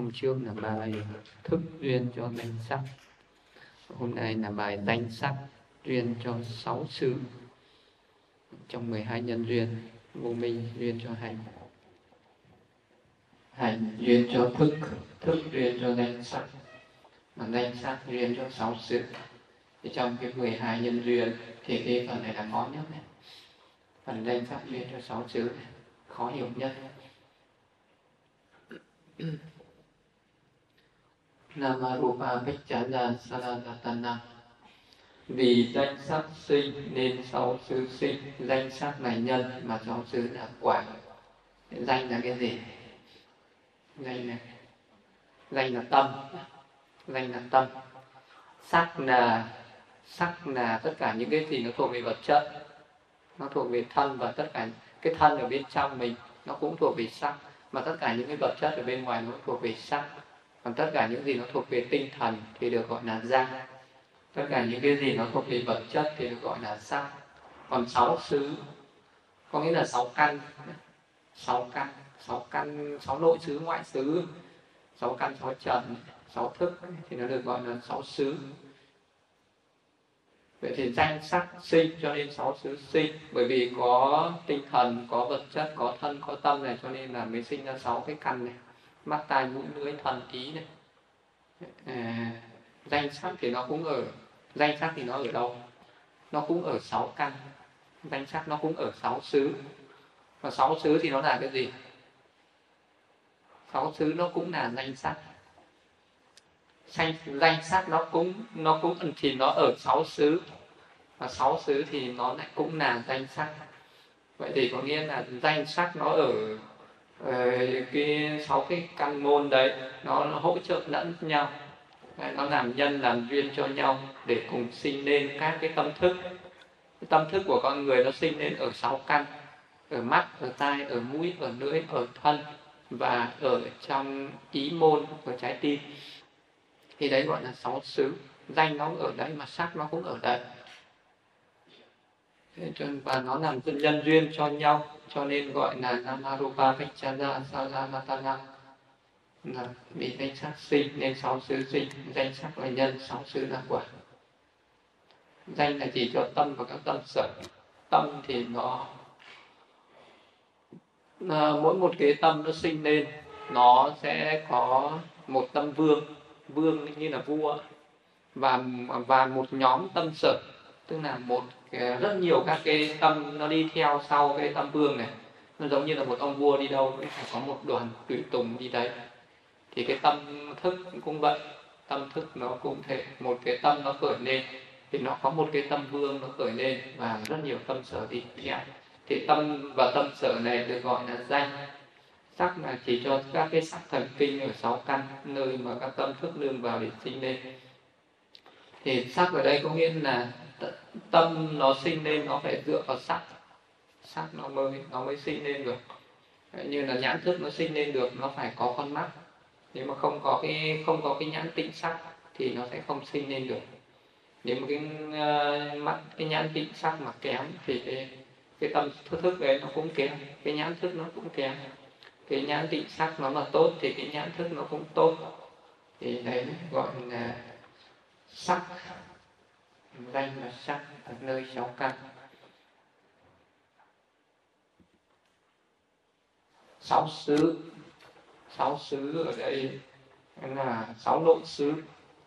hôm trước là bài thức duyên cho danh sắc. Hôm nay là bài danh sắc duyên cho sáu xứ trong 12 nhân duyên, vô minh duyên cho hành. Hành duyên cho thức thức duyên cho danh sắc. Mà danh sắc duyên cho sáu xứ thì trong cái 12 nhân duyên thì cái phần này là khó nhất này. Phần danh sắc duyên cho sáu xứ khó hiểu nhất. Namarupa Vichana Saranatana Vì danh sắc sinh nên sáu xứ sinh, Danh sắc là nhân mà sáu xứ là quả. Danh là cái gì? Danh là Danh là tâm. Danh là tâm. Sắc là Sắc là tất cả những cái gì nó thuộc về vật chất. Nó thuộc về thân và tất cả cái thân ở bên trong mình, Nó cũng thuộc về sắc. Mà tất cả những cái vật chất ở bên ngoài nó thuộc về sắc còn tất cả những gì nó thuộc về tinh thần thì được gọi là danh tất cả những cái gì nó thuộc về vật chất thì được gọi là sắc còn sáu xứ, có nghĩa là sáu căn. Sáu căn sáu căn, sáu nội xứ ngoại xứ, sáu căn, sáu trần, sáu thức thì nó được gọi là sáu xứ. Vậy thì danh sắc sinh cho nên sáu xứ sinh, bởi vì có tinh thần, có vật chất, có thân, có tâm này cho nên là mới sinh ra sáu cái căn này mắt tai mũi lưỡi thần ý này. À, danh sắc thì nó cũng ở danh sắc thì nó ở đâu? Nó cũng ở sáu căn. Danh sắc nó cũng ở sáu xứ. Và sáu xứ thì nó là cái gì? Sáu xứ nó cũng là danh sắc. Danh, danh sắc nó cũng nó cũng thì nó ở sáu xứ. Và sáu xứ thì nó lại cũng là danh sắc. Vậy thì có nghĩa là danh sắc nó ở Ờ, cái sáu cái căn môn đấy nó, nó hỗ trợ lẫn nhau. Nó làm nhân làm duyên cho nhau để cùng sinh lên các cái tâm thức. Cái tâm thức của con người nó sinh lên ở sáu căn ở mắt ở tai ở mũi ở lưỡi ở thân và ở trong ý môn của trái tim. Thì đấy gọi là sáu xứ. Danh nó ở đấy mà sắc nó cũng ở đấy. Và nó làm nhân duyên cho nhau cho nên gọi là Namarupa Vichara salamatana là vì danh sắc sinh nên sáu xứ sinh, danh sắc là nhân, sáu xứ là quả. Danh là chỉ cho tâm và các tâm sở. Tâm thì nó là mỗi một cái tâm nó sinh lên nó sẽ có một tâm vương. Vương như là vua. Và và một nhóm tâm sở. Tức là một rất nhiều các cái tâm nó đi theo sau cái tâm vương này. Nó giống như là một ông vua đi đâu cũng phải có một đoàn tùy tùng đi đấy. Thì cái tâm thức cũng vậy, tâm thức nó cũng thể một cái tâm nó khởi lên, thì nó có một cái tâm vương nó khởi lên và rất nhiều tâm sở đi theo. Thì tâm và tâm sở này được gọi là danh. Sắc là chỉ cho các cái sắc thần kinh ở sáu căn, nơi mà các tâm thức nương vào để sinh lên thì sắc ở đây có nghĩa là tâm nó sinh lên nó phải dựa vào sắc. Sắc nó mới nó mới sinh lên được. Như là nhãn thức nó sinh lên được nó phải có con mắt. Nếu mà không có cái không có cái nhãn tịnh sắc thì nó sẽ không sinh lên được. Nếu mà cái uh, mắt cái nhãn tịnh sắc mà kém thì cái cái tâm thức thức đấy nó cũng kém cái nhãn thức nó cũng kém. Cái nhãn tịnh sắc nó mà tốt thì cái nhãn thức nó cũng tốt. Thì đấy gọi là sắc. Danh là sắc ở nơi sáu căn. Sáu xứ. Sáu xứ ở đây là sáu nội xứ.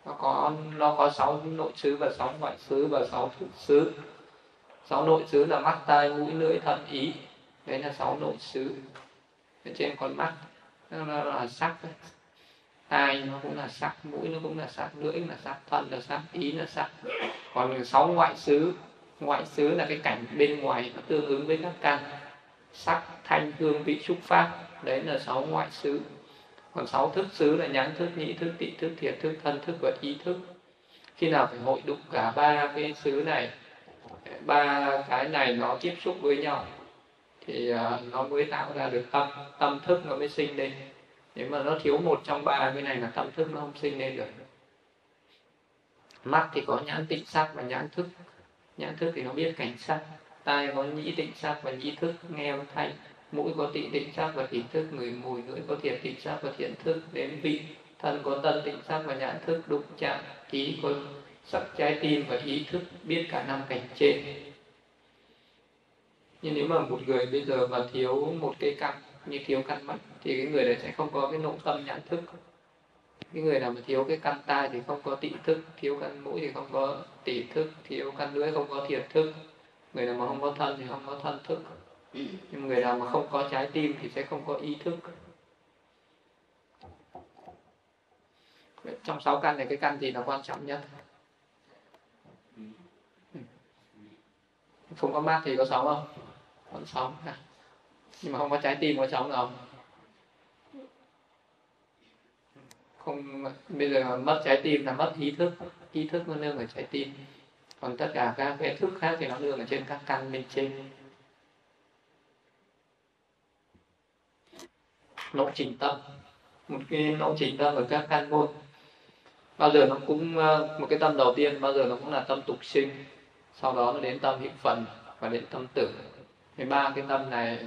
Nó có nó có sáu nội xứ và sáu ngoại xứ và sáu thủ xứ. Sáu nội xứ là mắt, tai, mũi, lưỡi, thận, ý. Đấy là sáu nội xứ. Ở trên con mắt. Nó là sắc đấy tai nó cũng là sắc, mũi nó cũng là sắc, lưỡi là sắc thân là sắc, ý là sắc. Còn sáu ngoại xứ ngoại xứ là cái cảnh bên ngoài nó tương ứng với các căn. Sắc, thanh, hương, vị, xúc, pháp, đấy là sáu ngoại xứ. Còn sáu thức xứ là nhãn thức, nhĩ thức, tị thức, thiệt thức, thân thức và ý thức. Khi nào phải hội đụng cả ba cái xứ này, ba cái này nó tiếp xúc với nhau, thì ờ, nó mới tạo ra được tâm tâm thức nó mới sinh lên nếu mà nó thiếu một trong ba cái này là tâm thức nó không sinh lên được. Mắt thì có nhãn tịnh sắc và nhãn thức. Nhãn thức thì nó biết cảnh sắc. Tai có nhĩ tịnh sắc và nhĩ thức. Nghe âm thanh. Mũi có tị tịnh sắc và tịnh thức. Người mùi, lưỡi có thiệt tịnh sắc và thiện thức. Đến vị, thân có tân tịnh sắc và nhãn thức. Đụng chạm, ý có sắc trái tim và ý thức. Biết cả năm cảnh trên. Nhưng nếu mà một người bây giờ mà thiếu một cái căn như thiếu căn mắt thì cái người đấy sẽ không có cái nội tâm nhãn thức. Cái người nào mà thiếu cái căn tai thì không có tị thức, thiếu căn mũi thì không có tị thức, thiếu căn lưỡi không có thiệt thức. Người nào mà không có thân thì không có thân thức. Nhưng người nào mà không có trái tim thì sẽ không có ý thức. Trong sáu căn này cái căn gì là quan trọng nhất? Không có mắt thì có sống không? Vẫn sống nhưng mà không có trái tim, có sống không? Không, bây giờ mất trái tim là mất ý thức ý thức nó nương ở trái tim. Còn tất cả các cái thức khác thì nó nương ở trên các căn bên trên. Lộ trình tâm. Một cái lộ trình tâm ở các căn môn bao giờ nó cũng ờ, một cái tâm đầu tiên, bao giờ nó cũng là tâm tục sinh. Sau đó nó đến tâm hữu phần và đến tâm tử. Cái ba cái tâm này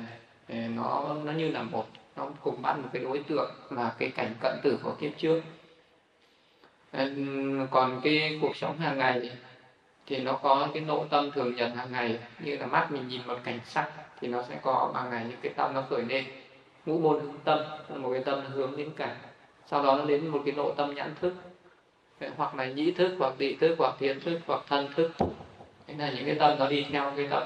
ờ, nó nó như là một nó cùng bắt một cái đối tượng là cái cảnh cận tử của kiếp trước. Ờ, còn cái cuộc sống hàng ngày thì nó có cái nội tâm thường nhật hàng ngày, như là mắt mình nhìn một cảnh sắc thì nó sẽ có bằng ngày những cái tâm nó khởi lên. Ngũ môn hướng tâm, một cái tâm hướng đến cảnh, sau đó nó đến một cái nội tâm nhãn thức. Hoặc là nhĩ thức, hoặc tị thức, hoặc thiện thức, hoặc thân thức. Thế là những cái tâm nó đi theo cái tâm.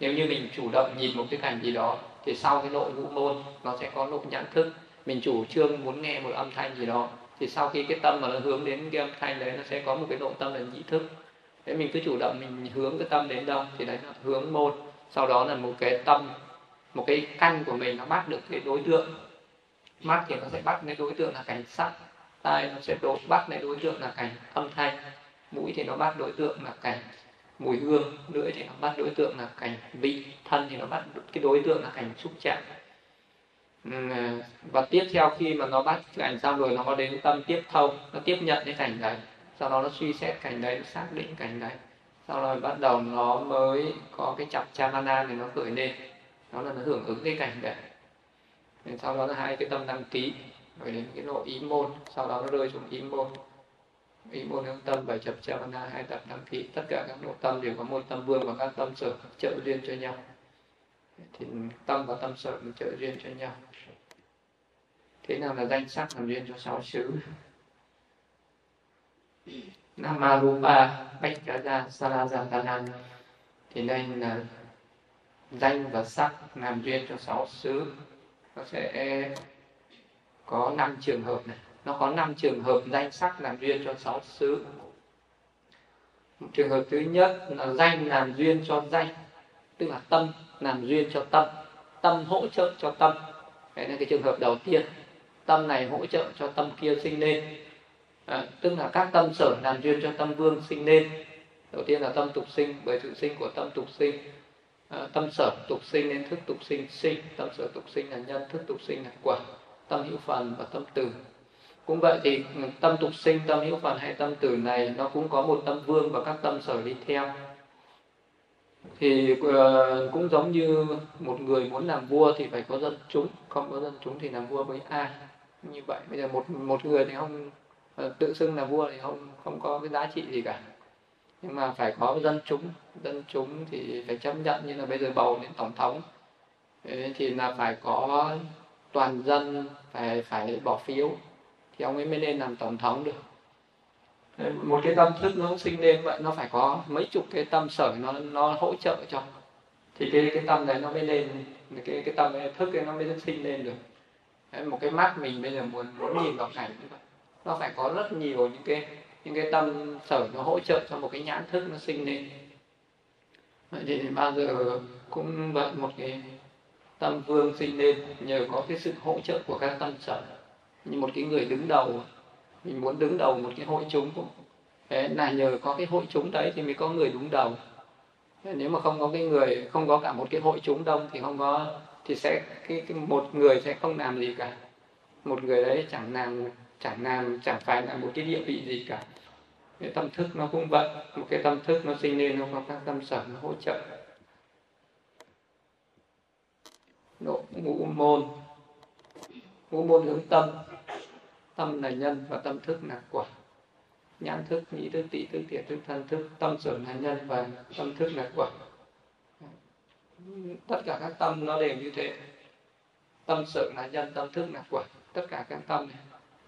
Nếu như mình chủ động nhìn một cái cảnh gì đó thì sau cái nội ngũ môn nó sẽ có nội nhãn thức. Mình chủ trương muốn nghe một âm thanh gì đó thì sau khi cái tâm mà nó hướng đến cái âm thanh đấy nó sẽ có một cái nội tâm là nhị thức. Thế mình cứ chủ động mình hướng cái tâm đến đâu thì đấy là hướng môn. Sau đó là một cái tâm một cái căn của mình nó bắt được cái đối tượng. Mắt thì nó sẽ bắt cái đối tượng là cảnh sắc tai nó sẽ đối, bắt cái đối tượng là cảnh âm thanh mũi thì nó bắt đối tượng là cảnh mùi hương, lưỡi thì nó bắt đối tượng là cảnh vị thân thì nó bắt cái đối tượng là cảnh xúc chạm. Ừ, và tiếp theo khi mà nó bắt cảnh xong rồi, nó có đến tâm tiếp thông, nó tiếp nhận cái cảnh đấy. Sau đó nó suy xét cảnh đấy, nó xác định cảnh đấy. Sau đó bắt đầu nó mới có cái chập chamana thì nó khởi lên. Đó là nó hưởng ứng cái cảnh đấy. Sau đó là hai cái tâm đăng ký, rồi đến cái nội ý môn. Sau đó nó rơi xuống ý môn ý môn hướng tâm bảy chập chavana hai tập đăng ký. Tất cả các độ tâm đều có một tâm vương và các tâm sở trợ duyên cho nhau. Thì tâm và tâm sở trợ duyên cho nhau. Thế nào là danh sắc làm duyên cho sáu xứ Namarupa bách cá gia Sarajatanan thì đây là danh và sắc làm duyên cho sáu xứ. Nó sẽ có năm trường hợp này nó có năm trường hợp danh sắc làm duyên cho sáu xứ. Trường hợp thứ nhất là danh làm duyên cho danh tức là tâm làm duyên cho tâm tâm hỗ trợ cho tâm. Đấy là cái trường hợp đầu tiên. Tâm này hỗ trợ cho tâm kia sinh lên. À, tức là các tâm sở làm duyên cho tâm vương sinh lên. Đầu tiên là tâm tục sinh bởi sự sinh của tâm tục sinh. À, tâm sở tục sinh nên thức tục sinh sinh tâm sở tục sinh là nhân thức tục sinh là quả tâm hữu phần và tâm từ cũng vậy thì ừ, tâm tục sinh tâm hữu phần hay tâm tử này nó cũng có một tâm vương và các tâm sở đi theo. Thì uh, cũng giống như một người muốn làm vua thì phải có dân chúng không có dân chúng thì làm vua với ai? Như vậy bây giờ một một người thì không uh, tự xưng là vua thì không không có cái giá trị gì cả. Nhưng mà phải có dân chúng dân chúng thì phải chấp nhận như là bây giờ bầu đến tổng thống. Thì là phải có toàn dân phải phải bỏ phiếu thì ông ấy mới lên làm tổng thống được. Một cái tâm thức nó sinh lên vậy nó phải có mấy chục cái tâm sở nó nó hỗ trợ cho. Thì cái cái tâm đấy nó mới lên cái cái tâm cái thức ấy nó mới sinh lên được. Đấy, một cái mắt mình bây giờ muốn muốn nhìn vào cảnh như vậy. Nó phải có rất nhiều những cái những cái tâm sở nó hỗ trợ cho một cái nhãn thức nó sinh lên. Vậy thì bao giờ cũng vậy một cái tâm vương sinh lên nhờ có cái sự hỗ trợ của các tâm sở như một cái người đứng đầu mình muốn đứng đầu một cái hội chúng. Cũng thế là nhờ có cái hội chúng đấy thì mới có người đứng đầu. Nếu mà không có cái người không có cả một cái hội chúng đông thì không có thì sẽ cái, cái một người sẽ không làm gì cả. Một người đấy chẳng làm chẳng làm chẳng phải là một cái địa vị gì cả. Cái tâm thức nó cũng vậy một cái tâm thức nó sinh lên nó có các tâm sở nó hỗ trợ. Nội ngũ môn ngũ môn hướng tâm. Tâm là nhân và tâm thức là quả. Nhãn thức, nhĩ thức, tị thức thiệt thức, thân thức, tâm sở là nhân và tâm thức là quả. Tất cả các tâm nó đều như thế. Tâm sở là nhân, tâm thức là quả. Tất cả các tâm này.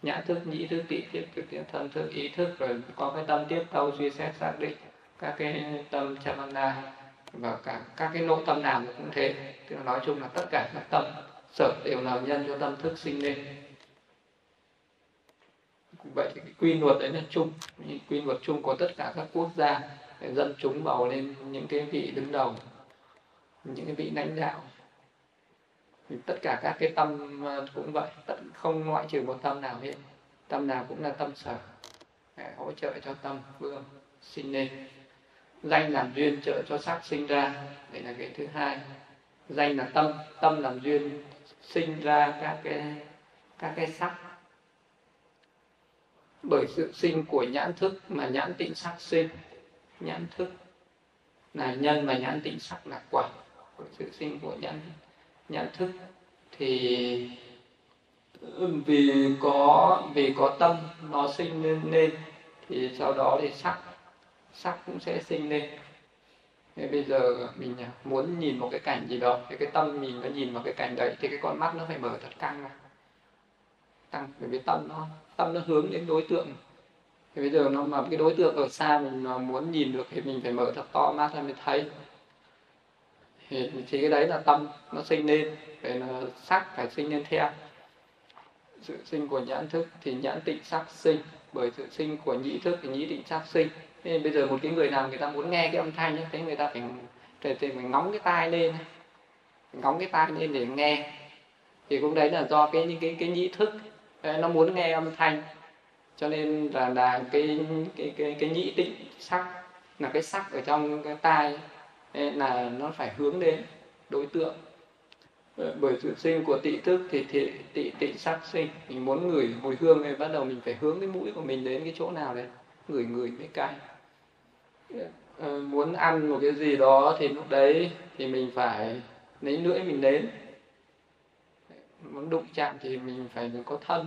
Nhãn thức, nhĩ thức, tị thiệt thức tiễn thân thức, ý thức, rồi có cái tâm tiếp tâu suy xét, xác định các cái tâm chamana và cả các cái nội tâm nào cũng thế. Tức là nói chung là tất cả các tâm sở đều là nhân cho tâm thức sinh lên. Vậy cái quy luật đấy là chung. Quy luật chung của tất cả các quốc gia để dân chúng bầu lên những cái vị đứng đầu, những cái vị lãnh đạo. Thì tất cả các cái tâm à, cũng vậy. Tất, không ngoại trừ một tâm nào hết. Tâm nào cũng là tâm sở, để hỗ trợ cho tâm vương sinh lên. Danh làm duyên trợ cho sắc sinh ra đây là cái thứ hai. Danh là tâm tâm làm duyên sinh ra các cái các cái sắc. Bởi sự sinh của nhãn thức mà nhãn tịnh sắc sinh nhãn thức là nhân và nhãn tịnh sắc là quả. Của sự sinh của nhãn nhãn thức thì vì có vì có tâm nó sinh lên, lên thì sau đó thì sắc sắc cũng sẽ sinh lên thế bây giờ mình à, muốn nhìn một cái cảnh gì đó thì cái tâm mình nó nhìn vào cái cảnh đấy thì cái con mắt nó phải mở thật căng ra. Căng bởi vì tâm nó tâm nó hướng đến đối tượng. Thì bây giờ nó mà cái đối tượng ở xa mình mà muốn nhìn được thì mình phải mở thật to mắt ra mới thấy. Thì, thì cái đấy là tâm nó sinh lên phải là sắc phải sinh lên theo. Sự sinh của nhãn thức thì nhãn tịnh sắc sinh bởi sự sinh của nhĩ thức thì nhĩ tịnh sắc sinh. Thế bây giờ một cái người nào người ta muốn nghe cái âm thanh ấy, thế người ta phải thì, thì mình ngóng cái tai lên ngóng cái tai lên để nghe. Thì cũng đấy là do cái những cái cái nhĩ thức nó muốn nghe âm thanh. Cho nên là là cái cái cái cái nhĩ tĩnh sắc là cái sắc ở trong cái tai là nó phải hướng đến đối tượng. Ờ, bởi sự sinh của tị thức thì thị, tị tị sắc sinh mình muốn ngửi mùi hương thì bắt đầu mình phải hướng cái mũi của mình đến cái chỗ nào đấy ngửi ngửi mới cay. Ờ, muốn ăn một cái gì đó thì lúc đấy thì mình phải lấy lưỡi mình đến muốn đụng chạm thì mình phải có thân.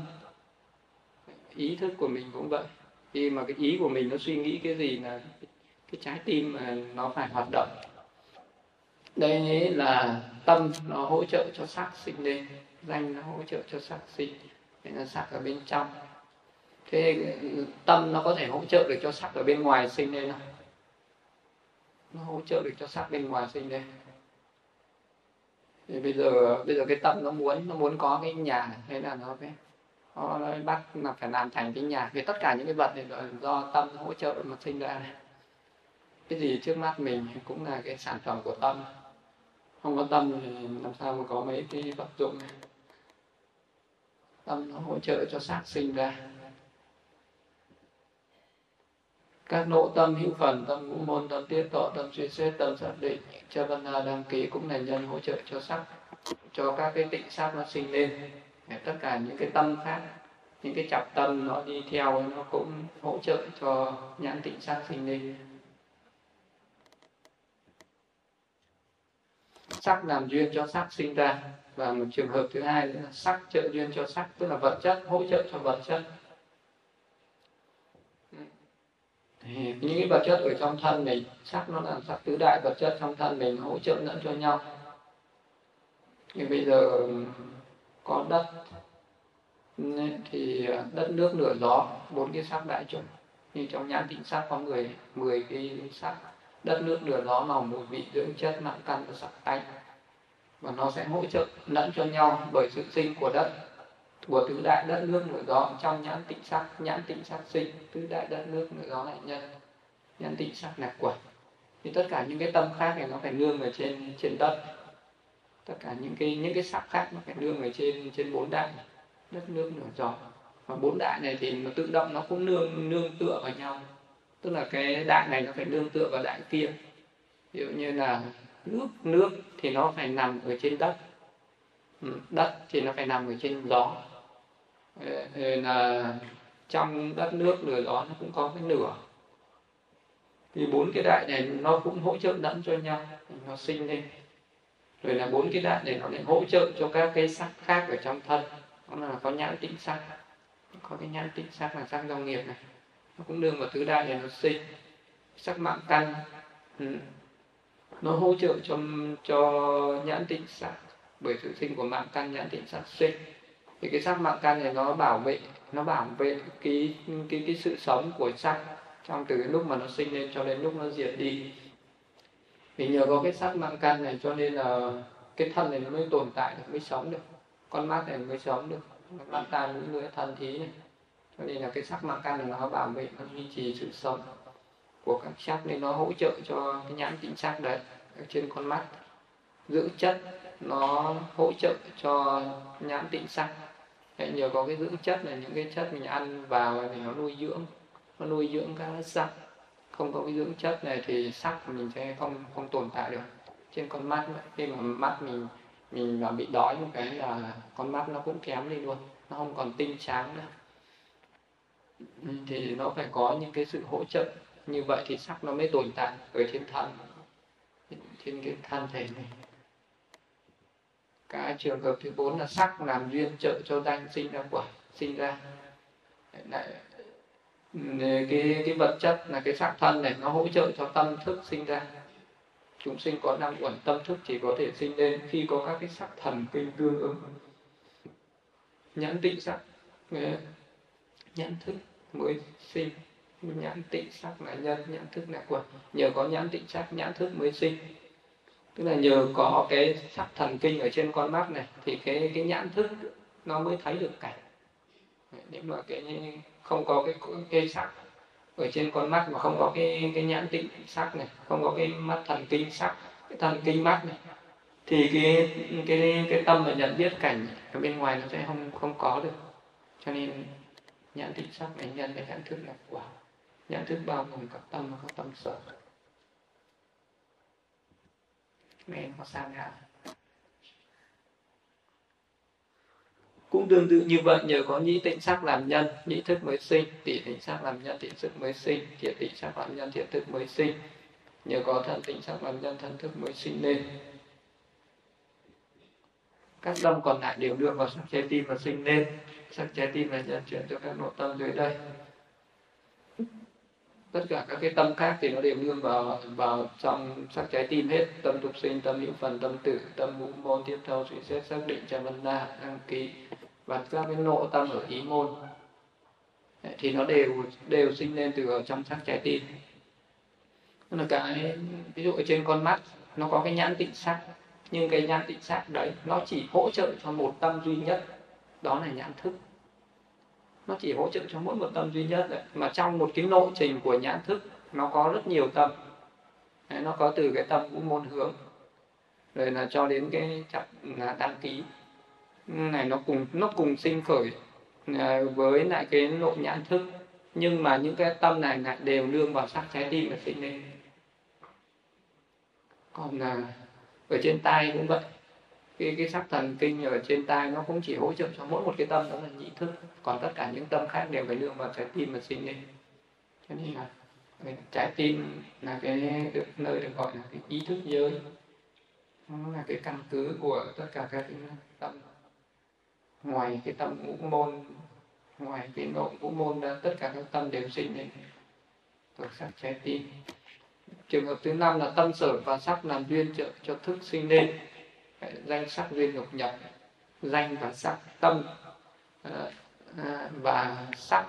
Ý thức của mình cũng vậy. Khi mà cái ý của mình nó suy nghĩ cái gì là cái trái tim mà nó phải hoạt động. Đây là tâm nó hỗ trợ cho sắc sinh lên. Danh nó hỗ trợ cho sắc sinh. Nên là sắc ở bên trong. Thế ừ, tâm nó có thể hỗ trợ được cho sắc ở bên ngoài sinh lên không? Nó hỗ trợ được cho sắc bên ngoài sinh lên thì bây giờ bây giờ cái tâm nó muốn nó muốn có cái nhà hay là nó phải, nó bắt là phải làm thành cái nhà. Vì tất cả những cái vật này là do tâm hỗ trợ mà sinh ra này cái gì trước mắt mình cũng là cái sản phẩm của tâm. Không có tâm thì làm sao mà có mấy cái vật dụng. Này tâm nó hỗ trợ cho xác sinh ra. Các nỗ tâm hữu phần, tâm ngũ môn, tâm tiết thọ tâm suy xét, tâm xác định cha văn đăng ký cũng là nhân hỗ trợ cho sắc, cho các cái tịnh sắc nó sinh lên. Tất cả những cái tâm khác, những cái chập tâm nó đi theo, nó cũng hỗ trợ cho nhãn tịnh sắc sinh lên. Sắc làm duyên cho sắc sinh ra. Và một trường hợp thứ hai là sắc trợ duyên cho sắc, tức là vật chất, hỗ trợ cho vật chất thì những cái vật chất ở trong thân mình sắc nó là sắc tứ đại vật chất trong thân mình hỗ trợ lẫn cho nhau. Thì bây giờ có đất thì ờ, đất nước lửa gió, bốn cái sắc đại chúng như trong nhãn tịnh sắc có người mười cái sắc đất nước lửa gió màu mùi vị dưỡng chất nặng căn và sắc tánh và nó sẽ hỗ trợ lẫn cho nhau bởi sự sinh của đất của tứ đại đất nước lửa gió trong nhãn tịnh sắc, nhãn tịnh sắc sinh, tứ đại đất nước lửa gió lại nhân. Nhãn tịnh sắc là quả thì tất cả những cái tâm khác này nó phải nương ở trên trên đất. Tất cả những cái những cái sắc khác nó phải nương ở trên trên bốn đại đất nước lửa gió và bốn đại này thì nó tự động nó cũng nương nương tựa vào nhau. Tức là cái đại này nó phải nương tựa vào đại kia. Ví dụ như là nước nước thì nó phải nằm ở trên đất. Ừ, đất thì nó phải nằm ở trên gió là trong đất nước lửa gió nó cũng có cái lửa. Thì bốn cái đại này nó cũng hỗ trợ lẫn cho nhau, nó sinh lên. Rồi là bốn cái đại này nó lại hỗ trợ cho các cái sắc khác ở trong thân. Nó là có nhãn tịnh sắc có cái nhãn tịnh sắc là sắc do nghiệp này. Nó cũng đương vào tứ đại này nó sinh. Sắc mạng căn ừ. nó hỗ trợ cho cho nhãn tịnh sắc bởi sự sinh của mạng căn, nhãn tịnh sắc sinh thì cái sắc mạng căn này nó bảo vệ, nó bảo vệ cái cái cái sự sống của sắc trong từ cái lúc mà nó sinh lên cho đến lúc nó diệt đi. Vì nhờ có cái sắc mạng căn này cho nên là cái thân này nó mới tồn tại được, mới sống được. Con mắt này mới sống được. Mắt ta những lưỡi thân thí này. Cho nên là cái sắc mạng căn này nó bảo vệ, nó duy trì sự sống của các sắc nên nó hỗ trợ cho cái nhãn tịnh sắc đấy, ở trên con mắt. Giữ chất nó hỗ trợ cho nhãn tịnh sắc Đấy, nhờ có cái dưỡng chất này những cái chất mình ăn vào thì nó nuôi dưỡng nó nuôi dưỡng các sắc. Không có cái dưỡng chất này thì sắc mình sẽ không không tồn tại được. Trên con mắt khi mà mắt mình mình mà bị đói một cái là con mắt nó cũng kém đi luôn nó không còn tinh sáng nữa. Thì nó phải có những cái sự hỗ trợ. Như vậy thì sắc nó mới tồn tại ở trên thân trên cái thân thể này cái trường hợp thứ bốn là sắc làm duyên trợ cho danh sinh ra quả, sinh ra. Lại ừ, cái cái vật chất là cái sắc thân này, nó hỗ trợ cho tâm thức sinh ra. Chúng sinh có năm uẩn tâm thức chỉ có thể sinh lên khi có các cái sắc thần kinh tương ứng. Nhãn tịnh sắc nhãn thức mới sinh. Nhãn tịnh sắc là nhân, nhãn thức là quả. Nhờ có nhãn tịnh sắc, nhãn thức mới sinh tức là nhờ có cái sắc thần kinh ở trên con mắt này, thì cái cái nhãn thức nó mới thấy được cảnh. Nếu mà cái, không có cái cái sắc ở trên con mắt mà không có cái cái nhãn tịnh sắc này, không có cái mắt thần kinh sắc, cái thần kinh mắt này, thì cái cái cái tâm mà nhận biết cảnh ở bên ngoài nó sẽ không không có được. Cho nên nhãn tịnh sắc này, nhân cái nhãn thức là quả nhãn thức bao gồm cả tâm và các tâm sở nghe có sao nào? Cũng tương tự như vậy, nhờ có nhĩ tịnh sắc làm nhân, nhĩ thức mới sinh tỷ tịnh sắc làm nhân tỷ thức mới sinh, thiệt tịnh sắc làm nhân, thiệt thức mới sinh. Nhờ có thân tịnh sắc làm nhân thân thức mới sinh nên. Các tâm còn lại đều đưa vào sắc trái tim và sinh nên. Sắc trái tim là nhân chuyển cho các nội tâm dưới đây tất cả các cái tâm khác thì nó đều nương vào vào trong sắc trái tim hết. Tâm tục sinh, tâm hữu phần, tâm tử, tâm ngũ môn, tiếp theo suy xét xác định cha vân na, đăng ký. Và các cái nội tâm ở ý môn thì nó đều đều sinh lên từ ở trong sắc trái tim. Tức là cái, ví dụ ở trên con mắt, nó có cái nhãn tịnh sắc. Nhưng cái nhãn tịnh sắc đấy, nó chỉ hỗ trợ cho một tâm duy nhất, đó là nhãn thức nó chỉ hỗ trợ cho mỗi một tâm duy nhất đấy. mà trong một cái lộ trình của nhãn thức nó có rất nhiều tâm. Đấy, nó có từ cái tâm ngũ môn hướng rồi là cho đến cái chặt là đăng ký. Này nó cùng nó cùng sinh khởi à, với lại cái lộ nhãn thức. Nhưng mà những cái tâm này lại đều nương vào sắc trái tim mà sinh lên. Còn là ở trên tay cũng vậy cái cái sắc thần kinh ở trên tai nó cũng chỉ hỗ trợ cho mỗi một cái tâm, đó là nhị thức. Còn tất cả những tâm khác đều phải nương vào trái tim mà sinh lên. Cho nên là trái tim là cái được nơi được gọi là cái ý thức giới. Nó là cái căn cứ của tất cả các cái tâm. Ngoài cái tâm ngũ môn, ngoài cái nội ngũ môn ra, tất cả các tâm đều sinh lên. Thuộc sắc trái tim. Trường hợp thứ năm là tâm sở và sắc làm duyên trợ cho thức sinh lên danh sắc duyên nhục nhập, danh và sắc tâm ờ, ờ, và sắc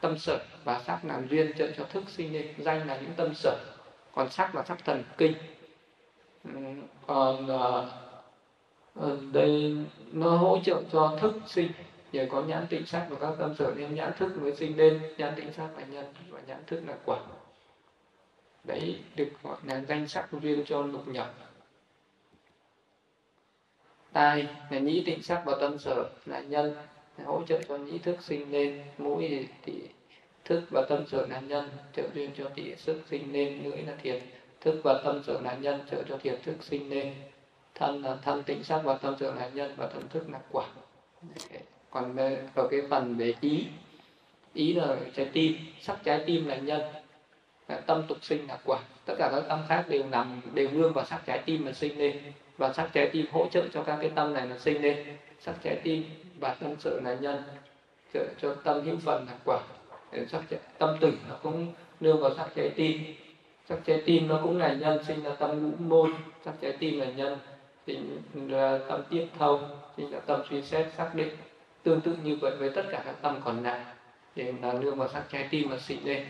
tâm sở, và sắc làm duyên trợ cho thức sinh lên danh là những tâm sở. Còn sắc là sắc thần kinh. Ừ, còn ờ, đây nó hỗ trợ cho thức sinh. Nhờ có nhãn tịnh sắc và các tâm sở nên nhãn thức mới sinh lên nhãn tịnh sắc là nhân và nhãn thức là quả. Đấy, được gọi là danh sắc duyên cho lục nhập tai, là nhĩ tịnh sắc và tâm sở, là nhân hỗ trợ cho nhĩ thức sinh lên, mũi thì thức và tâm sở là nhân, trợ duyên cho thị sức sinh lên, lưỡi là thiệt thức và tâm sở là nhân, trợ cho thiệt thức sinh lên. Thân là thân tịnh sắc và tâm sở là nhân và tâm thức là quả. Còn ở cái phần về ý ý là trái tim, sắc trái tim là nhân tâm tục sinh là quả. Tất cả các tâm khác đều nằm, đều nương vào sắc trái tim mà sinh lên và sắc trái tim hỗ trợ cho các cái tâm này nó sinh lên. Sắc trái tim và tâm sự là nhân. Trợ cho tâm hữu phần là quả. Sắc trái, tâm tử nó cũng nương vào sắc trái tim. Sắc trái tim nó cũng là nhân sinh ra tâm ngũ môn. Sắc trái tim là nhân sinh ra tâm tiếp thông sinh ra tâm suy xét xác định. Tương tự như vậy với tất cả các tâm còn lại. Thì là nương vào sắc trái tim mà sinh lên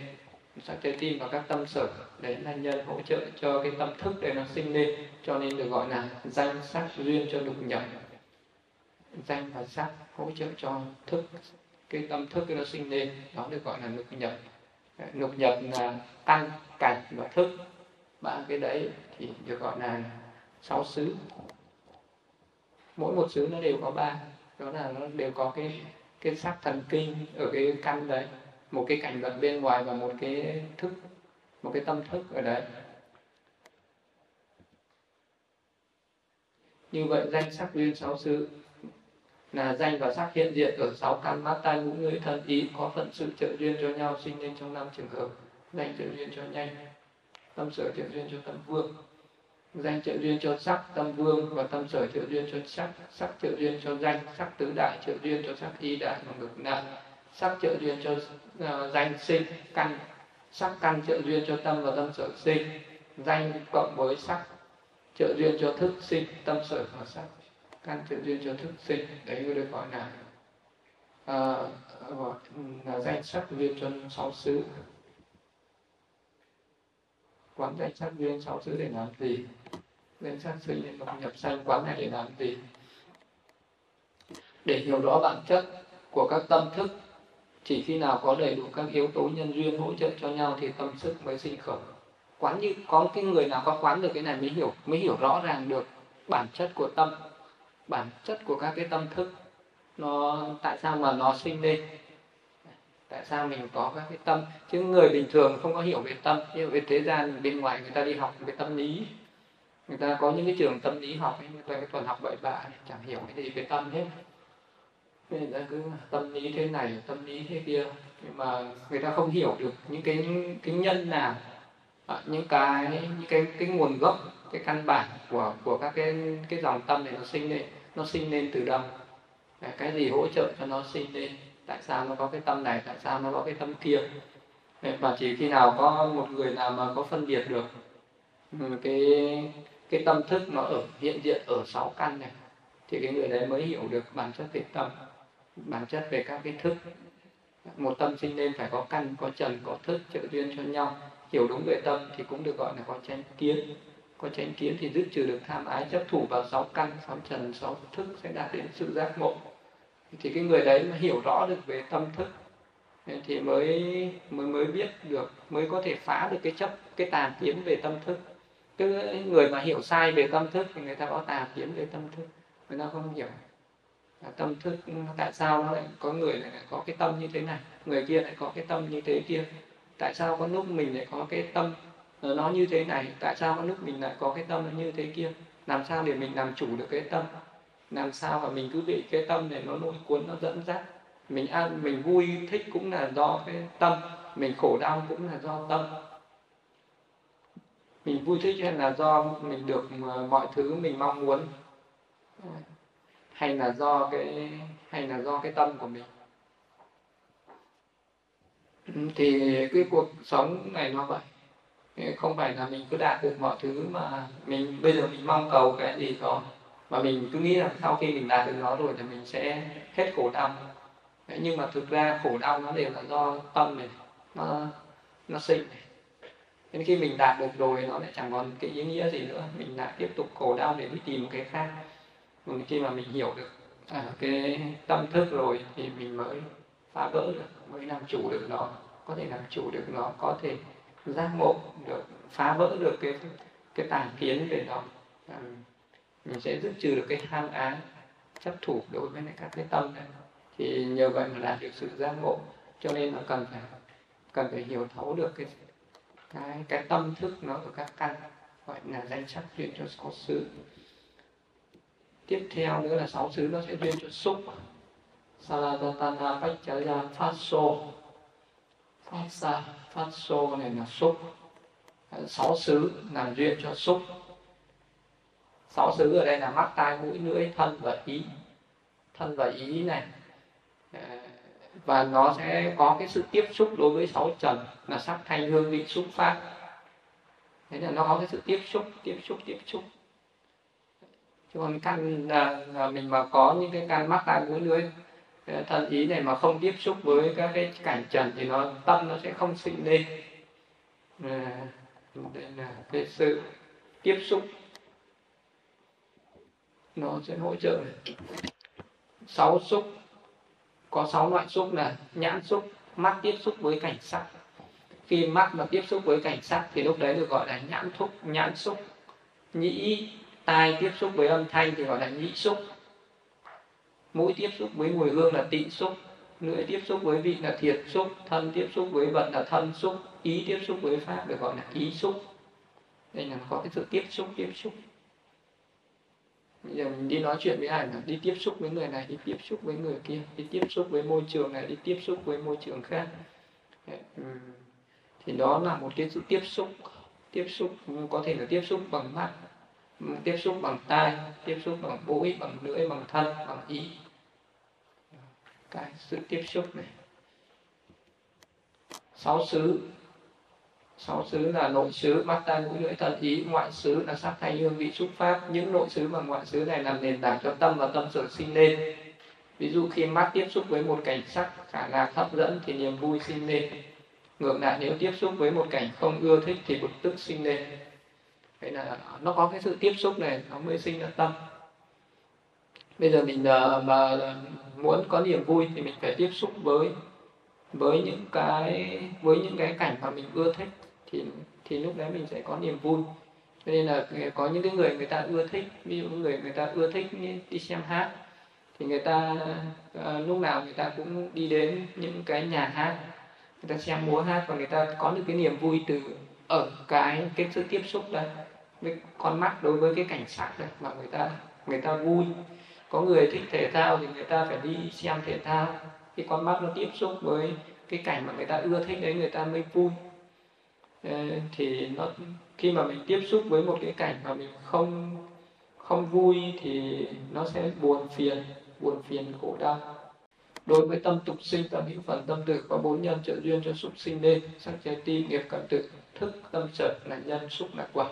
sắc trái tim và các tâm sở đấy là nhân hỗ trợ cho cái tâm thức để nó sinh lên, cho nên được gọi là danh sắc duyên cho lục nhập. Danh và sắc hỗ trợ cho thức, cái tâm thức nó sinh lên, đó được gọi là lục nhập. Lục nhập là căn cảnh và thức. Ba cái đấy thì được gọi là sáu xứ. Mỗi một xứ nó đều có ba, đó là nó đều có cái cái sắc thần kinh ở cái căn đấy một cái cảnh vật bên ngoài và một cái thức, một cái tâm thức ở đấy. Như vậy danh sắc duyên sáu sự là danh và sắc hiện diện ở sáu căn mắt tai mũi lưỡi thân ý, có phận sự trợ duyên cho nhau sinh lên trong năm trường hợp. Danh trợ duyên cho nhanh, tâm sở trợ duyên cho tâm vương. Danh trợ duyên cho sắc, tâm vương và tâm sở trợ duyên cho sắc. Sắc trợ duyên cho danh, sắc tứ đại trợ duyên cho sắc y đại và ngược lại sắc trợ duyên cho uh, danh sinh căn sắc căn trợ duyên cho tâm và tâm sở sinh. Danh cộng với sắc trợ duyên cho thức sinh tâm sở và sắc căn trợ duyên cho thức sinh. Đấy người được gọi là uh, là danh sắc duyên cho sáu xứ. Quán danh sắc duyên sáu xứ để làm gì? Danh sắc sinh lên một nhập sanh quán này để làm gì? Để hiểu rõ bản chất của các tâm thức chỉ khi nào có đầy đủ các yếu tố nhân duyên hỗ trợ cho nhau thì tâm sức mới sinh khởi. Quán như có cái người nào có quán được cái này mới hiểu mới hiểu rõ ràng được bản chất của tâm bản chất của các cái tâm thức. Nó tại sao mà nó sinh lên? Tại sao mình có các cái tâm? Chứ người bình thường không có hiểu về tâm. Hiểu về thế gian bên ngoài người ta đi học về tâm lý. Người ta có những cái trường tâm lý học ấy, người ta cái tuần học bậy bạ chẳng hiểu cái gì về tâm hết người ta cứ tâm lý thế này tâm lý thế kia. Nhưng mà người ta không hiểu được những cái cái nhân nào. À, những cái những cái cái nguồn gốc cái căn bản của của các cái cái dòng tâm này nó sinh lên nó sinh lên từ đâu? À, cái gì hỗ trợ cho nó sinh lên? Tại sao nó có cái tâm này tại sao nó có cái tâm kia? Và chỉ khi nào có một người nào mà có phân biệt được ừ, cái cái tâm thức nó ở hiện diện ở sáu căn này thì cái người đấy mới hiểu được bản chất về tâm bản chất về các cái thức. Một tâm sinh lên phải có căn, có trần, có thức trợ duyên cho nhau. Hiểu đúng về tâm thì cũng được gọi là có chánh kiến. Có chánh kiến thì dứt trừ được tham ái, chấp thủ vào sáu căn, sáu trần, sáu thức sẽ đạt đến sự giác ngộ. Thì cái người đấy mà hiểu rõ được về tâm thức thì mới mới mới biết được, mới có thể phá được cái chấp, cái tà kiến về tâm thức. Cái người mà hiểu sai về tâm thức thì người ta có tà kiến về tâm thức, người ta không hiểu tâm thức ừ, tại sao nó lại có người lại có cái tâm như thế này? Người kia lại có cái tâm như thế kia. Tại sao có lúc mình lại có cái tâm ờ, nó như thế này? Tại sao có lúc mình lại có cái tâm nó như thế kia? Làm sao để mình làm chủ được cái tâm? Làm sao mà mình cứ bị cái tâm này nó lôi cuốn, nó dẫn dắt? Mình ăn mình vui thích cũng là do cái tâm, mình khổ đau cũng là do tâm. Mình vui thích hay là do mình được ờ, mọi thứ mình mong muốn? Ờ hay là do cái hay là do cái tâm của mình? Ừ, thì cái cuộc sống này nó vậy. Không phải là mình cứ đạt được mọi thứ mà mình bây giờ mình mong cầu cái gì đó mà mình cứ nghĩ là sau khi mình đạt được nó rồi thì mình sẽ hết khổ đau. Đấy, nhưng mà thực ra khổ đau nó đều là do tâm này nó nó sinh này. Nên khi mình đạt được rồi nó lại chẳng còn cái ý nghĩa gì nữa. Mình lại tiếp tục khổ đau để đi tìm một cái khác còn khi mà mình hiểu được à, cái tâm thức rồi thì mình mới phá vỡ được mới làm chủ được nó. Có thể làm chủ được nó có thể giác ngộ được phá vỡ được cái cái tàng kiến về nó. À, mình sẽ dứt trừ được cái ham ái chấp thủ đối với các cái tâm này. Thì nhờ vậy mà đạt được sự giác ngộ. Cho nên nó cần phải cần phải hiểu thấu được cái cái cái tâm thức nó của các căn gọi là danh sắc chuyện cho sáu sự tiếp theo nữa là sáu xứ nó sẽ duyên cho xúc. Saladatana Pachaya Phát Sô Phát Sa Phát Sô này là xúc. Ờ, sáu xứ làm duyên cho xúc. Sáu xứ ở đây là mắt, tai, mũi, lưỡi, thân và ý. Thân và ý này. Ờ, và nó sẽ có cái sự tiếp xúc đối với sáu trần là sắc, thanh, hương, vị, xúc, pháp. Thế là nó có cái sự tiếp xúc tiếp xúc tiếp xúc chứ còn căn là, là mình mà có những cái căn mắc tai mũi lưỡi à, thân ý này mà không tiếp xúc với các cái cảnh trần thì nó tâm nó sẽ không sinh lên. À, đây là cái sự tiếp xúc nó sẽ hỗ trợ. Sáu xúc có sáu loại xúc là nhãn xúc mắt tiếp xúc với cảnh sắc. Khi mắt mà tiếp xúc với cảnh sắc thì lúc đấy được gọi là nhãn thúc nhãn xúc nhĩ tai tiếp xúc với âm thanh thì gọi là nhĩ xúc mũi tiếp xúc với mùi hương là tị xúc lưỡi tiếp xúc với vị là thiệt xúc thân tiếp xúc với vật là thân xúc ý tiếp xúc với pháp được gọi là ý xúc đây là có cái sự tiếp xúc tiếp xúc bây giờ mình đi nói chuyện với ai là đi tiếp xúc với người này đi tiếp xúc với người kia đi tiếp xúc với môi trường này đi tiếp xúc với môi trường khác thì đó là một cái sự tiếp xúc tiếp xúc có thể là tiếp xúc bằng mắt tiếp xúc bằng tai, tiếp xúc bằng mũi, bằng lưỡi, bằng thân, bằng ý. Cái sự tiếp xúc này. Sáu xứ. Sáu xứ là nội xứ, mắt tai, mũi, lưỡi, thân, ý. Ngoại xứ là sắc thanh hương, vị xúc pháp. Những nội xứ và ngoại xứ này làm nền tảng cho tâm và tâm sở sinh lên. Ví dụ khi mắt tiếp xúc với một cảnh sắc khả lạc hấp dẫn thì niềm vui sinh lên. Ngược lại, nếu tiếp xúc với một cảnh không ưa thích thì bực tức sinh lên vậy là nó có cái sự tiếp xúc này, nó mới sinh ra tâm. Bây giờ mình ờ, mà muốn có niềm vui thì mình phải tiếp xúc với với những cái, với những cái cảnh mà mình ưa thích thì thì lúc đấy mình sẽ có niềm vui. Cho nên là có những cái người người ta ưa thích, ví dụ người người ta ưa thích đi xem hát, thì người ta ờ, lúc nào người ta cũng đi đến những cái nhà hát, người ta xem múa hát và người ta có được cái niềm vui từ ở cái cái sự tiếp xúc đấy với con mắt đối với cái cảnh sắc đấy, mà người ta người ta vui. Có người thích thể thao thì người ta phải đi xem thể thao. Khi con mắt nó tiếp xúc với cái cảnh mà người ta ưa thích đấy, người ta mới vui. Ờ, thì nó, khi mà mình tiếp xúc với một cái cảnh mà mình không không vui thì nó sẽ buồn phiền buồn phiền khổ đau. Đối với tâm tục sinh, tâm hữu phần, tâm tử, có bốn nhân trợ duyên cho súc sinh nên sắc trái tim nghiệp cận tử, thức, tâm sở là nhân xúc là quả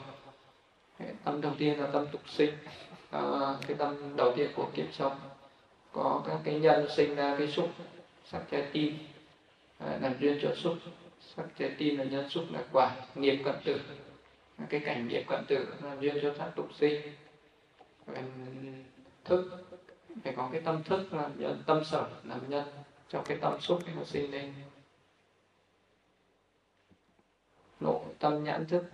tâm đầu tiên là tâm tục sinh. À, cái tâm đầu tiên của kiếp sống. Có các cái nhân sinh ra cái xúc sắc trái tim. À, làm duyên cho xúc. Sắc trái tim là nhân xúc là quả nghiệp cận tử. À, cái cảnh nghiệp cận tử làm duyên cho sắc tục sinh. Thức phải có cái tâm thức là nhân tâm sở làm nhân. Cho cái tâm xúc nó sinh lên. Nộ tâm nhãn thức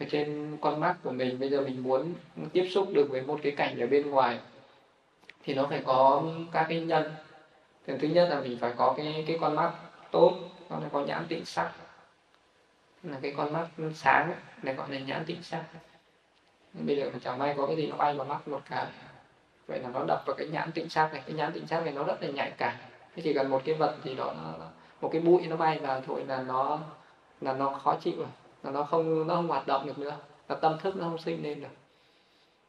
ở trên con mắt của mình bây giờ mình muốn tiếp xúc được với một cái cảnh ở bên ngoài thì nó phải có các cái nhân. Thì thứ nhất là mình phải có cái cái con mắt tốt nó phải có nhãn tịnh sắc. Là cái con mắt sáng để gọi là nhãn tịnh sắc. Bây giờ chẳng may có cái gì nó bay vào mắt một cái. Vậy là nó đập vào cái nhãn tịnh sắc này. Cái nhãn tịnh sắc này nó rất là nhạy cảm. Thế chỉ cần một cái vật gì đó nó, một cái bụi nó bay vào thôi là nó là nó khó chịu rồi là nó không nó không hoạt động được nữa. Là tâm thức nó không sinh lên được.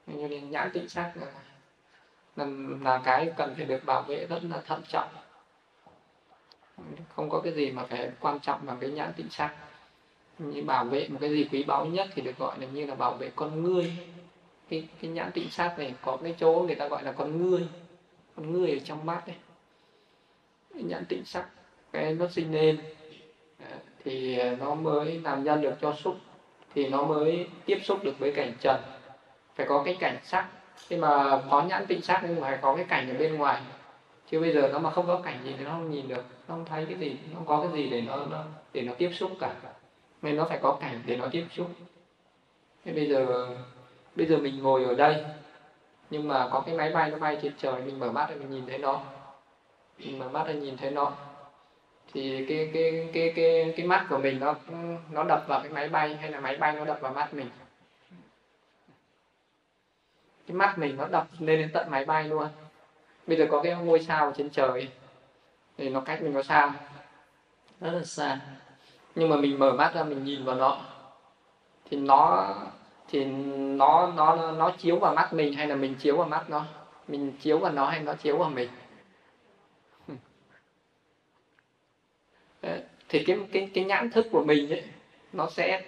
Cho nên nhãn tịnh sắc là, là, là cái cần phải được bảo vệ rất là thận trọng. Không có cái gì mà phải quan trọng bằng cái nhãn tịnh sắc. Như bảo vệ một cái gì quý báu nhất thì được gọi là như là bảo vệ con ngươi. Cái cái nhãn tịnh sắc này có cái chỗ người ta gọi là con ngươi. Con ngươi ở trong mắt đấy nhãn tịnh sắc cái nó sinh lên thì nó mới làm nhân được cho xúc thì nó mới tiếp xúc được với cảnh trần. Phải có cái cảnh sắc. Khi mà có nhãn tịnh sắc nhưng mà phải có cái cảnh ở bên ngoài. Chứ bây giờ nó mà không có cảnh gì thì nó không nhìn được nó không thấy cái gì nó không có cái gì để nó, nó để nó tiếp xúc cả. Nên nó phải có cảnh để nó tiếp xúc. Thế bây giờ bây giờ mình ngồi ở đây. Nhưng mà có cái máy bay nó bay trên trời mình mở mắt ra mình nhìn thấy nó. Mình mở mắt ra nhìn thấy nó thì cái cái cái cái cái mắt của mình nó nó đập vào cái máy bay hay là máy bay nó đập vào mắt mình? Cái mắt mình nó đập lên đến tận máy bay luôn. Bây giờ có cái ngôi sao trên trời thì nó cách mình có xa rất là xa. Nhưng mà mình mở mắt ra mình nhìn vào nó. Thì nó thì nó nó nó chiếu vào mắt mình hay là mình chiếu vào mắt nó? Mình chiếu vào nó hay nó chiếu vào mình thì cái cái cái nhãn thức của mình ấy, nó sẽ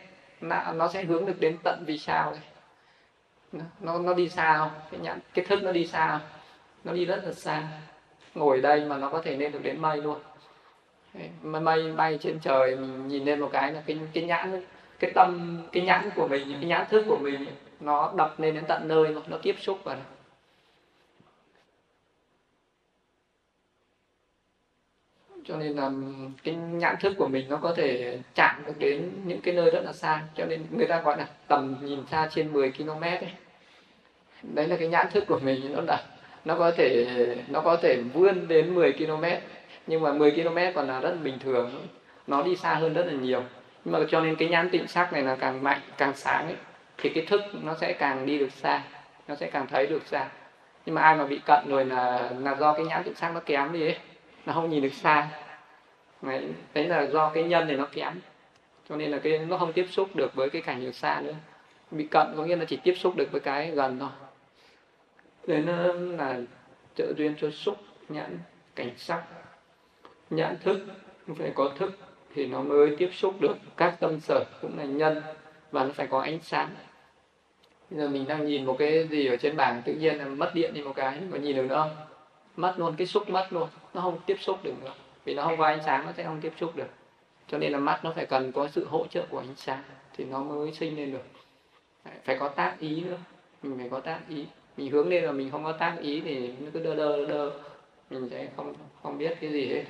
nó sẽ hướng được đến tận vì sao này. Nó nó đi xa không cái nhãn, cái thức nó đi xa không nó đi rất là xa. Ngồi đây mà nó có thể lên được đến mây luôn. Mây mây bay trên trời, mình nhìn lên một cái là cái cái nhãn, cái tâm, cái nhãn của mình, cái nhãn thức của mình nó đập lên đến tận nơi mà nó tiếp xúc vào cho nên là cái nhãn thức của mình nó có thể chạm được đến những cái nơi rất là xa. Cho nên người ta gọi là tầm nhìn xa trên 10 km ấy. Đấy là cái nhãn thức của mình nó là nó có thể nó có thể vươn đến 10 km nhưng mà 10 km còn là rất bình thường nó đi xa hơn rất là nhiều. Nhưng mà cho nên cái nhãn tịnh sắc này là càng mạnh càng sáng ấy, thì cái thức nó sẽ càng đi được xa nó sẽ càng thấy được xa. Nhưng mà ai mà bị cận rồi là là do cái nhãn tịnh sắc nó kém đi ấy nó không nhìn được xa. Đấy, đấy là do cái nhân này nó kém. Cho nên là cái nó không tiếp xúc được với cái cảnh ở xa nữa. Bị cận có nghĩa là chỉ tiếp xúc được với cái gần thôi. Đấy nó là trợ duyên cho xúc nhãn cảnh sắc. Nhãn thức phải có thức thì nó mới tiếp xúc được các tâm sở cũng là nhân và nó phải có ánh sáng. Bây giờ mình đang nhìn một cái gì ở trên bảng tự nhiên là mất điện đi một cái có nhìn được nữa không? Mất luôn, cái xúc mất luôn. Nó không tiếp xúc được nữa. Vì nó không có ánh sáng, nó sẽ không tiếp xúc được. Cho nên là mắt nó phải cần có sự hỗ trợ của ánh sáng thì nó mới sinh lên được. Phải có tác ý nữa. Mình phải có tác ý. Mình hướng lên là mình không có tác ý thì nó cứ đơ đơ đơ mình sẽ không không biết cái gì hết.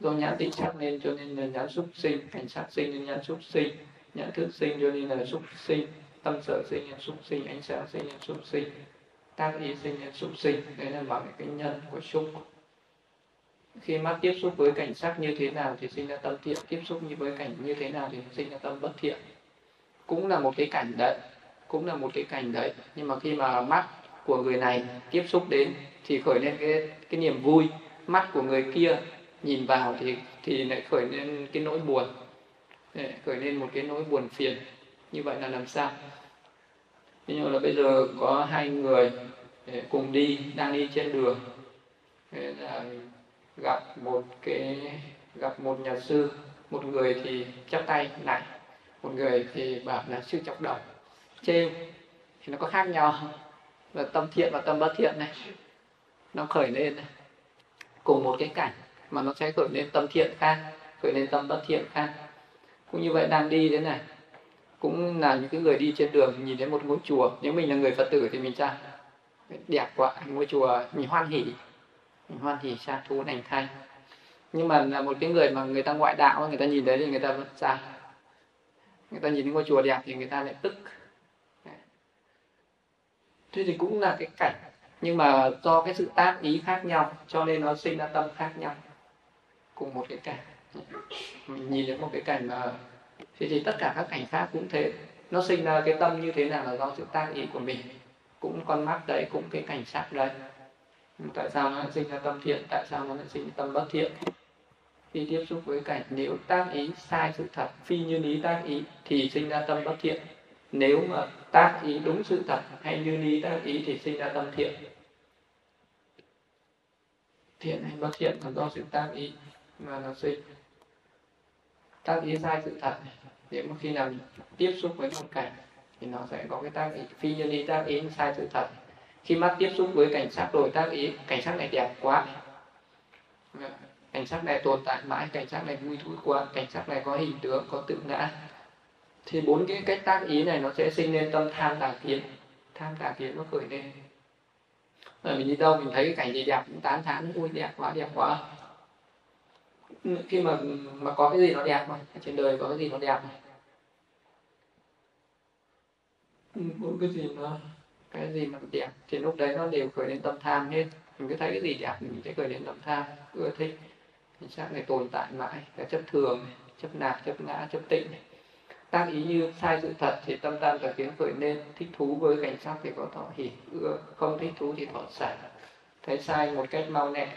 Do nhãn tịnh sắc nên cho nên là nhãn xúc sinh, cảnh sát sinh nên nhãn xúc sinh nhận thức sinh cho nên là xúc sinh, tâm sở sinh nhân xúc sinh, ánh sáng sinh nhân xúc sinh, tác ý sinh nhân xúc sinh. Đấy là bằng cái nhân của xúc khi mắt tiếp xúc với cảnh sắc như thế nào thì sinh ra tâm thiện, tiếp xúc như với cảnh như thế nào thì sinh ra tâm bất thiện. Cũng là một cái cảnh đấy, cũng là một cái cảnh đấy. Nhưng mà khi mà mắt của người này tiếp xúc đến thì khởi lên cái cái niềm vui. Mắt của người kia nhìn vào thì thì lại khởi lên cái nỗi buồn khởi lên một cái nỗi buồn phiền. Như vậy là làm sao? Như là bây giờ có hai người cùng đi, đang đi trên đường. Là gặp một cái, gặp một nhà sư. Một người thì chắp tay lại, một người thì bảo là sư chọc đầu. Trêu. Thì nó có khác nhau. Là tâm thiện và tâm bất thiện này. Nó khởi lên này. Cùng một cái cảnh, mà nó sẽ khởi lên tâm thiện khác, khởi lên tâm bất thiện khác cũng như vậy đang đi thế này. Cũng là những cái người đi trên đường nhìn thấy một ngôi chùa. Nếu mình là người phật tử thì mình sao đẹp quá, ngôi chùa mình hoan hỉ mình hoan hỉ xa thu lành thay nhưng mà là một cái người mà người ta ngoại đạo, người ta nhìn thấy thì người ta vẫn sao người ta nhìn ngôi chùa đẹp thì người ta lại tức. Thế thì cũng là cái cảnh. Nhưng mà do cái sự tác ý khác nhau, cho nên nó sinh ra tâm khác nhau. Cùng một cái cảnh nhìn đến một cái cảnh mà, thế thì tất cả các cảnh khác cũng thế. Nó sinh ra cái tâm như thế nào là do sự tác ý của mình. Cũng con mắt đấy, cũng cái cảnh sắc đấy. Tại sao nó lại sinh ra tâm thiện? Tại sao nó lại sinh ra tâm bất thiện? Khi tiếp xúc với cảnh, nếu tác ý sai sự thật, phi như lý tác ý, thì sinh ra tâm bất thiện. Nếu mà tác ý đúng sự thật hay như lý tác ý thì sinh ra tâm thiện. Thiện hay bất thiện là do sự tác ý mà nó sinh tác ý sai sự thật nếu mà khi nào tiếp xúc với một cảnh thì nó sẽ có cái tác ý, phi nhân lý tác ý sai sự thật. Khi mắt tiếp xúc với cảnh sắc rồi tác ý, cảnh sắc này đẹp quá. Cảnh sắc này tồn tại mãi, cảnh sắc này vui thú quá, cảnh sắc này có hình tướng, có tự ngã. Thì bốn cái cách tác ý này nó sẽ sinh lên tâm tham tà kiến. Tham tà kiến nó khởi lên. Rồi mình đi đâu mình thấy cái cảnh gì đẹp cũng tán thán, ui đẹp quá đẹp quá khi mà mà có cái gì nó đẹp mà trên đời có cái gì nó đẹp mà mỗi cái gì nó cái gì mà đẹp thì lúc đấy nó đều khởi lên tâm tham hết. Mình cứ thấy cái gì đẹp mình sẽ khởi lên tâm tham ưa thích. Thì sắc này tồn tại mãi. Là chấp thường chấp nạc chấp ngã chấp tịnh tác ý như sai sự thật thì tâm tam tà kiến khởi lên. Thích thú với cảnh sắc thì có thọ hỉ ưa. Không thích thú thì thọ xả thấy sai một cách mau lẹ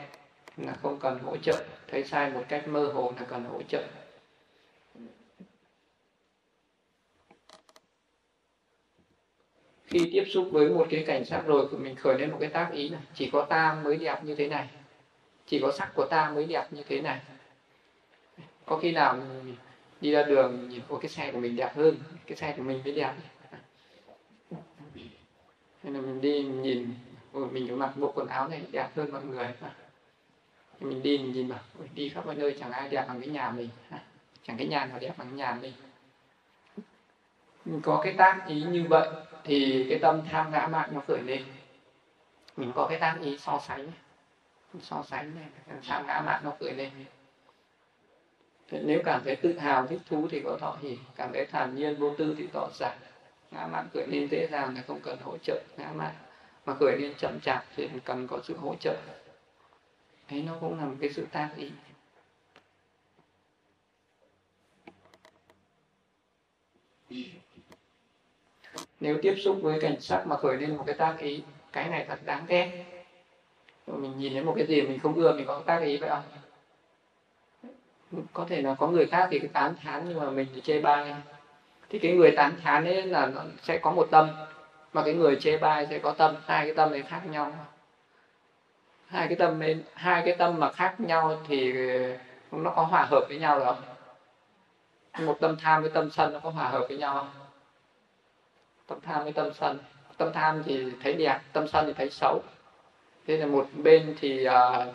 là không cần hỗ trợ. Thấy sai một cách mơ hồ là cần hỗ trợ. Khi tiếp xúc với một cái cảnh sắc rồi mình khởi lên một cái tác ý này chỉ có ta mới đẹp như thế này. Chỉ có sắc của ta mới đẹp như thế này. Có khi nào mình đi ra đường nhìn ô cái xe của mình đẹp hơn, cái xe của mình mới đẹp. Hay là mình đi mình nhìn mình mặc bộ quần áo này đẹp hơn mọi người mình đi, mình nhìn mà đi khắp mọi nơi, chẳng ai đẹp bằng cái nhà mình. Chẳng cái nhà nào đẹp bằng cái nhà mình. Mình có cái tác ý như vậy thì cái tâm tham ngã mạn nó khởi lên. Mình có cái tác ý so sánh. So sánh này tham ngã mạn nó khởi lên. Nếu cảm thấy tự hào, thích thú thì có thọ hỉ. Cảm thấy thản nhiên, vô tư thì tỏ giải ngã mạn khởi lên dễ dàng là không cần hỗ trợ ngã mạn. Mà khởi lên chậm chạp thì cần có sự hỗ trợ ấy nó cũng là một cái sự tác ý. Nếu tiếp xúc với cảnh sắc mà khởi lên một cái tác ý, cái này thật đáng ghét. Mình nhìn thấy một cái gì mình không ưa, mình có tác ý vậy không? Có thể là có người khác thì cái tán thán nhưng mà mình thì chê bai. Thì cái người tán thán ấy là nó sẽ có một tâm, mà cái người chê bai sẽ có tâm, hai cái tâm này khác nhau hai cái tâm nên hai cái tâm mà khác nhau thì ờ, nó có hòa hợp với nhau được không? Một tâm tham với tâm sân nó có hòa hợp với nhau không? Tâm tham với tâm sân. Tâm tham thì thấy đẹp tâm sân thì thấy xấu. Thế là một bên thì uh,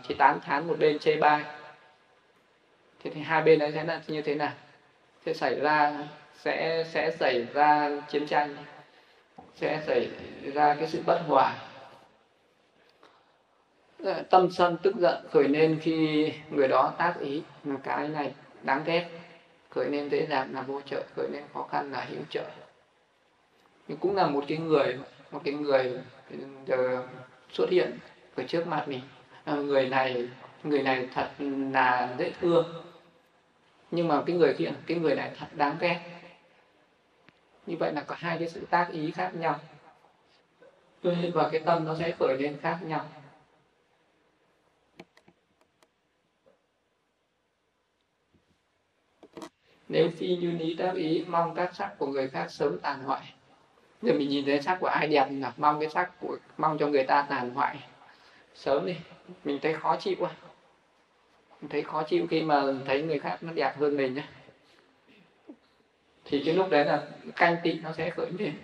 chỉ tán thán một bên chê bai. Thế thì hai bên ấy sẽ là như thế nào? Sẽ xảy ra sẽ sẽ xảy ra chiến tranh sẽ xảy ra cái sự bất hòa tâm sân tức giận khởi lên khi người đó tác ý. Là cái này đáng ghét. Khởi lên dễ dàng là vô trợ, khởi lên khó khăn là hữu trợ. Nhưng cũng là một cái người, một cái người giờ xuất hiện ở trước mặt mình. À, người này người này thật là dễ thương. Nhưng mà cái người kia, cái người này thật đáng ghét. Như vậy là có hai cái sự tác ý khác nhau. Và cái tâm nó sẽ khởi lên khác nhau. Nếu phi như lý đáp ý, mong các sắc của người khác sớm tàn hoại. Giờ mình nhìn thấy sắc của ai đẹp là mong cái sắc của, mong cho người ta tàn hoại. Sớm đi, mình thấy khó chịu quá. Mình thấy khó chịu khi mà thấy người khác nó đẹp hơn mình nhé. Thì cái lúc đấy là canh tị nó sẽ khởi lên.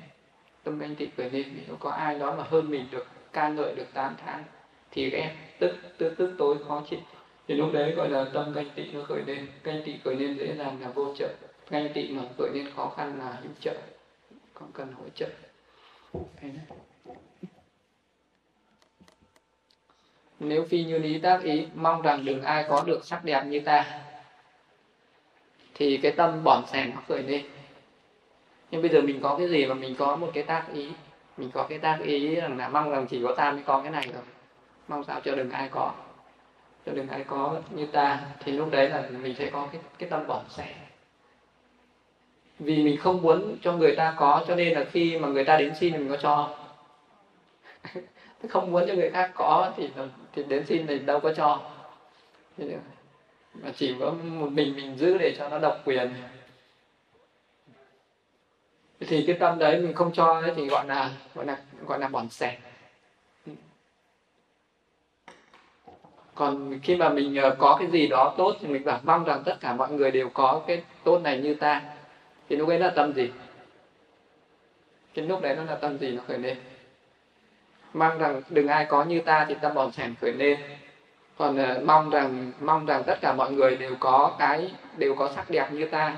Tâm canh tị khởi lên, nếu có ai đó mà hơn mình được, ca ngợi được tán thán thì em tức tức tức tối khó chịu thì lúc đấy gọi là tâm canh tị nó khởi lên. Canh tị khởi lên dễ dàng là vô trợ. Canh tị mà khởi lên khó khăn là hữu trợ. Còn cần hỗ trợ. Nếu phi như lý tác ý, mong rằng đừng ai có được sắc đẹp như ta, thì cái tâm bỏn sẻn nó khởi lên. Nhưng bây giờ mình có cái gì mà mình có một cái tác ý? Mình có cái tác ý rằng là mong rằng chỉ có ta mới có cái này rồi. Mong sao cho đừng ai có? Cho đừng ai có như ta, thì lúc đấy là mình sẽ có cái cái tâm bỏ sẻ vì mình không muốn cho người ta có, cho nên là khi mà người ta đến xin thì mình có cho. Không muốn cho người khác có thì thì đến xin thì đâu có cho. Mà chỉ có một mình mình giữ để cho nó độc quyền. Thì cái tâm đấy mình không cho ấy thì gọi là gọi là gọi là bỏn sẻ còn khi mà mình ờ, có cái gì đó tốt thì mình bảo mong rằng tất cả mọi người đều có cái tốt này như ta. Thì lúc ấy là tâm gì? Cái lúc đấy nó là tâm gì nó khởi lên? Mong rằng đừng ai có như ta thì tâm bòn sẻn khởi lên. Còn uh, mong rằng mong rằng tất cả mọi người đều có cái đều có sắc đẹp như ta.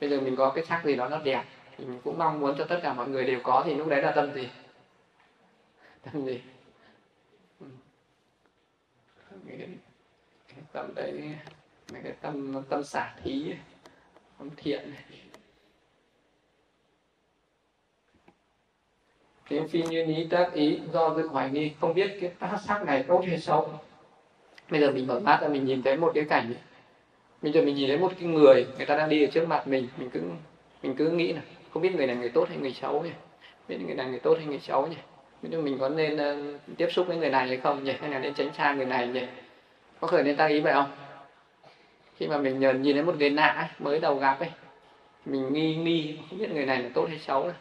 Bây giờ mình có cái sắc gì đó nó đẹp thì mình cũng mong muốn cho tất cả mọi người đều có thì lúc đấy là tâm gì? Tâm gì cái tâm đấy, mấy cái tâm tâm xả thí tâm thiện này. Nếu phi như ý tác ý, do dự hoài nghi, không biết cái tác sắc này tốt hay xấu bây giờ mình mở mắt ra, mình nhìn thấy một cái cảnh. Bây giờ mình nhìn thấy một cái người người ta đang đi ở trước mặt mình mình cứ mình cứ nghĩ là không biết người này người tốt hay người xấu nhỉ? Biết người này người tốt hay người xấu nhỉ? Biết mình có nên uh, tiếp xúc với người này hay không nhỉ? Hay là nên tránh xa người này nhỉ? Có khởi lên tăng ý vậy không? Khi mà mình nhìn, nhìn thấy một người lạ ấy, mới đầu gặp ấy mình nghi nghi không biết người này là tốt hay xấu ấy.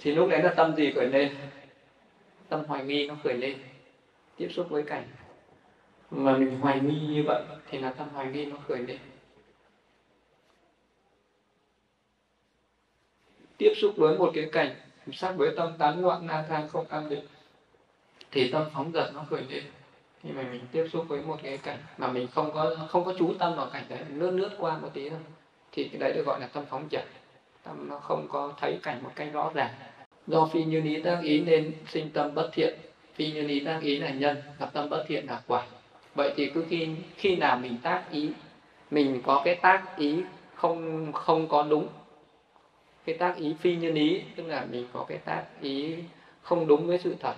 thì lúc đấy là tâm gì khởi lên? Tâm hoài nghi nó khởi lên tiếp xúc với cảnh. Mà mình hoài nghi như vậy thì là tâm hoài nghi nó khởi lên. Tiếp xúc với một cái cảnh sắc với tâm tán loạn, na thang không an định, thì tâm phóng dật nó khởi lên. Khi mà mình tiếp xúc với một cái cảnh mà mình không có không có chú tâm vào cảnh đấy, lướt lướt qua một tí thôi, thì cái đấy được gọi là tâm phóng dật. Tâm nó không có thấy cảnh một cách rõ ràng. Do phi như lý tác ý nên sinh tâm bất thiện. Phi như lý tác ý là nhân, và tâm bất thiện là quả. Vậy thì cứ khi khi nào mình tác ý, mình có cái tác ý không không có đúng cái tác ý phi nhân ý tức là mình có cái tác ý không đúng với sự thật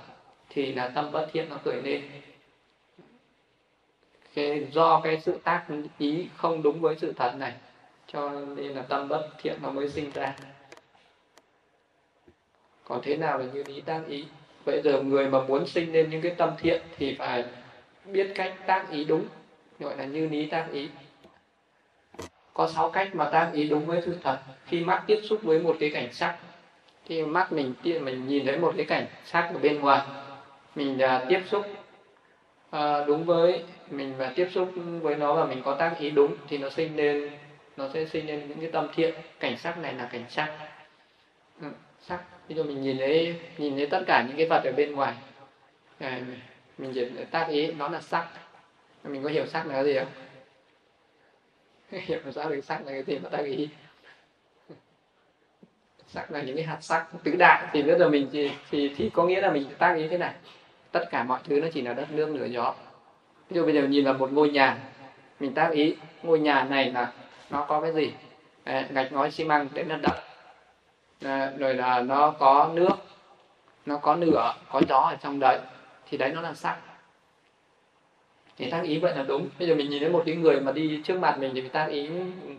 thì là tâm bất thiện nó khởi lên. Cái, do cái sự tác ý không đúng với sự thật này cho nên là tâm bất thiện nó mới sinh ra. Còn thế nào là như ý tác ý? Vậy giờ người mà muốn sinh lên những cái tâm thiện thì phải biết cách tác ý đúng gọi là như ý tác ý có sáu cách mà tác ý đúng với sự thật. Khi mắt tiếp xúc với một cái cảnh sắc khi mắt mình mình nhìn thấy một cái cảnh sắc ở bên ngoài mình uh, tiếp xúc uh, đúng với mình và tiếp xúc với nó và mình có tác ý đúng thì nó sinh lên nó sẽ sinh lên những cái tâm thiện. Cảnh sắc này là cảnh sắc. Ừ, sắc. Ví dụ mình nhìn thấy nhìn thấy tất cả những cái vật ở bên ngoài à, mình chỉ tác ý nó là sắc. Mình có hiểu sắc là gì không? Hiểu sao được sắc là cái gì mà tác ý sắc là những cái hạt sắc tứ đại. Thì bây giờ mình thì, thì thì có nghĩa là mình tác ý thế này. Tất cả mọi thứ nó chỉ là đất nước lửa gió. Ví dụ bây giờ nhìn vào một ngôi nhà mình tác ý ngôi nhà này là nó có cái gì? À, gạch ngói xi măng đến là đất à, rồi là nó có nước nó có lửa có gió ở trong đấy. Thì đấy nó là sắc thì tác ý vậy là đúng. Bây giờ mình nhìn thấy một cái người mà đi trước mặt mình thì mình tác ý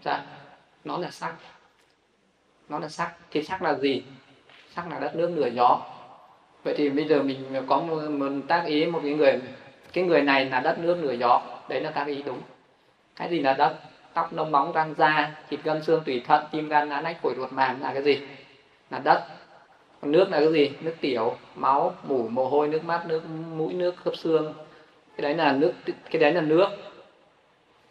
ra nó là sắc. Nó là sắc. Thì sắc là gì? Sắc là đất nước lửa gió. Vậy thì bây giờ mình có một, một tác ý một cái người cái người này là đất nước lửa gió. Đấy là tác ý đúng. Cái gì là đất? Tóc lông móng răng da thịt gân xương tủy thận tim gan lá nách phổi ruột màng là cái gì? Là đất. Còn nước là cái gì? Nước tiểu máu mủ mồ hôi nước mắt nước mũi nước khớp xương cái đấy là nước cái đấy là nước.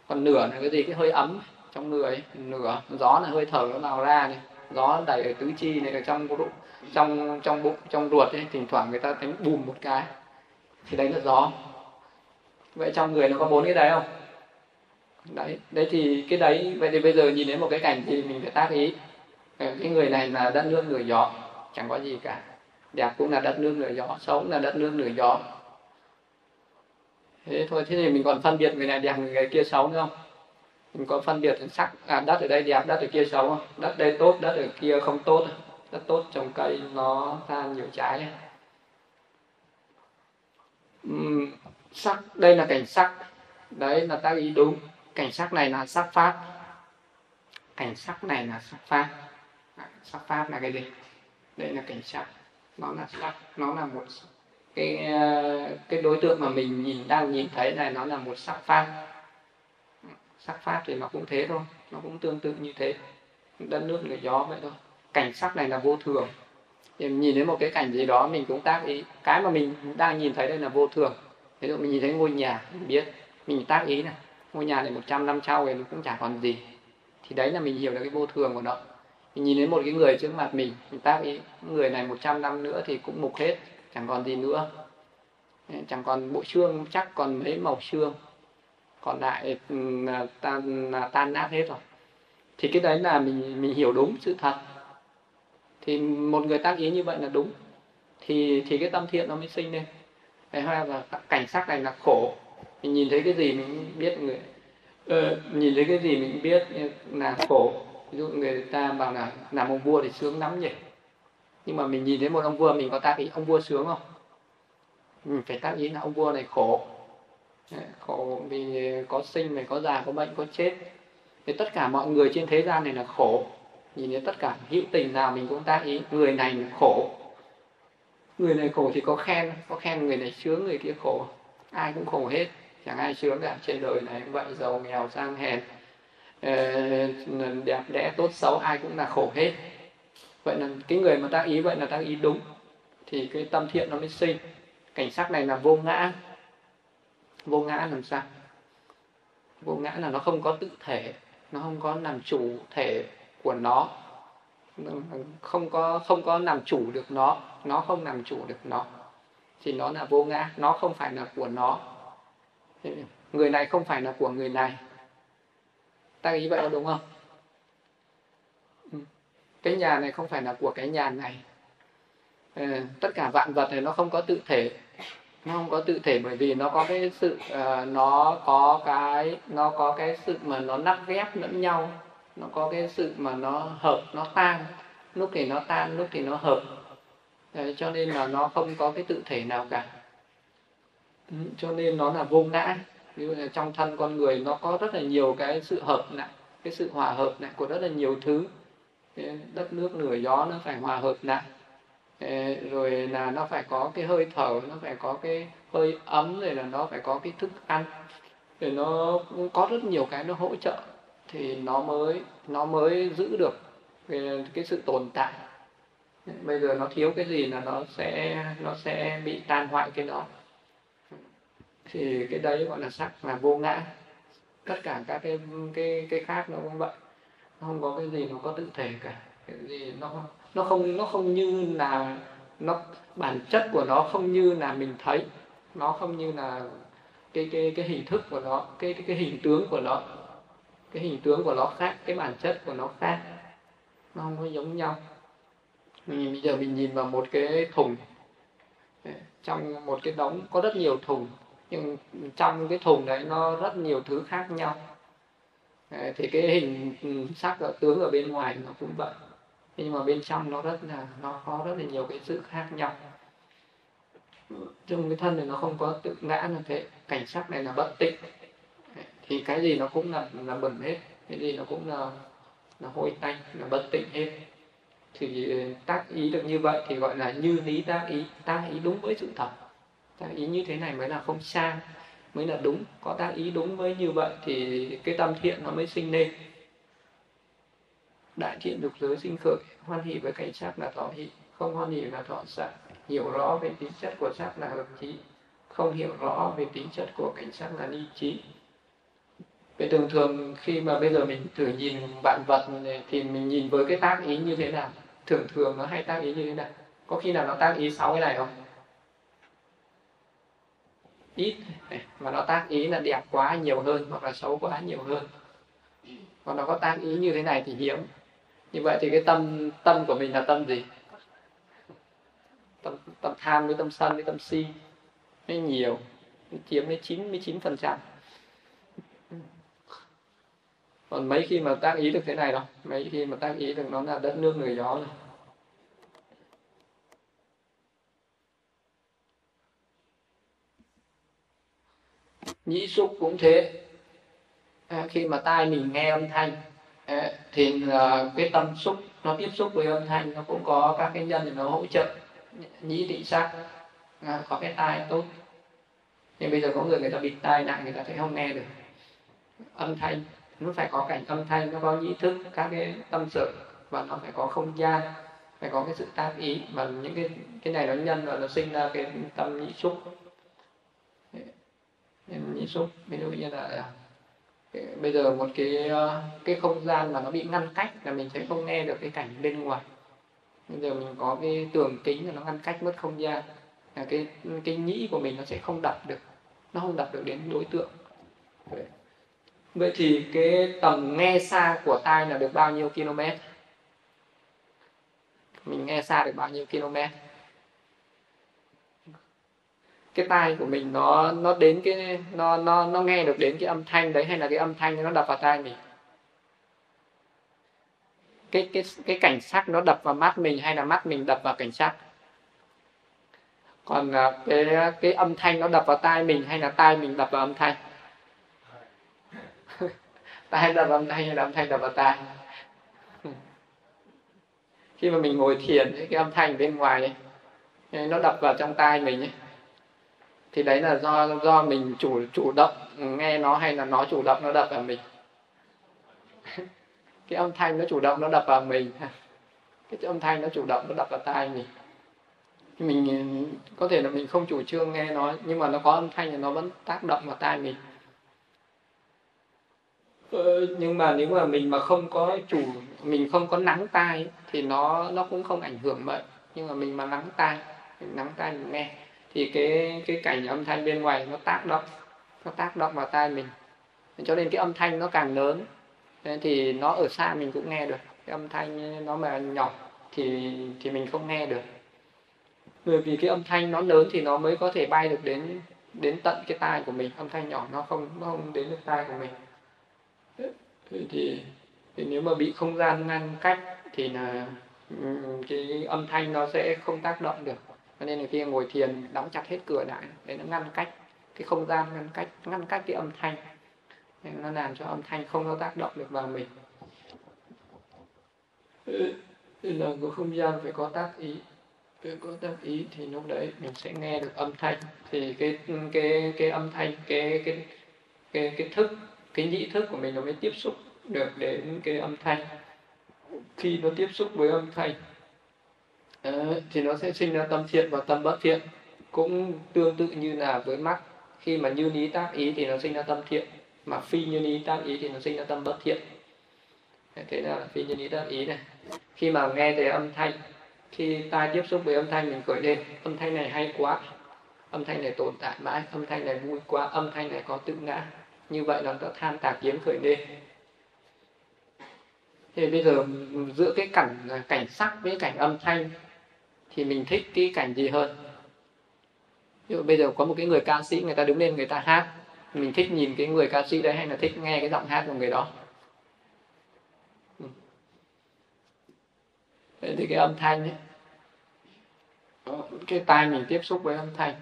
Còn nửa là cái gì? Cái hơi ấm trong người. Nửa gió là hơi thở nó nào ra này. Gió đẩy ở tứ chi này ở trong bụng trong trong bụng trong ruột ấy, thỉnh thoảng người ta thấy bùm một cái. Thì đấy là gió. Vậy trong người nó có bốn cái đấy không? Đấy đấy thì cái đấy vậy thì bây giờ nhìn đến một cái cảnh thì mình phải tác ý. Ờ, cái người này là đất nước người gió chẳng có gì cả. Đẹp cũng là đất nước người gió xấu cũng là đất nước người gió thế thôi thế thì mình còn phân biệt người này đẹp người kia xấu nữa không? Mình có phân biệt sắc à, đất ở đây đẹp đất ở kia xấu không? Đất đây tốt đất ở kia không tốt à? đất tốt trồng cây nó ra nhiều trái uhm, sắc đây là cảnh sắc. Đấy là tác ý đúng. Cảnh sắc này là sắc pháp. Cảnh sắc này là sắc pháp. À, sắc pháp là cái gì? Đây là cảnh sắc. Nó là sắc nó là một cái ờ, cái đối tượng mà mình nhìn, đang nhìn thấy này nó là một sắc pháp. Sắc pháp thì nó cũng thế thôi, nó cũng tương tự như thế. Đất nước người gió vậy thôi. Cảnh sắc này là vô thường. Thì nhìn thấy một cái cảnh gì đó, mình cũng tác ý. Cái mà mình đang nhìn thấy đây là vô thường. Ví dụ mình nhìn thấy ngôi nhà, mình biết. Mình tác ý này, ngôi nhà này 100 năm sau thì nó cũng chả còn gì. Thì đấy là mình hiểu được cái vô thường của nó. Mình nhìn thấy một cái người trước mặt mình mình tác ý, người này 100 năm nữa thì cũng mục hết chẳng còn gì nữa. Chẳng còn bộ xương chắc còn mấy màu xương. Còn lại ừ, tan tan nát hết rồi. Thì cái đấy là mình mình hiểu đúng sự thật. Thì một người tác ý như vậy là đúng. Thì thì cái tâm thiện nó mới sinh lên. Hay là cảnh sắc này là khổ. Mình nhìn thấy cái gì mình biết người ờ, nhìn thấy cái gì mình biết là khổ. Ví dụ người ta bảo là làm ông vua thì sướng lắm nhỉ? Nhưng mà mình nhìn thấy một ông vua, mình có tác ý ông vua sướng không? Mình phải tác ý là ông vua này khổ. Khổ vì có sinh này, có già, có bệnh, có chết. Thì tất cả mọi người trên thế gian này là khổ. Nhìn thấy tất cả hữu tình nào mình cũng tác ý, người này khổ. Người này khổ thì có khen có khen người này sướng, người kia khổ. Ai cũng khổ hết, chẳng ai sướng cả. Trên đời này vậy, giàu nghèo, sang hèn ờ, đẹp đẽ, tốt xấu, ai cũng là khổ hết vậy là cái người mà tác ý vậy là tác ý đúng. Thì cái tâm thiện nó mới sinh. Cảnh sắc này là vô ngã. Vô ngã làm sao? Vô ngã là nó không có tự thể, nó không có làm chủ thể của nó. Không có không có làm chủ được nó. Nó không làm chủ được nó. Thì nó là vô ngã. Nó không phải là của nó. Người này không phải là của người này. Ta nghĩ vậy có đúng không cái nhà này không phải là của cái nhà này. Ừ, tất cả vạn vật này nó không có tự thể. Nó không có tự thể bởi vì nó có cái sự uh, nó có cái nó có cái sự mà nó nắp ghép lẫn nhau. Nó có cái sự mà nó hợp nó tan. Lúc thì nó tan lúc thì nó hợp. Đấy, cho nên là nó không có cái tự thể nào cả. Ừ, cho nên nó là vô ngã. Ví dụ như trong thân con người nó có rất là nhiều cái sự hợp lại cái sự hòa hợp lại của rất là nhiều thứ đất nước lửa gió nó phải hòa hợp lại. Rồi là nó phải có cái hơi thở nó phải có cái hơi ấm rồi là nó phải có cái thức ăn. Rồi nó cũng có rất nhiều cái nó hỗ trợ. Thì nó mới nó mới giữ được cái, cái sự tồn tại. Bây giờ nó thiếu cái gì là nó sẽ nó sẽ bị tan hoại cái đó. Thì cái đấy gọi là sắc là vô ngã. Tất cả các cái cái cái khác nó cũng vậy nó không có cái gì nó có tự thể cả. Cái gì nó nó không nó không như là nó, bản chất của nó không như là mình thấy. Nó không như là cái cái cái hình thức của nó, cái cái hình tướng của nó. Cái hình tướng của nó khác, cái bản chất của nó khác. Nó không có giống nhau. Mình, bây giờ mình nhìn vào một cái thùng. Trong một cái đống có rất nhiều thùng. Nhưng trong cái thùng đấy nó rất nhiều thứ khác nhau thì cái hình ừ, sắc ở tướng ở bên ngoài nó cũng vậy. Nhưng mà bên trong nó rất là, nó có rất là nhiều cái sự khác nhau. Trong cái thân này nó không có tự ngã là thế. Cảnh sắc này là bất tịnh. Thì cái gì nó cũng là là bẩn hết. Cái gì nó cũng là là hôi tanh, là bất tịnh hết. Thì ừ, tác ý được như vậy thì gọi là như lý tác ý. Tác ý đúng với sự thật. Tác ý như thế này mới là không sang mới là đúng có tác ý đúng với như vậy thì cái tâm thiện nó mới sinh lên đại thiện dục giới sinh khởi hoan hỷ với cảnh sắc là thọ hỷ không hoan hỷ là thọ xạ hiểu rõ về tính chất của sắc là hợp trí không hiểu rõ về tính chất của cảnh sắc là ni trí Vậy thường thường khi mà bây giờ mình thử nhìn vạn vật này, thì mình nhìn với cái tác ý như thế nào? Thường thường nó hay tác ý như thế nào? Có khi nào nó tác ý sáu cái này không? Ít, mà nó tác ý là đẹp quá nhiều hơn hoặc là xấu quá nhiều hơn. Còn nó có tác ý như thế này thì hiếm. Như vậy thì cái tâm tâm của mình là tâm gì? Tâm, tâm tham với tâm sân với tâm si nó nhiều, nó chiếm đến 99% còn mấy khi mà tác ý được thế này đâu mấy khi mà tác ý được nó là đất nước người gió rồi nhĩ xúc cũng thế. À, khi mà tai mình nghe âm thanh à, thì à, cái tâm xúc nó tiếp xúc với âm thanh nó cũng có các cái nhân để nó hỗ trợ nhĩ thị sắc à, có cái tai tốt. Nhưng bây giờ có người người ta bịt tai lại người ta sẽ không nghe được âm thanh. Nó phải có cảnh âm thanh nó có nhĩ thức các cái tâm sự và nó phải có không gian phải có cái sự tác ý. Mà những cái cái này nó nhân và nó sinh ra cái tâm nhĩ xúc nhĩ xúc ví dụ như là à, bây giờ một cái ờ, cái không gian mà nó bị ngăn cách là mình sẽ không nghe được cái cảnh bên ngoài. Bây giờ mình có cái tường kính là nó ngăn cách mất không gian, là cái cái nhĩ của mình nó sẽ không đập được, nó không đập được đến đối tượng. Vậy thì cái tầm nghe xa của tai là được bao nhiêu km? Mình nghe xa được bao nhiêu km? Cái tai của mình nó nó đến cái nó nó nó nghe được đến cái âm thanh đấy hay là cái âm thanh nó đập vào tai mình? Cái cái cái cảnh sắc nó đập vào mắt mình hay là mắt mình đập vào cảnh sắc? Còn à, cái cái âm thanh nó đập vào tai mình hay là tai mình đập vào âm thanh? Tai đập âm thanh hay là âm thanh đập vào tai? Khi mà mình ngồi thiền cái âm thanh bên ngoài ấy, nó đập vào trong tai mình ấy thì đấy là do do mình chủ chủ động nghe nó hay là nó chủ động nó đập vào mình. Cái âm thanh nó chủ động nó đập vào mình. Cái âm thanh nó chủ động nó đập vào tai mình. Mình có thể là mình không chủ trương nghe nó nhưng mà nó có âm thanh thì nó vẫn tác động vào tai mình. Ờ, nhưng mà nếu mà mình mà không có chủ mình không có nắng tai thì nó nó cũng không ảnh hưởng vậy. Nhưng mà mình mà nắng tai mình nắng tai mình nghe thì cái cái cảnh âm thanh bên ngoài nó tác động nó tác động vào tai mình. Cho nên cái âm thanh nó càng lớn nên thì nó ở xa mình cũng nghe được. Cái âm thanh nó mà nhỏ thì thì mình không nghe được. Bởi vì cái âm thanh nó lớn thì nó mới có thể bay được đến đến tận cái tai của mình. Âm thanh nhỏ nó không nó không đến được tai của mình. Thì, thì, thì nếu mà bị không gian ngăn cách thì là ừ, cái âm thanh nó sẽ không tác động được cho nên là khi ngồi thiền, đóng chặt hết cửa lại, để nó ngăn cách cái không gian, ngăn cách ngăn cách cái âm thanh. Nên nó làm cho âm thanh không có tác động được vào mình. Nên là của không gian phải có tác ý. Phải có tác ý thì lúc đấy mình sẽ nghe được âm thanh. Thì cái cái cái âm thanh, cái cái cái cái thức, cái nhĩ thức của mình nó mới tiếp xúc được đến cái âm thanh. Khi nó tiếp xúc với âm thanh Đấy, thì nó sẽ sinh ra tâm thiện và tâm bất thiện cũng tương tự như là với mắt. Khi mà như ý tác ý thì nó sinh ra tâm thiện mà phi như ý tác ý thì nó sinh ra tâm bất thiện. Thế nào là phi như ý tác ý này. Khi mà nghe thấy âm thanh khi ta tiếp xúc với âm thanh mình khởi lên âm thanh này hay quá âm thanh này tồn tại mãi âm thanh này vui quá âm thanh này có tự ngã như vậy là ta tham tà kiến khởi lên. Thì bây giờ giữa cái cảnh cảnh sắc với cảnh âm thanh thì mình thích cái cảnh gì hơn? Ví dụ bây giờ có một cái người ca sĩ người ta đứng lên người ta hát mình thích nhìn cái người ca sĩ đấy hay là thích nghe cái giọng hát của người đó? Ừ. Vậy thì cái âm thanh ấy, cái tai mình tiếp xúc với âm thanh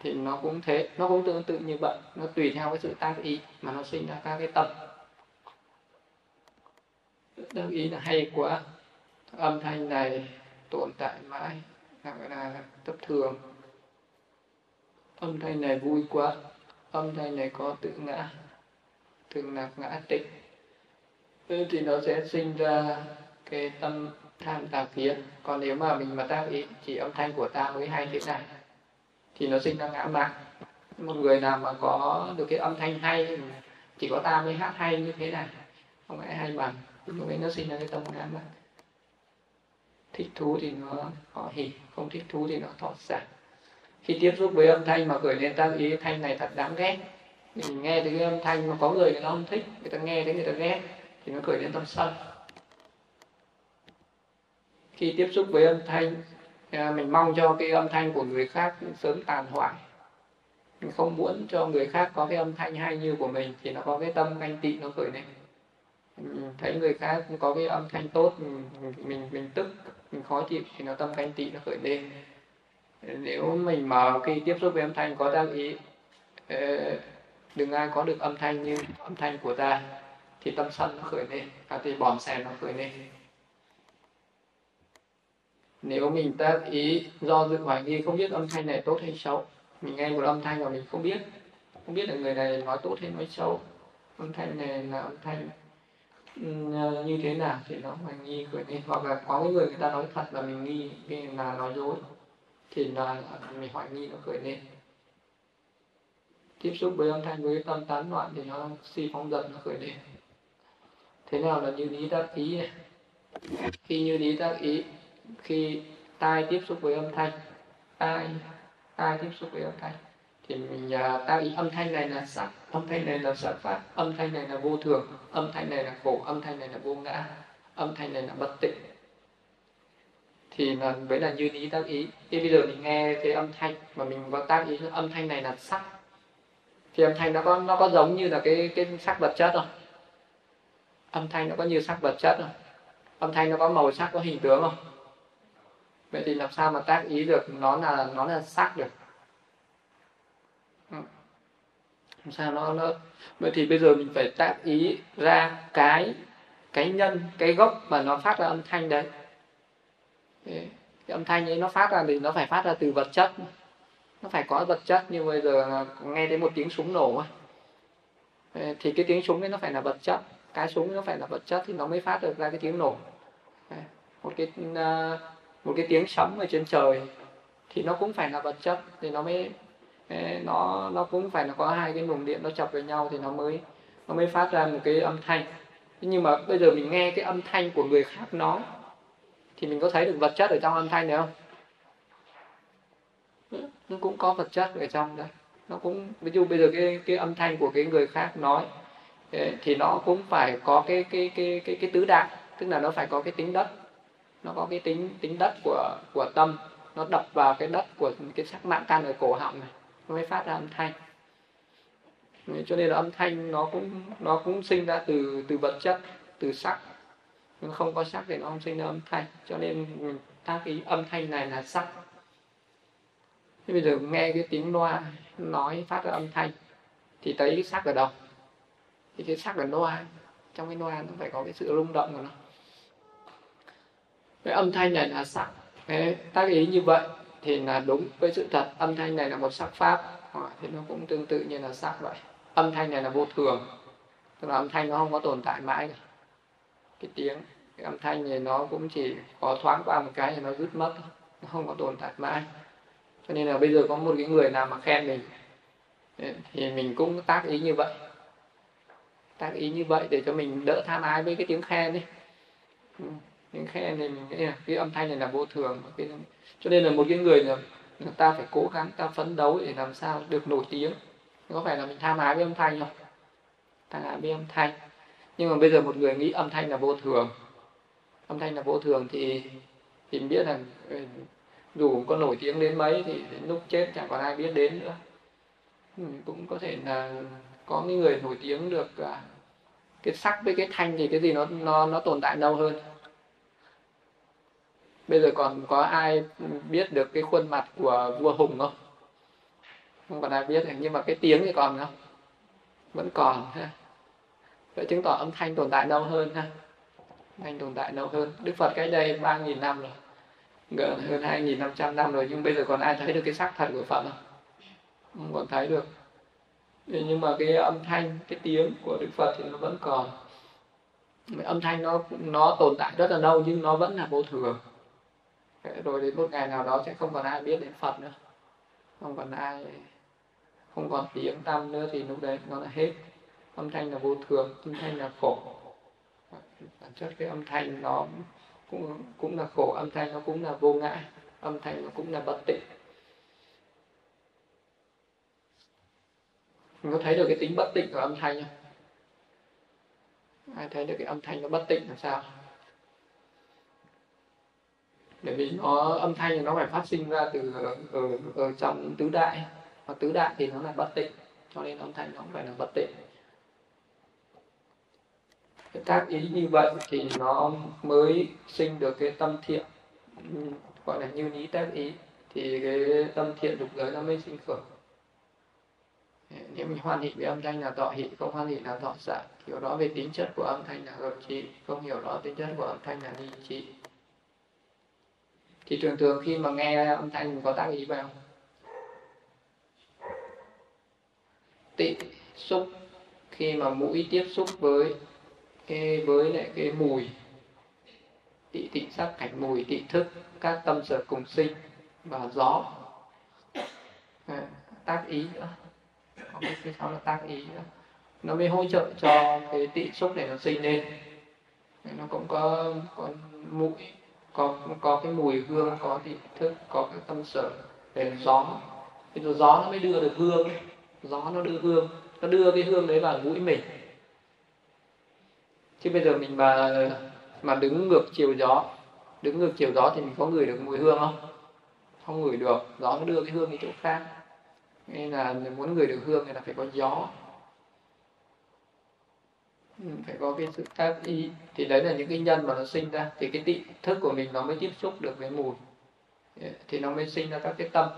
thì nó cũng thế nó cũng tương tự như vậy nó tùy theo cái sự tác ý mà nó sinh ra các cái tâm. Tác ý là hay quá âm thanh này tồn tại mãi hoặc gọi là thất thường. Âm thanh này vui quá. Âm thanh này có tự ngã thường là ngã tịch thì nó sẽ sinh ra cái tâm tham tà kiến. Còn nếu mà mình mà tác ý chỉ âm thanh của ta mới hay thế này, thì nó sinh ra ngã mạn một người nào mà có được cái âm thanh hay, chỉ có ta mới hát hay như thế này, không ai hay bằng. Lúc ấy nó sinh ra cái tâm ngã mạn thích thú thì nó họ hỉ không thích thú thì nó thọ giả. Khi tiếp xúc với âm thanh mà gửi lên ta ý thanh này thật đáng ghét. Mình nghe thấy cái âm thanh mà có người người ta không thích người ta nghe thấy người ta ghét thì nó khởi lên tâm sân. Khi tiếp xúc với âm thanh à, mình mong cho cái âm thanh của người khác sớm tàn hoại. Mình không muốn cho người khác có cái âm thanh hay như của mình thì nó có cái tâm ganh tị nó khởi lên. Thấy người khác có cái âm thanh tốt mình mình, mình tức mình khó chịu thì nó tâm ganh tị nó khởi lên. Nếu mình mà khi tiếp xúc với âm thanh có tác ý đừng ai có được âm thanh như âm thanh của ta thì tâm sân nó khởi lên và thì bòn xèn nó khởi lên. Nếu mình tác ý do dự hoài nghi không biết âm thanh này tốt hay xấu mình nghe một âm thanh mà mình không biết không biết là người này nói tốt hay nói xấu âm thanh này là âm thanh Ờ, như thế nào thì nó hoài nghi khởi lên hoặc là có cái người người ta nói thật là mình nghi là nói dối, thì là à, mình hoài nghi nó khởi lên. Tiếp xúc với âm thanh, với tâm tán loạn thì nó si phóng dần nó khởi lên. Thế nào là như lý tác ý này khi như lý tác ý, khi tai tiếp xúc với âm thanh tai tai tiếp xúc với âm thanh? Thì mình uh, ta ý âm thanh này là sắc âm thanh này là sở pháp âm thanh này là vô thường âm thanh này là khổ âm thanh này là vô ngã âm thanh này là bất tịnh. Thì là với là như ý tác ý. Thì bây giờ mình nghe cái âm thanh mà mình có tác ý âm thanh này là sắc. Thì âm thanh nó có nó có giống như là cái cái sắc vật chất không? Âm thanh nó có như sắc vật chất không? Âm thanh nó có màu sắc có hình tướng không? Vậy thì làm sao mà tác ý được nó là nó là sắc được ừ làm sao nó nó vậy thì bây giờ mình phải tác ý ra cái cái nhân, cái gốc mà nó phát ra âm thanh đấy. Cái âm thanh ấy nó phát ra thì nó phải phát ra từ vật chất. Nó phải có vật chất như bây giờ nghe thấy một tiếng súng nổ thì cái tiếng súng ấy nó phải là vật chất. Cái súng nó phải là vật chất thì nó mới phát được ra cái tiếng nổ. Một cái ờ, một cái tiếng sấm ở trên trời thì nó cũng phải là vật chất thì nó mới nó nó cũng phải là có hai cái luồng điện nó chập với nhau thì nó mới nó mới phát ra một cái âm thanh. Nhưng mà bây giờ mình nghe cái âm thanh của người khác nói, thì mình có thấy được vật chất ở trong âm thanh này không? Ừ, nó cũng có vật chất ở trong đấy. Nó cũng, ví dụ bây giờ cái cái âm thanh của cái người khác nói thì nó cũng phải có cái cái cái cái cái tứ đại tức là nó phải có cái tính đất. Nó có cái tính tính đất của của tâm, nó đập vào cái đất của cái sắc mạng căn ở cổ họng này mới phát ra âm thanh. Cho nên là âm thanh nó cũng nó cũng sinh ra từ từ vật chất từ sắc. Nhưng không có sắc thì nó không sinh ra âm thanh. Cho nên các cái âm thanh này là sắc. Thế bây giờ nghe cái tiếng loa nói phát ra âm thanh thì thấy cái sắc ở đâu? Thì cái sắc ở loa. Trong cái loa nó phải có cái sự rung động của nó. Cái âm thanh này là sắc. Đấy, tác ý như vậy thì là đúng với sự thật, âm thanh này là một sắc pháp. Ờ, thì nó cũng tương tự như là sắc vậy. Âm thanh này là vô thường, tức là âm thanh nó không có tồn tại mãi cả. cái tiếng, cái âm thanh này nó cũng chỉ có thoáng qua một cái thì nó rút mất nó không có tồn tại mãi. Cho nên là bây giờ có một cái người nào mà khen mình, thì mình cũng tác ý như vậy. Tác ý như vậy để cho mình đỡ tham ái với cái tiếng khen đi những tiếng này mình nghĩ là cái âm thanh này là vô thường cái, cho nên là một cái người là ta phải cố gắng ta phấn đấu để làm sao được nổi tiếng. Có phải là mình tham ái với âm thanh không? Tham ái với âm thanh. Nhưng mà bây giờ một người nghĩ âm thanh là vô thường. Âm thanh là vô thường thì thì biết là ừ, dù có nổi tiếng đến mấy thì đến lúc chết chẳng còn ai biết đến nữa. Ừ, cũng có thể là có những người nổi tiếng được à, cái sắc với cái thanh thì cái gì nó nó nó tồn tại lâu hơn bây giờ còn có ai biết được cái khuôn mặt của vua hùng không? Không còn ai biết nhưng mà cái tiếng thì còn không? Vẫn còn ha. Vậy chứng tỏ âm thanh tồn tại lâu hơn ha. Thanh tồn tại lâu hơn. Đức phật cách đây ba nghìn năm rồi. Gần hơn hai nghìn năm trăm năm rồi, nhưng bây giờ còn ai thấy được cái sắc thật của phật không? Không còn thấy được. Nhưng mà cái âm thanh, cái tiếng của đức phật thì nó vẫn còn. Âm thanh nó nó tồn tại rất là lâu, nhưng nó vẫn là vô thường rồi đến một ngày nào đó sẽ không còn ai biết đến phật nữa. Không còn ai, không còn tiếng tâm nữa thì lúc đấy nó là hết. Âm thanh là vô thường, âm thanh là khổ. Bản chất cái âm thanh nó cũng cũng là khổ, âm thanh nó cũng là vô ngã, âm thanh nó cũng là bất tịnh. Mình có thấy được cái tính bất tịnh của âm thanh không? Ai thấy được cái âm thanh nó bất tịnh là sao? Bởi vì nó âm thanh thì nó phải phát sinh ra từ ở, ở, trong tứ đại. Và tứ đại thì nó là bất tịnh cho nên âm thanh nó cũng phải là bất tịnh. Các tác ý như vậy thì nó mới sinh được cái tâm thiện gọi là như lý tác ý. Thì cái tâm thiện dục giới nó mới sinh khởi. Nếu mình hoan hỷ với âm thanh là thọ hỷ không hoan hỷ là thọ xả hiểu rõ về tính chất của âm thanh là hợp trí không hiểu rõ tính chất của âm thanh là ly trí thì thường thường khi mà nghe âm thanh mình có tác ý vào. Tị xúc. Khi mà mũi tiếp xúc với cái với lại cái mùi tị tị sắc cảnh mùi tị thức các tâm sở cùng sinh và gió. À, tác ý nữa. Cái sau là tác ý nữa. Nó mới hỗ trợ cho cái tị xúc này nó sinh lên. Nó cũng có có mũi có có cái mùi hương có vị thức, có cái tâm sở để gió. Thì rồi gió nó mới đưa được hương gió nó đưa hương, nó đưa cái hương đấy vào mũi mình. Chứ bây giờ mình mà mà đứng ngược chiều gió, đứng ngược chiều gió thì mình có ngửi được mùi hương không? Không ngửi được, gió nó đưa cái hương đi chỗ khác. Nên là muốn ngửi được hương thì là phải có gió. Ừ, phải có cái sự tác ý. Thì đấy là những cái nhân mà nó sinh ra. Thì cái tị thức của mình nó mới tiếp xúc được với mùi. Dạ, thì nó mới sinh ra các cái tâm.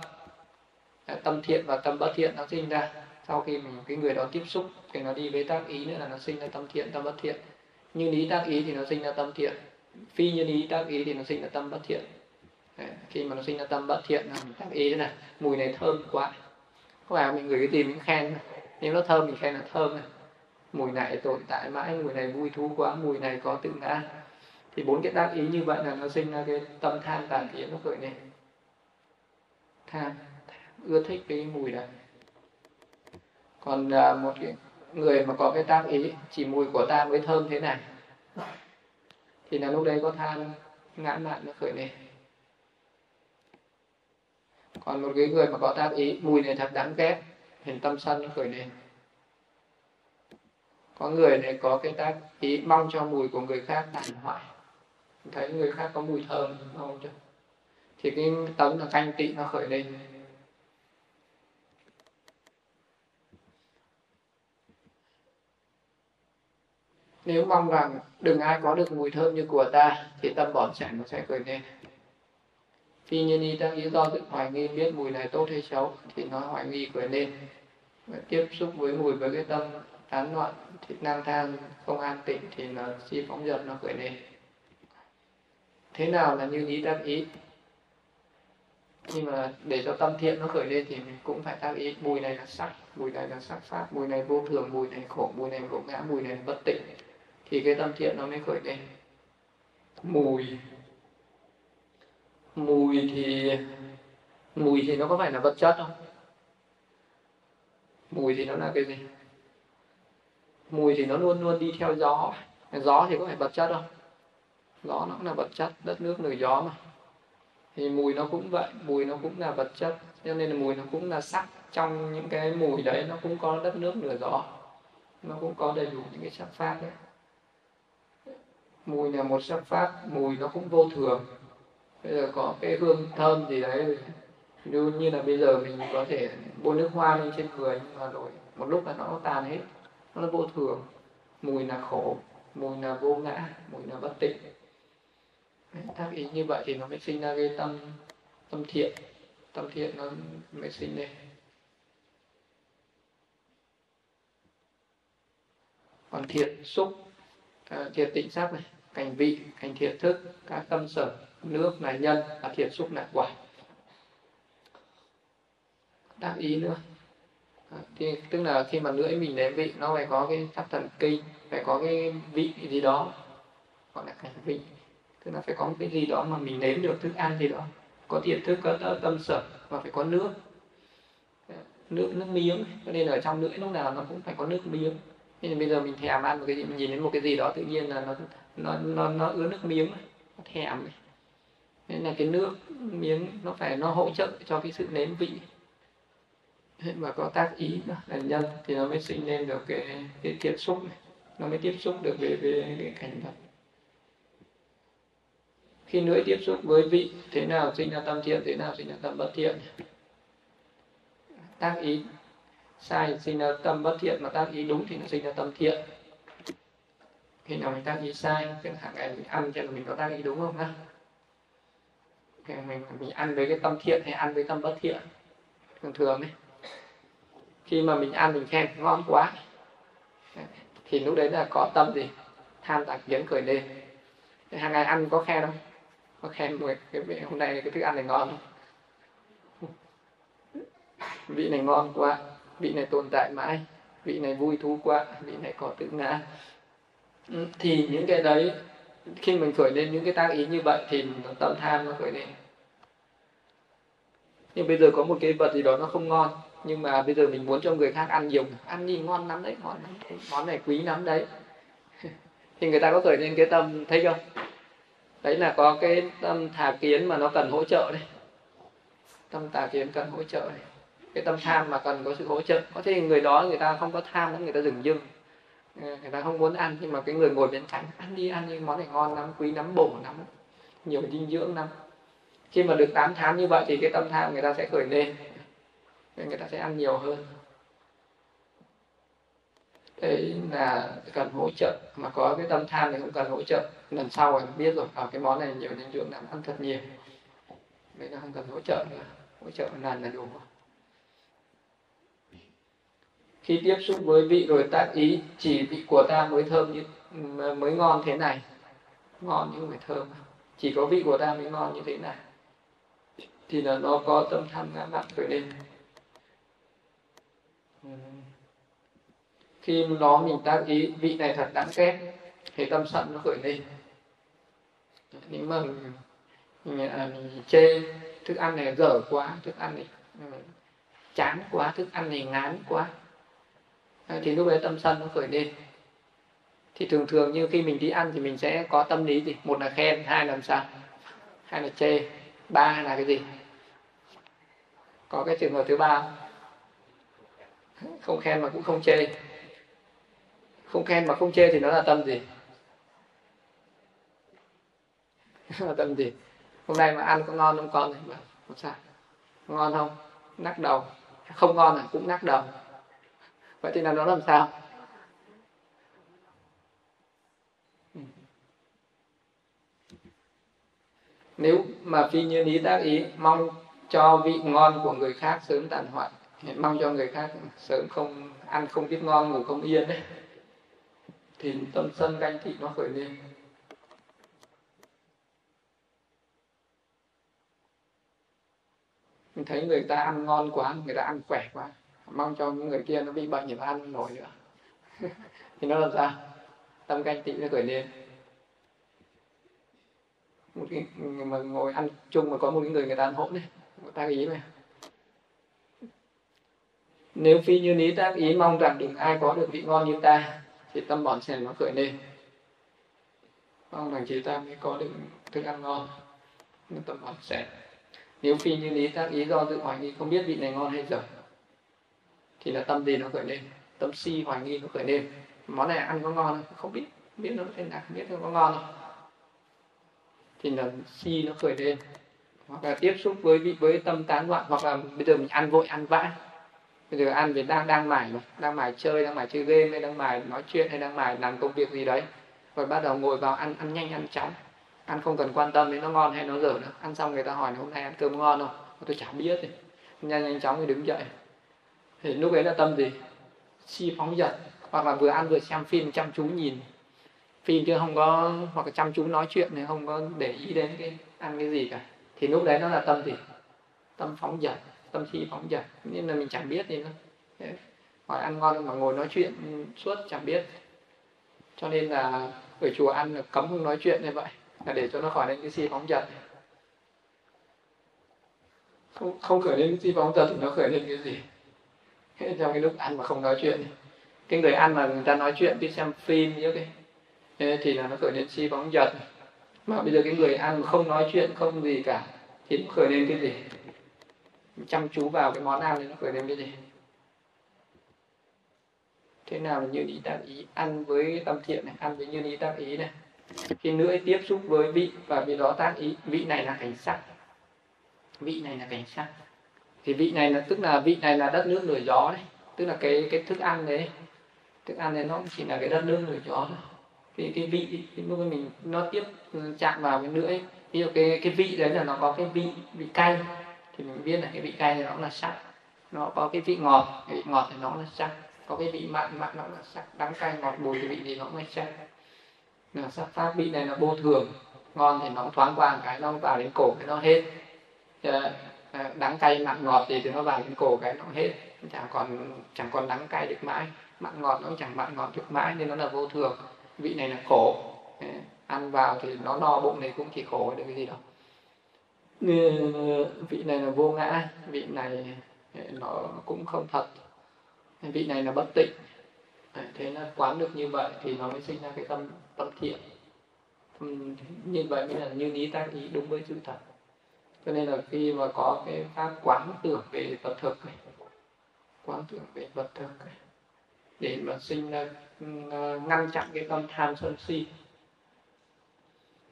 Dạ, tâm thiện và tâm bất thiện nó sinh ra. Sau khi mình cái người đó tiếp xúc, thì nó đi với tác ý nữa là nó sinh ra tâm thiện, tâm bất thiện. Như lý tác ý thì nó sinh ra tâm thiện. Phi như lý tác ý thì nó sinh ra tâm bất thiện. Dạ, khi mà nó sinh ra tâm bất thiện mình tác ý thế này. Mùi này thơm quá. Có phải mình gửi cái gì mình khen. Nếu nó thơm mình khen là thơm mùi này tồn tại mãi mùi này vui thú quá mùi này có tự ngã. Thì bốn cái tác ý như vậy là nó sinh ra cái tâm tham tàn kiến nó khởi lên. Tham, tham ưa thích cái mùi này còn à, một cái người mà có cái tác ý chỉ mùi của ta mới thơm thế này thì là lúc đấy có tham ngã mạn nó khởi lên. Còn một cái người mà có tác ý mùi này thật đáng ghét thì tâm sân nó khởi lên có người này có cái tác ý mong cho mùi của người khác tàn hoại. Thấy người khác có mùi thơm không chứ thì cái tấm là canh tị nó khởi lên. Nếu mong rằng đừng ai có được mùi thơm như của ta, thì tâm bỏ chạy nó sẽ khởi lên. Tuy nhiên y đang lý do tự hoài nghi biết mùi này tốt hay xấu, thì nó hoài nghi khởi lên. Và tiếp xúc với mùi với cái tâm tán loạn thì năng thang không an tịnh thì nó chi phóng dật nó khởi lên thế nào là như ý tác ý? Nhưng mà để cho tâm thiện nó khởi lên thì mình cũng phải tác ý. Mùi này là sắc, mùi này là sắc pháp, mùi này vô thường, mùi này khổ, mùi này gỗ ngã, mùi này bất tịnh. Thì cái tâm thiện nó mới khởi lên. Mùi. Mùi thì mùi thì nó có phải là vật chất không? Mùi thì nó là cái gì? Mùi thì nó luôn luôn đi theo gió. Gió thì có phải vật chất không? Gió nó cũng là vật chất, đất nước nổi gió mà. Thì mùi nó cũng vậy, mùi nó cũng là vật chất. Cho nên là mùi nó cũng là sắc. Trong những cái mùi đấy nó cũng có đất nước nửa gió. Nó cũng có đầy đủ những cái sắc pháp đấy. Mùi là một sắc pháp mùi nó cũng vô thường. Bây giờ có cái hương thơm gì đấy như như là bây giờ mình có thể bôi nước hoa lên trên người, nhưng mà rồi một lúc là nó tan hết nó là vô thường. Mùi là khổ mùi là vô ngã mùi là bất tịnh. Tác ý như vậy thì nó mới sinh ra cái tâm tâm thiện. Tâm thiện nó mới sinh lên. Còn thiện xúc à, thiện tịnh sắc này cảnh vị cảnh thiện thức các tâm sở nước là nhân và thiện xúc là quả. Tác ý nữa. Ờ, thì tức là khi mà lưỡi mình nếm vị, nó phải có cái sắc thần kinh, phải có cái vị gì đó, gọi là cảnh vị. Tức là phải có một cái gì đó mà mình nếm được thức ăn gì đó. Có thiện thức, có tâm sở, và phải có nước. Ờ, nước nước miếng, cho nên ở trong lưỡi lúc nào nó cũng phải có nước miếng. Nên bây giờ mình thèm ăn một cái gì, mình nhìn đến một cái gì đó tự nhiên là nó nó nó nó ứa nước miếng, nó thèm nên là cái nước miếng nó phải, nó hỗ trợ cho cái sự nếm vị và có tác ý là nhân thì nó mới sinh lên được cái cái tiếp xúc này. Nó mới tiếp xúc được với, với cái cảnh vật. Khi nữa tiếp xúc với vị thế nào sinh ra tâm thiện thế nào sinh ra tâm bất thiện. Tác ý sai sinh ra tâm bất thiện mà tác ý đúng thì nó sinh ra tâm thiện. Khi nào mình tác ý sai cái hàng ngày mình ăn cho mình có tác ý đúng không ha mình mình ăn với cái tâm thiện hay ăn với tâm bất thiện thường thường ấy khi mà mình ăn mình khen, ngon quá. Thì lúc đấy là có tâm gì? Tham tạc kiến khởi lên hàng ngày ăn có khen không? Có khen một cái hôm nay cái thức ăn này ngon không? Vị này ngon quá. Vị này tồn tại mãi. Vị này vui thú quá. Vị này có tự ngã. Ừ, thì những cái đấy, khi mình khởi lên những cái tác ý như vậy thì tâm tham nó khởi lên. Nhưng bây giờ có một cái vật gì đó nó không ngon nhưng mà bây giờ mình muốn cho người khác ăn nhiều, ăn nhìn ngon lắm đấy món món này quý lắm đấy. Thì người ta có khởi lên cái tâm, thấy không? Đấy là có cái tâm thà kiến mà nó cần hỗ trợ đấy. Tâm tà kiến cần hỗ trợ đấy. Cái tâm tham mà cần có sự hỗ trợ. Có thể người đó người ta không có tham người ta dừng dưng. Ờ, người ta không muốn ăn, nhưng mà cái người ngồi bên cạnh, ăn đi ăn đi, món này ngon lắm, quý lắm, bổ lắm, nhiều dinh dưỡng lắm. Khi mà được tám tháng như vậy thì cái tâm tham người ta sẽ khởi lên nên người ta sẽ ăn nhiều hơn. Đấy là cần hỗ trợ mà có cái tâm tham thì cũng cần hỗ trợ. Lần sau rồi biết rồi ở à, cái món này nhiều dinh dưỡng làm ăn thật nhiều. Đấy là không cần hỗ trợ nữa hỗ trợ lần là đủ. Khi tiếp xúc với vị rồi tác ý chỉ vị của ta mới thơm như mới ngon thế này. Ngon nhưng phải thơm. Chỉ có vị của ta mới ngon như thế này. Thì là nó có tâm tham ngã mạn khởi lên khi nó mình tác ý vị này thật đáng ghét thì tâm sân nó khởi lên. Nếu mà mình, à, mình chê thức ăn này dở quá thức ăn này ừ, chán quá thức ăn này ngán quá à, thì lúc đấy tâm sân nó khởi lên. Thì thường thường như khi mình đi ăn thì mình sẽ có tâm lý gì? Một là khen hai là làm sao? Hai là chê ba là cái gì? Có cái trường hợp thứ ba không? Không khen mà cũng không chê. Không khen mà không chê thì nó là tâm gì? Là tâm gì? Hôm nay mà ăn có ngon không con này? Mà sao. Ngon không? Nắc đầu. Không ngon à? Cũng nắc đầu. Vậy thì là nó làm sao? Ừ. Nếu mà phi như ý tác ý, mong cho vị ngon của người khác sớm tàn hoại mong cho người khác sớm không ăn, không biết ngon, ngủ không yên đấy. Thì tâm sân ganh thị nó khởi lên. Mình thấy người ta ăn ngon quá, người ta ăn khỏe quá. Mong cho những người kia nó bị bệnh thì nó ăn nổi nữa. Thì nó làm sao? Tâm ganh tị nó khởi lên. Một cái mà ngồi ăn chung mà có một cái người người ta ăn hỗn đấy. Người ta ý này nếu phi như lý tác ý mong rằng đừng ai có được vị ngon như ta, thì tâm bọn sẽ nó khởi lên. Mong rằng chỉ ta mới có được thức ăn ngon tâm bọn sẽ. Nếu phi như lý tác ý do tự hoài nghi không biết vị này ngon hay dở, thì là tâm gì nó khởi lên? Tâm si hoài nghi nó khởi lên. Món này ăn có ngon không? Không biết. Biết nó thế nào không biết nó có ngon không? Thì là si nó khởi lên. Hoặc là tiếp xúc với vị, với tâm tán loạn, hoặc là bây giờ mình ăn vội, ăn vã bây giờ ăn thì đang đang mải mà, đang mải chơi, đang mải chơi game hay đang mải nói chuyện hay đang mải làm công việc gì đấy. Rồi bắt đầu ngồi vào ăn ăn nhanh, ăn chóng. Ăn không cần quan tâm đến nó ngon hay nó dở nữa. Ăn xong người ta hỏi hôm nay ăn cơm ngon không? Tôi chả biết thì nhanh nhanh chóng thì đứng dậy. Thì lúc ấy là tâm gì? Si phóng dật. Hoặc là vừa ăn vừa xem phim chăm chú nhìn. Phim chứ không có, hoặc là chăm chú nói chuyện thì không có để ý đến cái ăn cái gì cả. Thì lúc đấy nó là tâm gì? Tâm phóng dật tâm si phóng dật nên là mình chẳng biết gì nữa. Hỏi ăn ngon mà ngồi nói chuyện suốt chẳng biết. Cho nên là ở chùa ăn là cấm không nói chuyện như vậy. Là để cho nó khỏi lên cái si phóng dật không không khởi lên cái si phóng dật thì nó khởi lên cái gì? Trong cái lúc ăn mà không nói chuyện. Cái người ăn mà người ta nói chuyện, đi xem phim như cái. Thì là nó khởi lên si phóng dật mà bây giờ cái người ăn mà không nói chuyện, không gì cả, thì cũng khởi lên cái gì? Chăm chú vào cái món ăn thì nó khởi lên cái gì thế nào là như ý tác ý? Ăn với tâm thiện này, ăn với như ý tác ý này. Khi nữa tiếp xúc với vị và vì đó tác ý, vị này là cảnh sắc. Vị này là cảnh sắc. Thì vị này là, tức là vị này là đất nước nổi gió đấy. Tức là cái cái thức ăn đấy. Thức ăn này nó chỉ là cái đất nước nổi gió thôi. Cái cái vị, cái lúc mình, nó tiếp chạm vào cái lưỡi ví dụ cái cái vị đấy là nó có cái vị vị cay thì mình biết là cái vị cay thì nó là sắc. Nó có cái vị ngọt, cái vị ngọt thì nó là sắc. Có cái vị mặn mặn nó là sắc. Đắng cay, ngọt bùi thì vị gì nó cũng là sắc. Là sắc pháp, vị này là vô thường. Ngon thì nó thoáng qua một cái, nó vào đến cổ cái nó hết. À, đắng cay, mặn, ngọt gì thì nó vào đến cổ cái nó hết. Chẳng còn chẳng còn đắng cay được mãi. Mặn, ngọt nó chẳng mặn, ngọt được mãi nên nó là vô thường. Vị này là khổ. Ăn vào thì nó no bụng này cũng chỉ khổ được cái gì đâu. Ờ, vị này là vô ngã vị này ờ, nó cũng không thật. Vị này là bất tịnh. Ờ, thế là quán được như vậy thì nó mới sinh ra cái tâm tâm thiện. Như vậy mới là như lý tác ý đúng với sự thật. Cho nên là khi mà có cái pháp quán tưởng về vật thực này quán tưởng về vật thực này để mà sinh ra ngăn chặn cái tâm tham sân si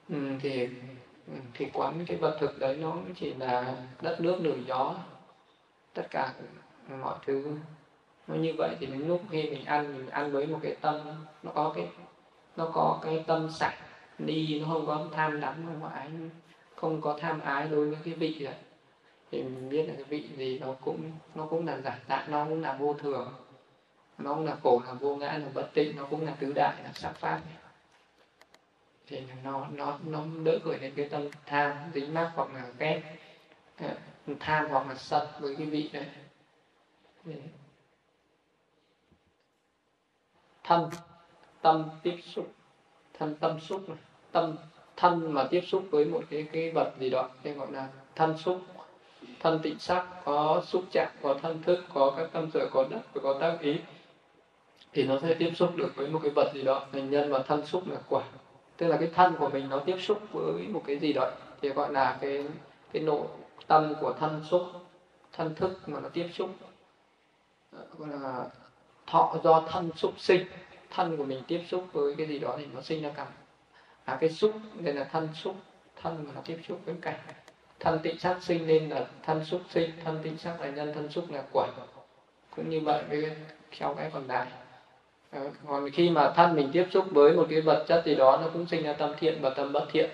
ừ, thì Ừ, thì quán cái vật thực đấy nó chỉ là đất nước đường gió. Tất cả mọi thứ nó như vậy thì đến lúc khi mình ăn mình ăn với một cái tâm, nó có cái, nó có cái tâm sạch đi, nó không có tham đắm không có ái không có tham ái đối với cái vị này thì mình biết là cái vị gì nó cũng nó cũng là giả tạm nó cũng là vô thường. Nó cũng là khổ, là vô ngã, là bất tịnh, nó cũng là tứ đại, là sắc pháp thì nó nó nó đỡ gửi lên cái tâm tham dính mắc hoặc là ghét. Ờ, tham hoặc là sân với cái vị đấy. Thân, tâm tiếp xúc. Thân, tâm xúc tâm, thân mà tiếp xúc với một cái cái vật gì đó thì gọi là thân xúc. Thân tịnh sắc, có xúc chạm, có thân thức, có các tâm sở có đất và có tác ý. Thì nó sẽ tiếp xúc được với một cái vật gì đó. Thành nhân và thân xúc là quả tức là cái thân của mình nó tiếp xúc với một cái gì đó, thì gọi là cái cái nội tâm của thân xúc, thân thức mà nó tiếp xúc. Ờ, gọi là thọ, do thân xúc sinh, thân của mình tiếp xúc với cái gì đó thì nó sinh ra cảm à cái xúc nên là thân xúc, thân mà nó tiếp xúc với cảnh. Thân tịnh sắc sinh nên là thân xúc sinh, thân tịnh sắc là nhân, thân xúc là quả cũng như vậy với theo cái còn đại Ờ, còn khi mà thân mình tiếp xúc với một cái vật chất gì đó, nó cũng sinh ra tâm thiện và tâm bất thiện.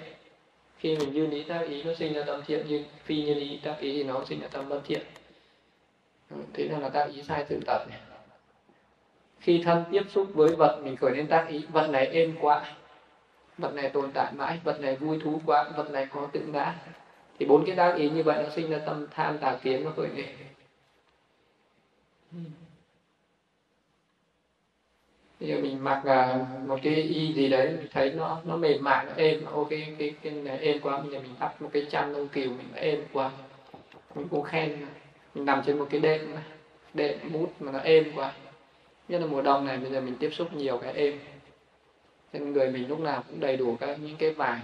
Khi mình như ý tác ý, nó sinh ra tâm thiện, nhưng phi như ý tác ý thì nó sinh ra tâm bất thiện. Ờ, thế nên là tác ý sai sự tật này khi thân tiếp xúc với vật, mình khởi lên tác ý, vật này êm quá, vật này tồn tại mãi, vật này vui thú quá, vật này có tự ngã, thì bốn cái tác ý như vậy nó sinh ra tâm tham tà kiến nó khởi lên bây giờ mình mặc uh, một cái y gì đấy mình thấy nó nó mềm mại nó êm. Ok cái cái, cái này êm quá. Bây giờ mình đắp một cái chăn lông kiều mình êm quá. Mình cũng khen mình nằm trên một cái đệm đệm mút mà nó êm quá. Nhất là mùa đông này bây giờ mình tiếp xúc nhiều cái êm. Nên người mình lúc nào cũng đầy đủ các những cái vải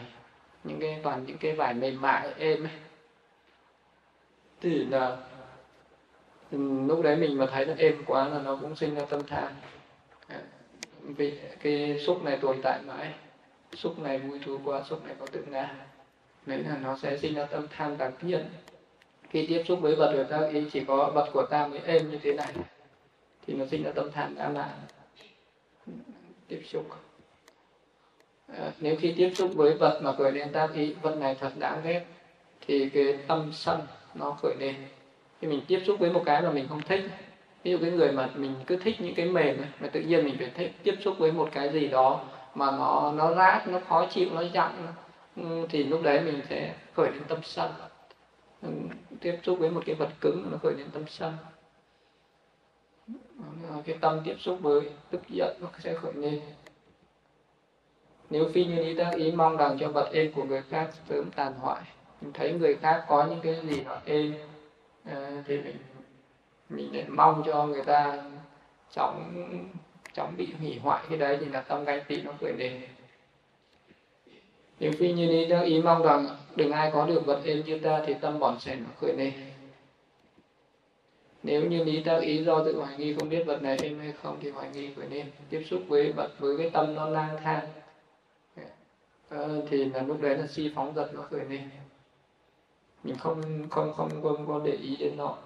những cái toàn những cái vải mềm mại êm ấy. thì là ừ, lúc đấy mình mà thấy nó êm quá là nó cũng sinh ra tâm tham vì cái xúc này tồn tại mãi. Xúc này vui thú qua, xúc này có tự ngã. Đấy là nó sẽ sinh ra tâm tham đặc nhiên. Khi tiếp xúc với vật của ta ý chỉ có vật của ta mới êm như thế này. Thì nó sinh ra tâm tham đã mạn tiếp xúc. À, nếu khi tiếp xúc với vật mà khởi lên ta ý vật này thật đáng ghét thì cái tâm sân nó khởi lên. Khi mình tiếp xúc với một cái mà mình không thích ví dụ cái người mà mình cứ thích những cái mềm ấy, mà tự nhiên mình phải thích, tiếp xúc với một cái gì đó mà nó nó rát nó khó chịu nó dặn ừ, thì lúc đấy mình sẽ khởi lên tâm sân. Ừ, tiếp xúc với một cái vật cứng nó khởi lên tâm sân. Cái tâm tiếp xúc với tức giận nó sẽ khởi lên. Nếu phi như ý tác ý mong rằng cho vật êm của người khác sớm tàn hoại. Mình thấy người khác có những cái gì nó êm à, thì mình mình lại mong cho người ta chóng chóng bị hủy hoại cái đấy thì là tâm ganh tị nó khởi lên nếu phi như ý đang ý mong rằng đừng ai có được vật êm như ta thì tâm bọn sẽ nó khởi lên. Nếu như lý tác ý do tự hoài nghi không biết vật này êm hay không thì hoài nghi khởi lên tiếp xúc với vật với cái tâm nó lang thang. Ờ, thì là lúc đấy là si phóng dật nó khởi lên. Mình không không không không có để ý đến nó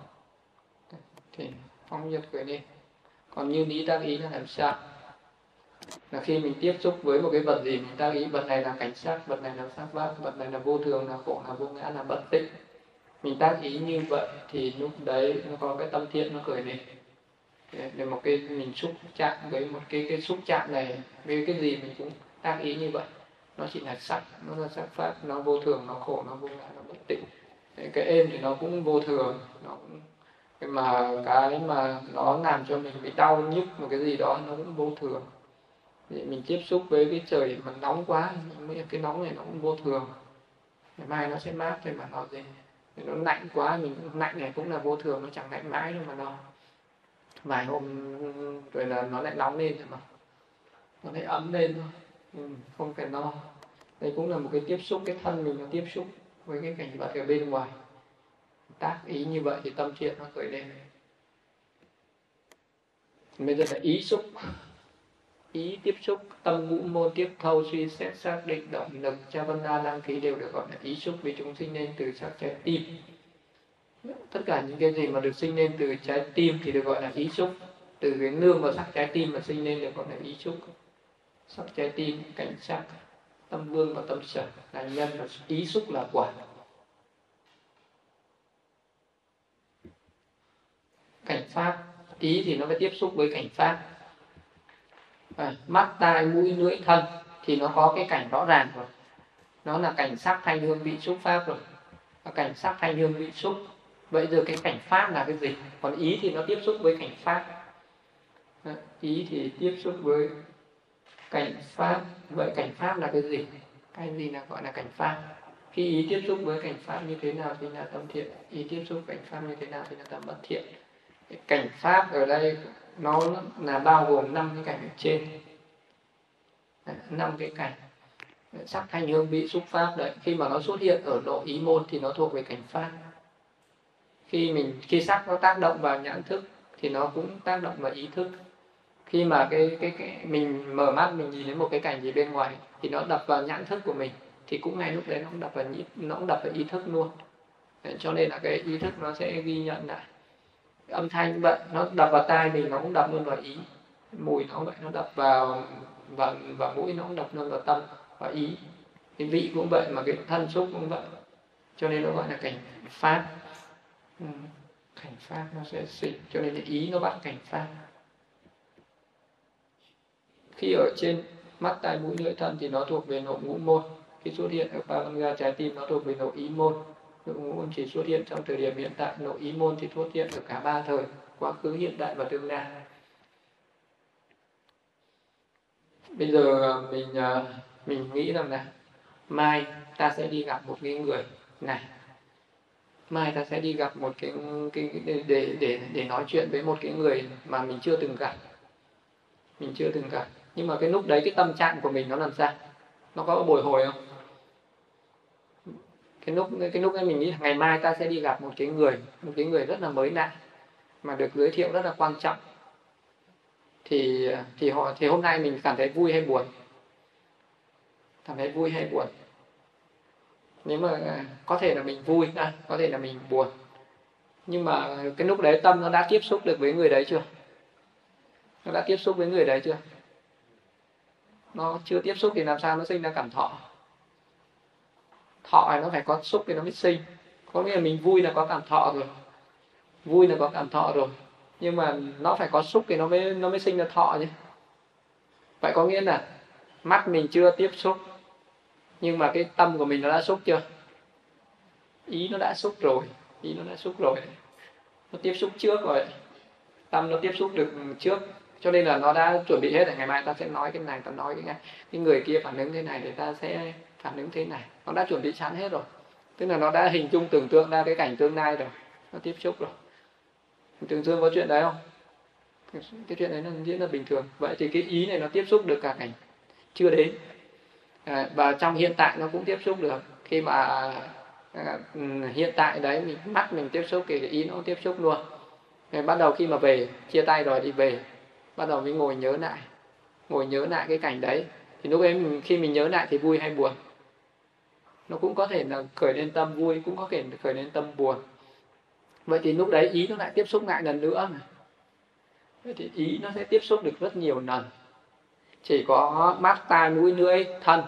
thì phóng nhiệt khởi lên còn như lý tác ý là làm sao? Là khi mình tiếp xúc với một cái vật gì, mình tác ý vật này là cảnh sát, vật này là sát vác vật này là vô thường, là khổ, là vô ngã, là bất tịnh mình tác ý như vậy thì lúc đấy nó có cái tâm thiện nó khởi lên. Để một cái mình xúc chạm với một cái cái xúc chạm này, với cái gì mình cũng tác ý như vậy. Nó chỉ là sắc, nó là sắc pháp, nó vô thường, nó khổ, nó vô ngã, nó bất tịnh cái êm thì nó cũng vô thường, nó cũng mà cái mà nó làm cho mình bị đau nhức một cái gì đó nó cũng vô thường. Thì mình tiếp xúc với cái trời mà nóng quá cái nóng này nó cũng vô thường. Ngày mai nó sẽ mát thôi mà nó gì nó lạnh quá mình lạnh này cũng là vô thường nó chẳng lạnh mãi đâu mà nó. Vài hôm rồi là nó lại nóng lên rồi mà. Nó lại ấm lên thôi. Ừ, không phải no đây cũng là một cái tiếp xúc cái thân mình nó tiếp xúc với cái cảnh vật ở bên ngoài tác ý như vậy thì tâm thiện nó khởi lên. Bây giờ là ý xúc. Ý tiếp xúc, tâm ngũ môn tiếp thâu, suy xét, xác định, động lực cha vân đa đăng ký đều được gọi là ý xúc vì chúng sinh nên từ sắc trái tim. Tất cả những cái gì mà được sinh lên từ trái tim thì được gọi là ý xúc. Từ cái nương và sắc trái tim mà sinh lên được gọi là ý xúc. Sắc trái tim, cảnh sắc, tâm vương và tâm sở là nhân, và ý xúc là quả cảnh pháp ý thì nó phải tiếp xúc với cảnh pháp. À, mắt tai mũi lưỡi thân thì nó có cái cảnh rõ ràng rồi. Nó là cảnh sắc thanh hương vị xúc pháp rồi. Và cảnh sắc thanh hương vị xúc. Vậy giờ cái cảnh pháp là cái gì? Còn ý thì nó tiếp xúc với cảnh pháp. Ý thì tiếp xúc với cảnh pháp. Vậy cảnh pháp là cái gì? Cái gì là gọi là cảnh pháp? Khi ý tiếp xúc với cảnh pháp như thế nào thì là tâm thiện. Ý tiếp xúc cảnh pháp như thế nào thì là tâm bất thiện cảnh pháp ở đây nó là bao gồm năm cái cảnh ở trên. Năm cái cảnh sắc thanh hương vị xúc pháp đấy. Khi mà nó xuất hiện ở độ ý môn thì nó thuộc về cảnh pháp. Khi mình khi sắc nó tác động vào nhãn thức thì nó cũng tác động vào ý thức. Khi mà cái cái, cái mình mở mắt mình nhìn đến một cái cảnh gì bên ngoài thì nó đập vào nhãn thức của mình thì cũng ngay lúc đấy nó cũng đập vào nó cũng đập vào ý thức luôn. Đấy, cho nên là cái ý thức nó sẽ ghi nhận lại âm thanh vậy, nó đập vào tai mình nó cũng đập luôn vào ý. Mùi nó vậy, nó đập vào và và mũi nó cũng đập luôn vào tâm và ý. Cái vị cũng vậy mà cái thân xúc cũng vậy. Cho nên nó gọi là cảnh pháp ừ. cảnh pháp nó sẽ sinh cho nên ý nó bắt cảnh pháp khi ở trên mắt tai mũi lưỡi thân thì nó thuộc về nội ngũ môn. Khi xuất hiện ở ba ga trái tim, nó thuộc về nội ý môn nội ngũ môn chỉ xuất hiện trong thời điểm hiện tại nội ý môn thì xuất hiện ở cả ba thời quá khứ hiện tại và tương lai. Bây giờ mình à, mình nghĩ rằng là mai ta sẽ đi gặp một cái người này. Mai ta sẽ đi gặp một cái, cái để để để nói chuyện với một cái người mà mình chưa từng gặp. Mình chưa từng gặp. Nhưng mà cái lúc đấy cái tâm trạng của mình nó làm sao? Nó có bồi hồi không? Cái lúc cái lúc ấy mình nghĩ ngày mai ta sẽ đi gặp một cái người một cái người rất là mới lạ mà được giới thiệu rất là quan trọng. Thì thì họ thì hôm nay mình cảm thấy vui hay buồn? Cảm thấy vui hay buồn? Nếu mà à, có thể là mình vui à, có thể là mình buồn. Nhưng mà cái lúc đấy tâm nó đã tiếp xúc được với người đấy chưa? Nó đã tiếp xúc với người đấy chưa? Nó chưa tiếp xúc thì làm sao nó sinh ra cảm thọ? Thọ này nó phải có xúc thì nó mới sinh. Có nghĩa là mình vui là có cảm thọ rồi. Vui là có cảm thọ rồi. Nhưng mà nó phải có xúc thì nó mới nó mới sinh ra thọ chứ. Vậy có nghĩa là mắt mình chưa tiếp xúc, nhưng mà cái tâm của mình nó đã xúc chưa? Ý nó đã xúc rồi. Ý nó đã xúc rồi. Nó tiếp xúc trước rồi. Tâm nó tiếp xúc được trước. Cho nên là nó đã chuẩn bị hết rồi. Ngày mai ta sẽ nói cái này, ta nói cái này cái người kia phản ứng thế này thì ta sẽ phản ứng thế này. Nó đã chuẩn bị sẵn hết rồi. Tức là nó đã hình dung tưởng tượng ra cái cảnh tương lai rồi. Nó tiếp xúc rồi. Tưởng tượng có chuyện đấy không? Cái chuyện đấy nó diễn là bình thường. Vậy thì cái ý này nó tiếp xúc được cả cảnh. Chưa đến. À, và trong hiện tại nó cũng tiếp xúc được. Khi mà à, hiện tại đấy mình mắt mình tiếp xúc thì cái ý nó cũng tiếp xúc luôn. Rồi bắt đầu khi mà về chia tay rồi đi về. Bắt đầu mới ngồi nhớ lại. Ngồi nhớ lại cái cảnh đấy. Thì lúc ấy mình, khi mình nhớ lại thì vui hay buồn? Nó cũng có thể là khởi lên tâm vui, cũng có thể khởi lên tâm buồn. Vậy thì lúc đấy ý nó lại tiếp xúc lại lần nữa này vậy thì ý nó sẽ tiếp xúc được rất nhiều lần. Chỉ có mắt tai mũi lưỡi thân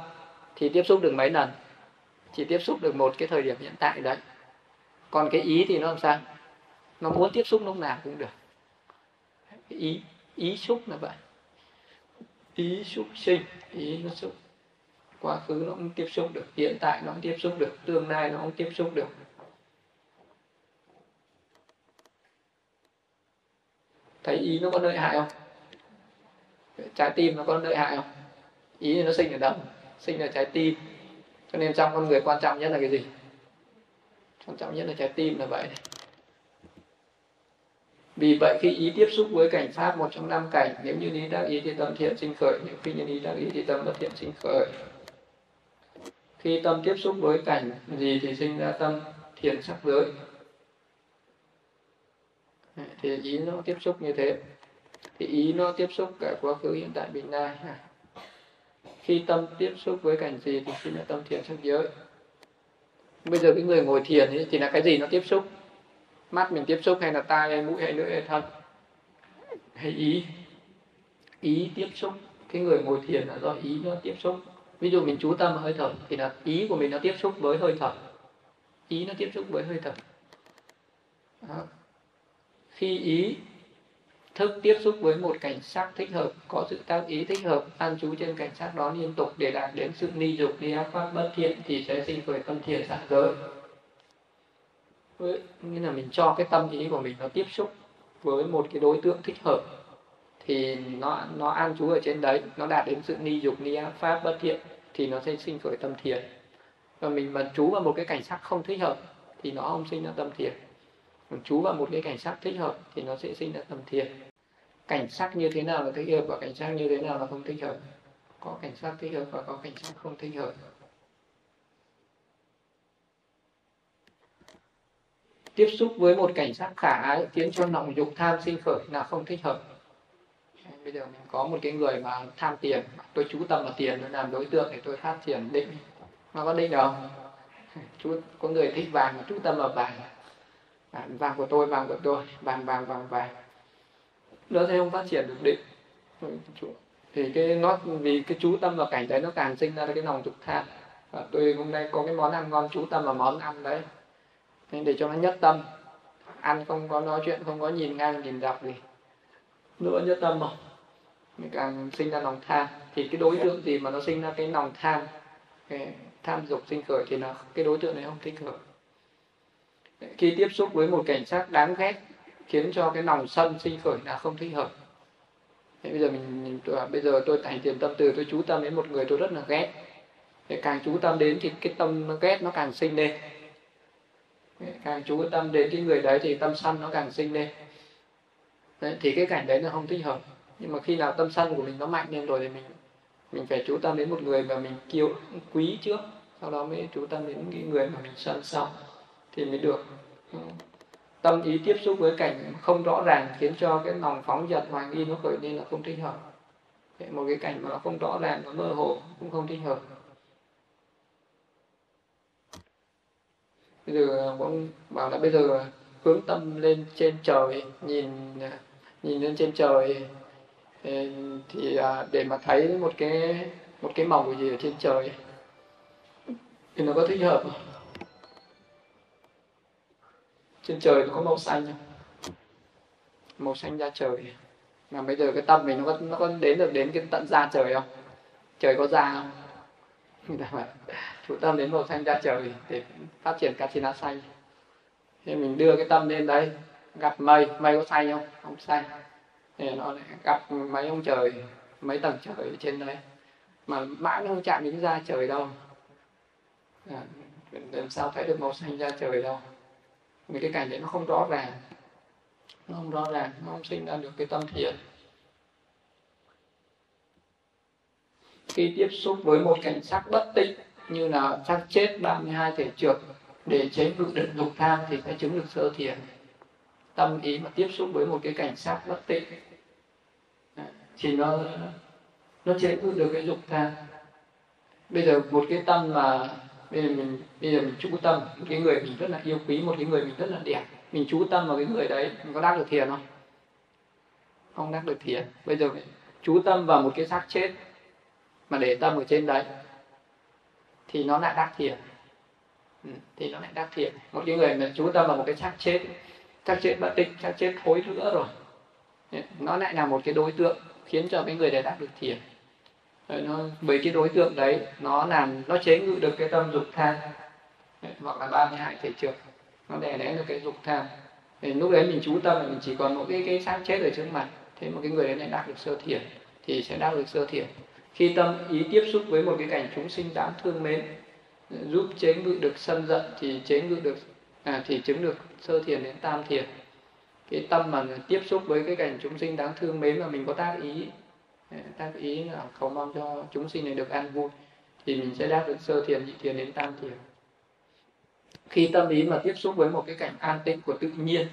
thì tiếp xúc được mấy lần? Chỉ tiếp xúc được một cái thời điểm hiện tại đấy. Còn cái ý thì nó làm sao? Nó muốn tiếp xúc lúc nào cũng được. Cái ý ý xúc là vậy. Ý xúc sinh, ý nó xúc quá khứ nó không tiếp xúc được, hiện tại nó không tiếp xúc được, tương lai nó không tiếp xúc được. Thấy ý nó có lợi hại không? Trái tim nó có lợi hại không? Ý nó sinh ở đâu? Sinh ở trái tim. Cho nên trong con người quan trọng nhất là cái gì? Quan trọng nhất là trái tim là vậy. Vì vậy khi ý tiếp xúc với cảnh pháp một trong năm cảnh, nếu như ý đắc ý thì tâm thiện sinh khởi, nếu khi như ý đắc ý thì tâm bất thiện sinh khởi khi tâm tiếp xúc với cảnh gì thì sinh ra tâm thiền sắc giới. Thì ý nó tiếp xúc như thế. Thì ý nó tiếp xúc cả quá khứ hiện tại bình lai khi tâm tiếp xúc với cảnh gì thì sinh ra tâm thiền sắc giới. Bây giờ cái người ngồi thiền ấy, thì là cái gì nó tiếp xúc? Mắt mình tiếp xúc hay là tai hay mũi hay lưỡi hay thân? Hay ý? Ý tiếp xúc. Cái người ngồi thiền là do ý nó tiếp xúc ví dụ mình chú tâm hơi thở thì là ý của mình nó tiếp xúc với hơi thở. Ý nó tiếp xúc với hơi thở. Đó. khi ý thức tiếp xúc với một cảnh sắc thích hợp, có sự tác ý thích hợp, an trú trên cảnh sắc đó liên tục để đạt đến sự ni dục, ni ác pháp bất thiện thì sẽ sinh khởi tâm thiện sắc giới. Nghĩa là mình cho cái tâm ý của mình nó tiếp xúc với một cái đối tượng thích hợp thì nó nó an trú ở trên đấy, nó đạt đến sự ni dục, ni ác pháp, bất thiện, thì nó sẽ sinh khởi tâm thiền. Và mình mà trú vào một cái cảnh sắc không thích hợp, thì nó không sinh ra tâm thiền. Còn trú vào một cái cảnh sắc thích hợp, thì nó sẽ sinh ra tâm thiền. Cảnh sắc như thế nào là thích hợp và cảnh sắc như thế nào là không thích hợp? Có cảnh sắc thích hợp và có cảnh sắc không thích hợp. Tiếp xúc với một cảnh sắc khả ái, khiến cho lòng dục tham sinh khởi là không thích hợp bây giờ mình có một cái người mà tham tiền tôi chú tâm vào tiền tôi làm đối tượng để tôi phát triển định. Nó có định đâu chú có người thích vàng mà chú tâm vào vàng. À, vàng của tôi vàng của tôi vàng vàng vàng vàng. Nó sẽ không phát triển được định. Thì cái nó vì cái chú tâm vào cảnh đấy nó càng sinh ra cái lòng dục tham. À, tôi hôm nay có cái món ăn ngon chú tâm vào món ăn đấy. Nên để cho nó nhất tâm. Ăn không có nói chuyện không có nhìn ngang nhìn dọc gì nữa nhất tâm mà mình càng sinh ra lòng tham. Thì cái đối tượng gì mà nó sinh ra cái lòng tham? Cái tham dục sinh khởi thì nó cái đối tượng này không thích hợp. Khi tiếp xúc với một cảnh sát đáng ghét khiến cho cái lòng sân sinh khởi là không thích hợp. Thế bây giờ mình, mình tôi, bây giờ tôi thành tiền tâm từ tôi chú tâm đến một người tôi rất là ghét. Thế càng chú tâm đến thì cái tâm nó ghét nó càng sinh lên. Càng chú tâm đến cái người đấy thì tâm sân nó càng sinh lên đấy, thì cái cảnh đấy nó không thích hợp. Nhưng mà khi nào tâm sân của mình nó mạnh lên rồi thì mình mình phải chú tâm đến một người mà mình kiêu quý trước. Sau đó mới chú tâm đến cái người mà mình sân sau. Thì mới được. Tâm ý tiếp xúc với cảnh không rõ ràng khiến cho cái lòng phóng dật hoài nghi nó khởi lên là không thích hợp. Một cái cảnh mà nó không rõ ràng nó mơ hồ cũng không thích hợp. Bây giờ ông bảo là bây giờ hướng tâm lên trên trời nhìn à, nhìn lên trên trời ờ, thì à, để mà thấy một cái một cái màu gì ở trên trời thì nó có thích hợp không? trên trời nó có màu xanh không? Màu xanh da trời. Mà bây giờ cái tâm mình nó có nó có đến được đến cái tận da trời không? Trời có da không? Người ta bảo chủ tâm đến màu xanh da trời để phát triển katina xanh thì mình đưa cái tâm lên đây gặp mây mây có xanh không? Không xanh thì nó lại gặp mấy ông trời mấy tầng trời ở trên đấy. Mà mãi nó không chạm đến da trời đâu. À, làm sao thấy được màu xanh da trời đâu. Vì cái cảnh đấy nó không rõ ràng. Nó không rõ ràng nó không sinh ra được cái tâm thiện. Khi tiếp xúc với một cảnh sắc bất tịnh như là xác chết 32 thể trượt để chế ngự được dục tham thì sẽ chứng được sơ thiền tâm ý mà tiếp xúc với một cái cảnh sắc bất tịnh thì nó nó chế ngự được cái dục tham bây giờ một cái tâm mà bây giờ mình bây giờ mình chú tâm một cái người mình rất là yêu quý một cái người mình rất là đẹp mình chú tâm vào cái người đấy mình có đắc được thiền không? Không đắc được thiền. Bây giờ chú tâm vào một cái xác chết mà để tâm ở trên đấy thì nó lại đắc thiền. Ừ, thì nó lại đắc thiền. Một cái người mà chú tâm vào một cái xác chết xác chết bất tịnh xác chết thối nữa rồi. Nó lại là một cái đối tượng khiến cho cái người đấy đắc được thiền nó bởi cái đối tượng đấy, nó làm, nó chế ngự được cái tâm dục tham. Hoặc là ba mươi hai thể trượt nó đè nén được cái dục tham. Thì lúc đấy mình chú tâm là mình chỉ còn một cái cái xác chết ở trước mặt. Thế mà cái người đấy lại đạt được sơ thiền thì sẽ đạt được sơ thiền khi tâm ý tiếp xúc với một cái cảnh chúng sinh đáng thương mến, giúp chế ngự được sân giận, thì chế ngự được à, thì chứng được sơ thiền đến tam thiền. Cái tâm mà tiếp xúc với cái cảnh chúng sinh đáng thương mến mà mình có tác ý à, tác ý là cầu mong cho chúng sinh này được an vui thì mình sẽ đáp được sơ thiền nhị thiền đến tam thiền. Khi tâm ý mà tiếp xúc với một cái cảnh an tịnh của tự nhiên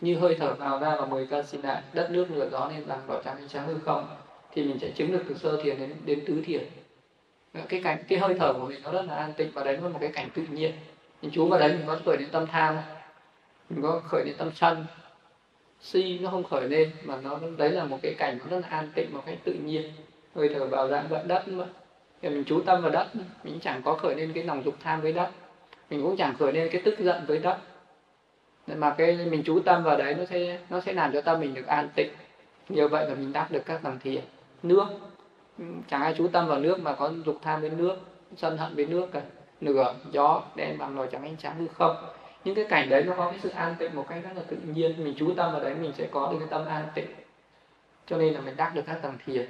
như hơi thở vào ra và mười ca xin lại đất nước lửa gió nên làm đỏ trắng ánh sáng hư không thì mình sẽ chứng được từ sơ thiền đến đến tứ thiền. Cái cảnh cái hơi thở của mình nó rất là an tịnh và đấy là một cái cảnh tự nhiên mình chú vào đấy mình có khởi đến tâm tham mình có khởi đến tâm sân. Si nó không khởi lên, mà nó đấy là một cái cảnh nó rất là an tịnh, một cách tự nhiên. Hơi thở vào ra vận đất mà thì mình chú tâm vào đất mình chẳng có khởi lên cái lòng dục tham với đất. Mình cũng chẳng khởi lên cái tức giận với đất. Nên mà cái mình chú tâm vào đấy, nó sẽ nó sẽ làm cho tâm mình được an tịnh. Như vậy là mình đắc được các tầng thiền nước. Chẳng ai chú tâm vào nước mà có dục tham với nước, sân hận với nước cả nửa gió, đen bằng nồi chẳng ánh sáng hư không. Những cái cảnh đấy nó có cái sự an tịnh một cách rất là tự nhiên. Mình chú tâm vào đấy, mình sẽ có được cái tâm an tịnh. Cho nên là mình đắc được các tầng thiền.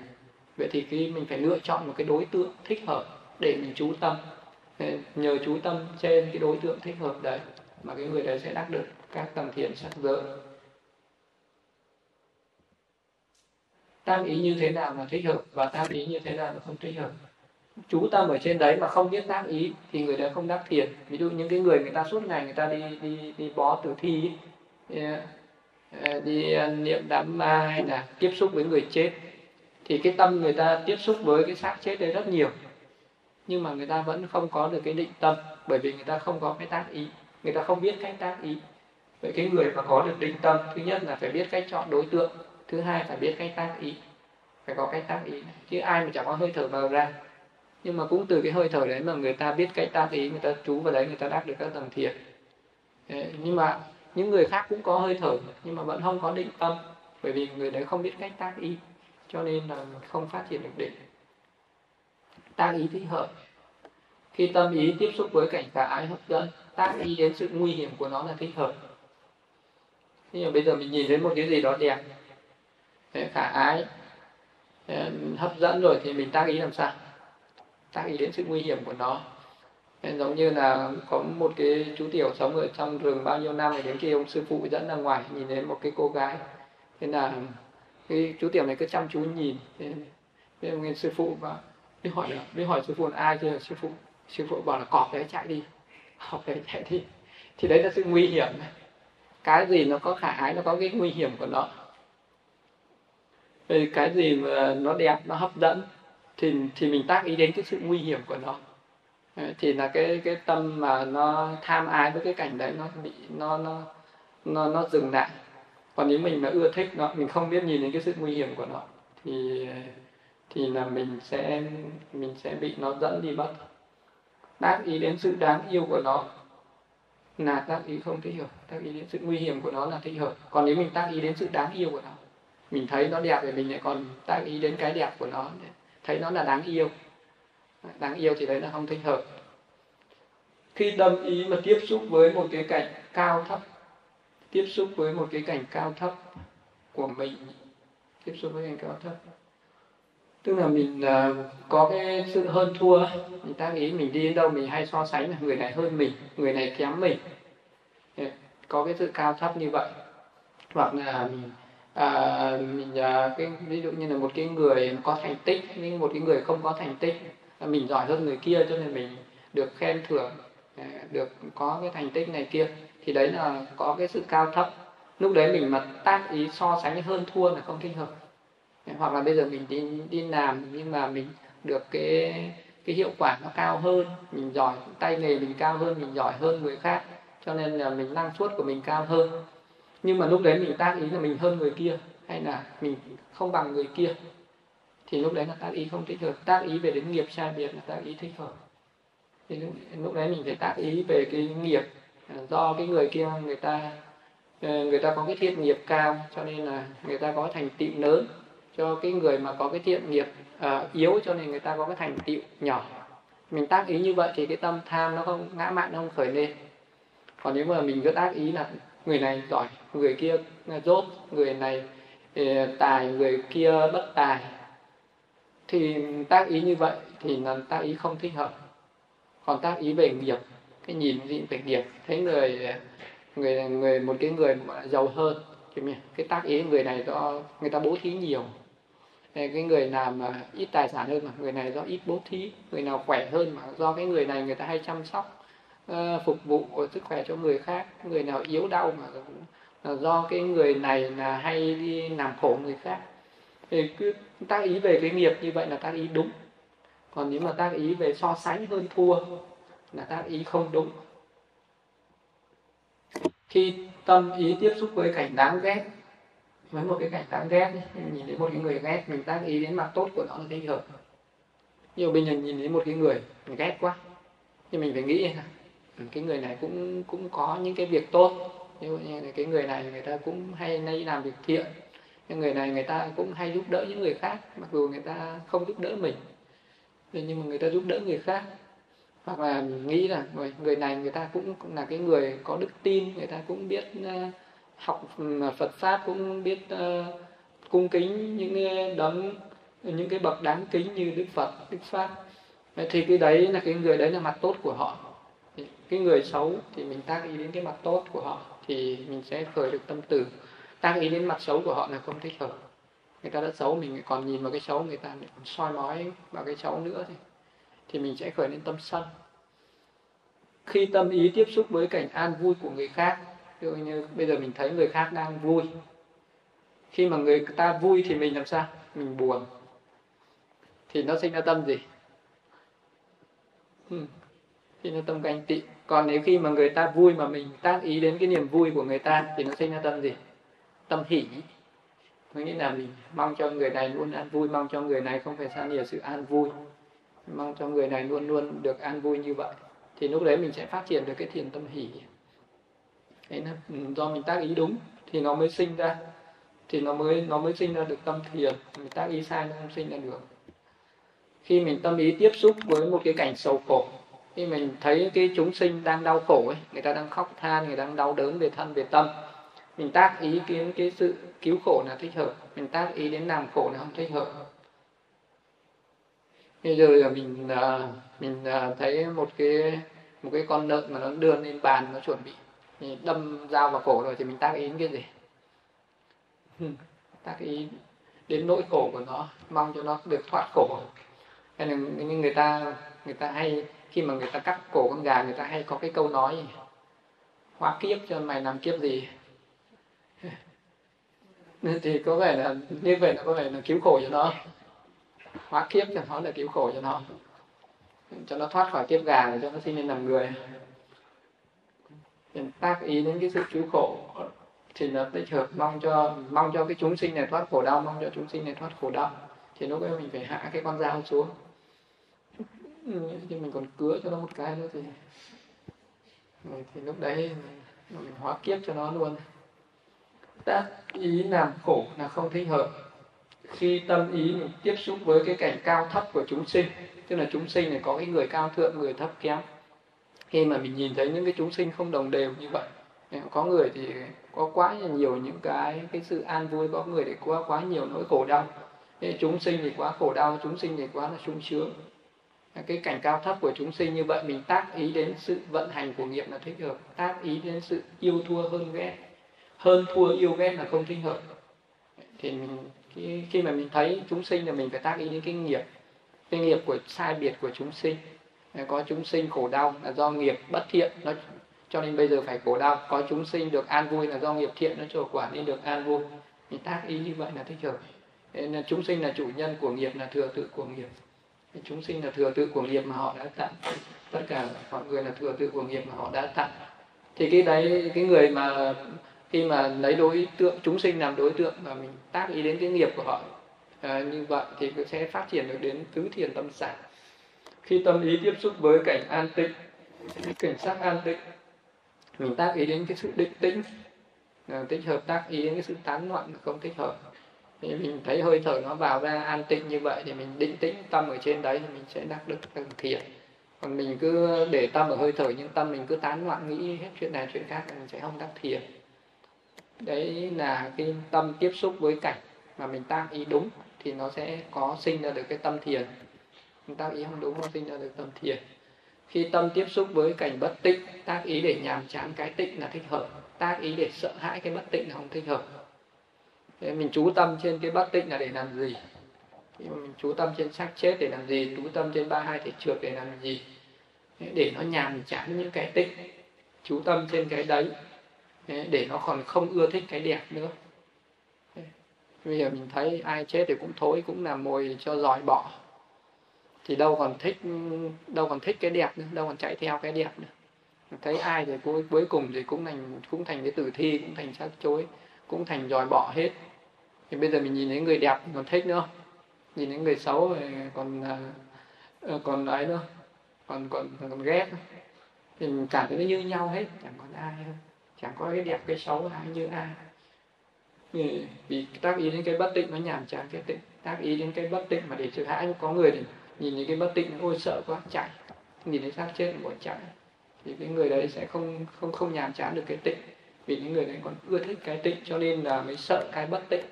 Vậy thì khi mình phải lựa chọn một cái đối tượng thích hợp để mình chú tâm ờ, nhờ chú tâm trên cái đối tượng thích hợp đấy mà cái người đấy sẽ đắc được các tầng thiền sắc giới. Tam ý như thế nào là thích hợp và tam ý như thế nào là không thích hợp? Chú tâm ở trên đấy mà không biết tác ý thì người đó không đắc thiền. Ví dụ những cái người người ta suốt ngày người ta đi đi đi bó tử thi ờ, đi, đi niệm đám ma hay là tiếp xúc với người chết. Thì cái tâm người ta tiếp xúc với cái xác chết đấy rất nhiều. Nhưng mà người ta vẫn không có được cái định tâm bởi vì người ta không có cái tác ý. Người ta không biết cách tác ý. Vậy cái người mà có được định tâm thứ nhất là phải biết cách chọn đối tượng thứ hai phải biết cách tác ý. Phải có cách tác ý chứ ai mà chẳng có hơi thở vào ra nhưng mà cũng từ cái hơi thở đấy mà người ta biết cách tác ý, người ta trú vào đấy, người ta đắc được các tầng thiền. Nhưng mà những người khác cũng có hơi thở, nhưng mà vẫn không có định tâm, bởi vì người đấy không biết cách tác ý, cho nên là không phát triển được định. Tác ý thích hợp. Khi tâm ý tiếp xúc với cảnh cả ái hấp dẫn, tác ý đến sự nguy hiểm của nó là thích hợp. Nhưng mà bây giờ mình nhìn thấy một cái gì đó đẹp khả ái hấp dẫn rồi thì mình tác ý làm sao? Tác ý đến sự nguy hiểm của nó. Nên giống như là có một cái chú tiểu sống ở trong rừng bao nhiêu năm thì đến khi ông sư phụ dẫn ra ngoài nhìn thấy một cái cô gái. Thế là cái chú tiểu này cứ chăm chú nhìn. Thế, thế ông sư phụ và đi hỏi là đi hỏi sư phụ là ai chưa? Sư phụ sư phụ bảo là cọp đấy chạy đi cọp đấy chạy đi. Thì đấy là sự nguy hiểm. Cái gì nó có khả ái nó có cái nguy hiểm của nó. Cái gì mà nó đẹp nó hấp dẫn thì thì mình tác ý đến cái sự nguy hiểm của nó. Ờ, thì là cái cái tâm mà nó tham ái với cái cảnh đấy nó bị, nó nó nó nó dừng lại. Còn nếu mình mà ưa thích nó, mình không biết nhìn đến cái sự nguy hiểm của nó, thì thì là mình sẽ mình sẽ bị nó dẫn đi mất. Tác ý đến sự đáng yêu của nó là tác ý không thích hợp. Tác ý đến sự nguy hiểm của nó là thích hợp. Còn nếu mình tác ý đến sự đáng yêu của nó, mình thấy nó đẹp thì mình lại còn tác ý đến cái đẹp của nó thấy nó là đáng yêu. Đáng yêu thì đấy là không thích hợp. Khi tâm ý mà tiếp xúc với một cái cảnh cao thấp tiếp xúc với một cái cảnh cao thấp của mình tiếp xúc với cảnh cao thấp tức là mình uh, có cái sự hơn thua mình ta nghĩ mình đi đến đâu mình hay so sánh là người này hơn mình người này kém mình. Có cái sự cao thấp như vậy. Hoặc là mình à, mình à, cái ví dụ như là một cái người có thành tích nhưng một cái người không có thành tích à, mình giỏi hơn người kia cho nên mình được khen thưởng à, được có cái thành tích này kia thì đấy là có cái sự cao thấp. Lúc đấy mình mà tác ý so sánh hơn thua là không thích hợp. Hoặc là bây giờ mình đi đi làm nhưng mà mình được cái cái hiệu quả nó cao hơn mình giỏi tay nghề mình cao hơn mình giỏi hơn người khác cho nên là mình năng suất của mình cao hơn nhưng mà lúc đấy mình tác ý là mình hơn người kia hay là mình không bằng người kia. Thì lúc đấy là tác ý không thích hợp. Tác ý về đến nghiệp sai biệt là tác ý thích hợp. Thì lúc, lúc đấy mình phải tác ý về cái nghiệp à, do cái người kia người ta ờ, người ta có cái thiện nghiệp cao cho nên là người ta có thành tựu lớn. Cho cái người mà có cái thiện nghiệp uh, yếu cho nên người ta có cái thành tựu nhỏ. Mình tác ý như vậy thì cái tâm tham nó không ngã mạn nó không khởi lên. Còn nếu mà mình cứ tác ý là người này giỏi người kia dốt người này ờ, tài, người kia bất tài. Thì tác ý như vậy thì là tác ý không thích hợp. Còn tác ý về nghiệp, cái nhìn gì về nghiệp, thấy người người người, một cái người mà giàu hơn cái tác ý người này do người ta bố thí nhiều. Ờ, cái người nào mà ít tài sản hơn mà, người này do ít bố thí, người nào khỏe hơn mà do cái người này người ta hay chăm sóc ờ, phục vụ sức khỏe cho người khác, người nào yếu đau mà là do cái người này là hay đi làm khổ người khác. Thì cứ tác ý về cái nghiệp như vậy là tác ý đúng. Còn nếu mà tác ý về so sánh hơn thua là tác ý không đúng. Khi tâm ý tiếp xúc với cảnh đáng ghét, với một cái cảnh đáng ghét mình nhìn thấy một cái người ghét, mình tác ý đến mặt tốt của nó là thế hợp. Nhiều bây giờ nhìn thấy một cái người mình ghét quá nhưng mình phải nghĩ là cái người này cũng cũng có những cái việc tốt như cái người này người ta cũng hay nay làm việc thiện. Cái người này người ta cũng hay giúp đỡ những người khác mặc dù người ta không giúp đỡ mình. Nhưng mà người ta giúp đỡ người khác. Hoặc là nghĩ là người, người này người ta cũng là cái người có đức tin người ta cũng biết ờ, học ờ, Phật pháp cũng biết ờ, cung kính những đấng những cái bậc đáng kính như Đức Phật Đức Pháp. Thì cái đấy là cái người đấy là mặt tốt của họ. Cái người xấu thì mình tác ý đến cái mặt tốt của họ thì mình sẽ khởi được tâm từ. Tác ý đến mặt xấu của họ là không thích hợp. Người ta đã xấu mình còn nhìn vào cái xấu, người ta còn soi mói vào cái xấu nữa thì thì mình sẽ khởi lên tâm sân. Khi tâm ý tiếp xúc với cảnh an vui của người khác, ví dụ như bây giờ mình thấy người khác đang vui, khi mà người ta vui thì mình làm sao? Mình buồn. Thì nó sinh ra tâm gì? Hmm. sinh ra tâm ganh tị còn nếu khi mà người ta vui mà mình tác ý đến cái niềm vui của người ta thì nó sinh ra tâm gì? Tâm hỷ có nghĩa là mình mong cho người này luôn an vui, mong cho người này không phải xa nhiều sự an vui. Mong cho người này luôn luôn được an vui như vậy. Thì lúc đấy mình sẽ phát triển được cái thiền tâm hỷ đấy là do mình tác ý đúng thì nó mới sinh ra, thì nó mới nó mới sinh ra được tâm thiền. Mình tác ý sai nó không sinh ra được. Khi mình tâm ý tiếp xúc với một cái cảnh sầu khổ khi mình thấy cái chúng sinh đang đau khổ ấy, người ta đang khóc than, người ta đang đau đớn về thân, về tâm. Mình tác ý đến cái sự cứu khổ là thích hợp, mình tác ý đến làm khổ là không thích hợp. Bây giờ là mình à, mình à, thấy một cái một cái con lợn mà nó đưa lên bàn, nó chuẩn bị đâm dao vào cổ rồi thì mình tác ý đến cái gì? Tác ý đến nỗi khổ của nó, mong cho nó được thoát khổ. Nên như người ta người ta hay khi mà người ta cắt cổ con gà, người ta hay có cái câu nói hóa kiếp cho mày làm kiếp gì? Thì có vẻ là, như vậy là có vẻ là cứu khổ cho nó. Hóa kiếp cho nó là cứu khổ cho nó. Cho nó thoát khỏi kiếp gà để cho nó sinh lên làm người. Tác ý đến cái sự cứu khổ thì nó tích hợp mong cho mong cho cái chúng sinh này thoát khổ đau, mong cho chúng sinh này thoát khổ đau. Thì lúc ấy mình phải hạ cái con dao xuống. Ừ, thì mình còn cứa cho nó một cái nữa thì thì lúc đấy mình hóa kiếp cho nó luôn. Tác ý làm khổ là không thích hợp. Khi tâm ý mình tiếp xúc với cái cảnh cao thấp của chúng sinh, tức là chúng sinh này có cái người cao thượng, người thấp kém. Khi mà mình nhìn thấy những cái chúng sinh không đồng đều như vậy, có người thì có quá nhiều những cái cái sự an vui, có người thì quá quá nhiều nỗi khổ đau. Chúng sinh thì quá khổ đau, chúng sinh thì quá là sung sướng cái cảnh cao thấp của chúng sinh như vậy mình tác ý đến sự vận hành của nghiệp là thích hợp. Tác ý đến sự yêu thua hơn ghét. Hơn thua yêu ghét là không thích hợp. Thì mình khi, khi mà mình thấy chúng sinh là mình phải tác ý đến cái nghiệp cái nghiệp của sai biệt của chúng sinh. Có chúng sinh khổ đau là do nghiệp bất thiện nó cho nên bây giờ phải khổ đau. Có chúng sinh được an vui là do nghiệp thiện nó trổ quả nên được an vui. Mình tác ý như vậy là thích hợp. Nên chúng sinh là chủ nhân của nghiệp là thừa tự của nghiệp chúng sinh là thừa tự của nghiệp mà họ đã tặng. Tất cả mọi người là thừa tự của nghiệp mà họ đã tặng. Thì cái đấy cái người mà khi mà lấy đối tượng chúng sinh làm đối tượng mà mình tác ý đến cái nghiệp của họ à, như vậy thì sẽ phát triển được đến tứ thiền tâm sản khi tâm ý tiếp xúc với cảnh an tịnh cảnh sắc an tịnh mình tác ý đến cái sự định tĩnh à, tích hợp tác ý đến cái sự tán loạn không thích hợp thì mình thấy hơi thở nó vào ra an tịnh như vậy thì mình định tĩnh tâm ở trên đấy thì mình sẽ đắc được tầng thiện còn mình cứ để tâm ở hơi thở nhưng tâm mình cứ tán loạn nghĩ hết chuyện này chuyện khác thì mình sẽ không đắc thiền. Đấy là cái tâm tiếp xúc với cảnh mà mình tác ý đúng thì nó sẽ có sinh ra được cái tâm thiền. Mình tác ý không đúng nó sinh ra được tâm thiền. Khi tâm tiếp xúc với cảnh bất tịnh, tác ý để nhàm chán cái tịnh là thích hợp, tác ý để sợ hãi cái bất tịnh là không thích hợp. Thế mình chú tâm trên cái bất tịnh là để làm gì? Mình chú tâm trên xác chết để làm gì? Chú tâm trên ba hai thể trượt để làm gì? Để nó nhàm chán những cái tịnh. Chú tâm trên cái đấy để nó còn không ưa thích cái đẹp nữa. Bây giờ mình thấy ai chết thì cũng thối, cũng là mồi cho giỏi bỏ. Thì đâu còn thích, đâu còn thích cái đẹp nữa, đâu còn chạy theo cái đẹp nữa. Thấy ai thì cuối cuối cùng thì cũng thành cũng thành cái tử thi, cũng thành xác chối, cũng thành dòi bỏ hết thì bây giờ mình nhìn thấy người đẹp còn thích nữa. Nhìn thấy người xấu thì còn à, ờ, còn ấy nữa. Còn còn còn ghét thì mình cảm thấy nó như nhau hết, chẳng còn ai hơn. Chẳng có cái đẹp, cái xấu ai như ai. Vì tác ý đến cái bất tịnh nó nhàm chán cái tịnh. Tác ý đến cái bất tịnh mà để sự hãi có người thì nhìn thấy cái bất tịnh ôi sợ quá, chạy. Nhìn thấy xác chết bỏ chạy. Thì cái người đấy sẽ không không không nhàm chán được cái tịnh. Vì những người đấy còn ưa thích cái tịnh cho nên là mới sợ cái bất tịnh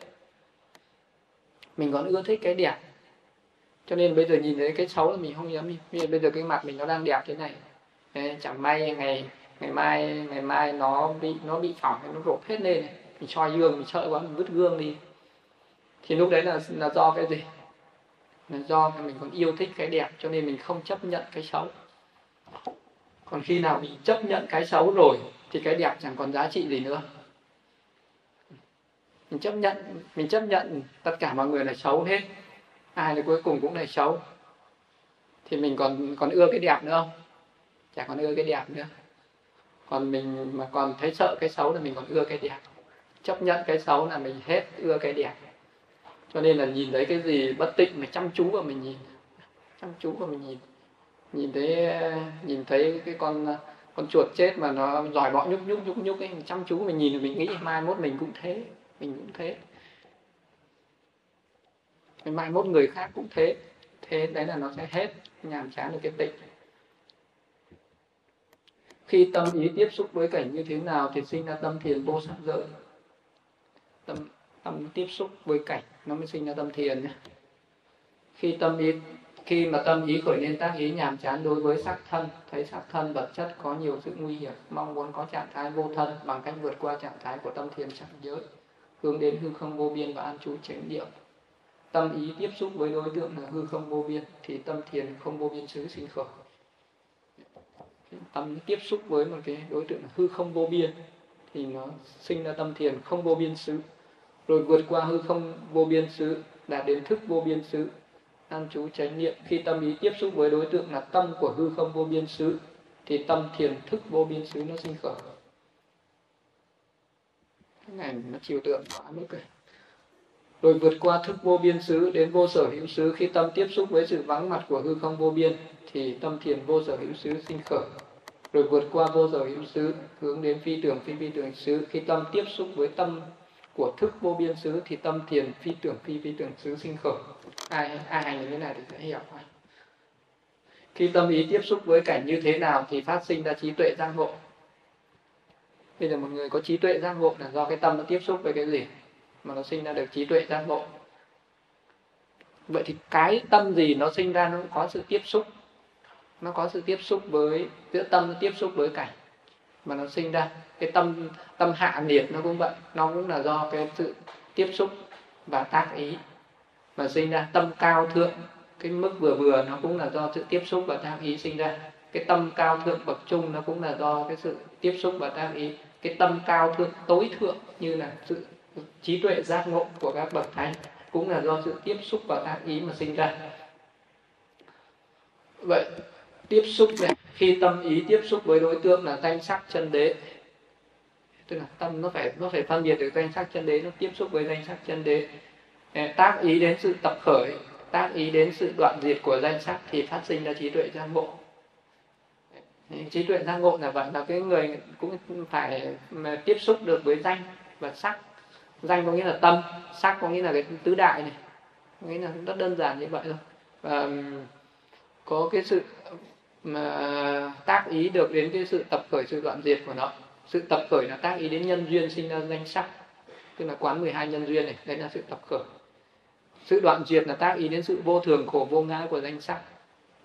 mình còn ưa thích cái đẹp. Cho nên bây giờ nhìn thấy cái xấu là mình không dám nhìn. Bây giờ cái mặt mình nó đang đẹp thế này. Chẳng may ngày ngày mai ngày mai nó bị nó bị phỏng, nó rộp hết lên này. mình soi gương, mình sợ quá, mình vứt gương đi. Thì lúc đấy là là do cái gì? Là do mình còn yêu thích cái đẹp, cho nên mình không chấp nhận cái xấu. Còn khi nào mình chấp nhận cái xấu rồi, thì cái đẹp chẳng còn giá trị gì nữa mình chấp nhận, mình chấp nhận tất cả mọi người là xấu hết. Ai là cuối cùng cũng là xấu. Thì mình còn còn ưa cái đẹp nữa không? Chả còn ưa cái đẹp nữa. Còn mình mà còn thấy sợ cái xấu là mình còn ưa cái đẹp. Chấp nhận cái xấu là mình hết ưa cái đẹp. Cho nên là nhìn thấy cái gì bất tịnh mà chăm chú vào mình nhìn. Chăm chú vào mình nhìn. Nhìn thấy nhìn thấy cái con con chuột chết mà nó giỏi bọ nhúc nhúc nhúc nhúc ấy, chăm chú mình nhìn mình nghĩ mai mốt mình cũng thế mình cũng thế. Mai mốt người khác cũng thế. Thế đấy là nó sẽ hết. Nhàm chán được cái tịnh. Khi tâm ý tiếp xúc với cảnh như thế nào thì sinh ra tâm thiền vô sắc giới. Tâm tâm tiếp xúc với cảnh, nó mới sinh ra tâm thiền nhé. Khi tâm ý, khi mà tâm ý khởi lên tác ý nhàm chán đối với sắc thân, thấy sắc thân vật chất có nhiều sự nguy hiểm, mong muốn có trạng thái vô thân bằng cách vượt qua trạng thái của tâm thiền sắc giới hướng đến hư không vô biên và an trú chánh niệm. Tâm ý tiếp xúc với đối tượng là hư không vô biên, thì tâm thiền không vô biên xứ sinh khởi. Tâm tiếp xúc với một cái đối tượng là hư không vô biên, thì nó sinh ra tâm thiền không vô biên xứ. Rồi vượt qua hư không vô biên xứ, đạt đến thức vô biên xứ, an trú chánh niệm. Khi tâm ý tiếp xúc với đối tượng là tâm của hư không vô biên xứ, thì tâm thiền thức vô biên xứ nó sinh khởi cái này nó chiều tượng quá mức rồi rồi vượt qua thức vô biên xứ, đến vô sở hữu xứ. Khi tâm tiếp xúc với sự vắng mặt của hư không vô biên, thì tâm thiền vô sở hữu xứ sinh khởi. Rồi vượt qua vô sở hữu xứ, hướng đến phi tưởng, phi phi tưởng xứ. Khi tâm tiếp xúc với tâm của thức vô biên xứ, thì tâm thiền, phi tưởng, phi phi tưởng xứ sinh khởi. Ai ai hành như thế này thì sẽ hiểu thôi. Khi tâm ý tiếp xúc với cảnh như thế nào, thì phát sinh ra trí tuệ giác ngộ bây giờ một người có trí tuệ giác ngộ là do cái tâm nó tiếp xúc với cái gì mà nó sinh ra được trí tuệ giác ngộ. Vậy thì cái tâm gì nó sinh ra nó có sự tiếp xúc, nó có sự tiếp xúc với, giữa tâm nó tiếp xúc với cảnh mà nó sinh ra. Cái tâm tâm hạ nhiệt nó cũng vậy, nó cũng là do cái sự tiếp xúc và tác ý mà sinh ra. Tâm cao thượng, cái mức vừa vừa nó cũng là do sự tiếp xúc và tác ý sinh ra. Cái tâm cao thượng bậc trung nó cũng là do cái sự tiếp xúc và tác ý cái tâm cao thượng, tối thượng như là sự trí tuệ giác ngộ của các bậc thánh, cũng là do sự tiếp xúc và tác ý mà sinh ra. Vậy, tiếp xúc này, khi tâm ý tiếp xúc với đối tượng là danh sắc chân đế, tức là tâm nó phải nó phải phân biệt được danh sắc chân đế, nó tiếp xúc với danh sắc chân đế. Tác ý đến sự tập khởi, tác ý đến sự đoạn diệt của danh sắc thì phát sinh ra trí tuệ giác ngộ trí tuệ giác ngộ là vậy, là cái người cũng phải ừ, tiếp xúc được với danh và sắc. Danh có nghĩa là tâm, sắc có nghĩa là cái tứ đại này, có nghĩa là rất đơn giản như vậy thôi. Và ừ, có cái sự ừ, mà tác ý được đến cái sự tập khởi, sự đoạn diệt của nó. Sự tập khởi là tác ý đến nhân duyên sinh ra danh sắc, tức là quán 12 nhân duyên này, đấy là sự tập khởi. Sự đoạn diệt là tác ý đến sự vô thường, khổ, vô ngã của danh sắc,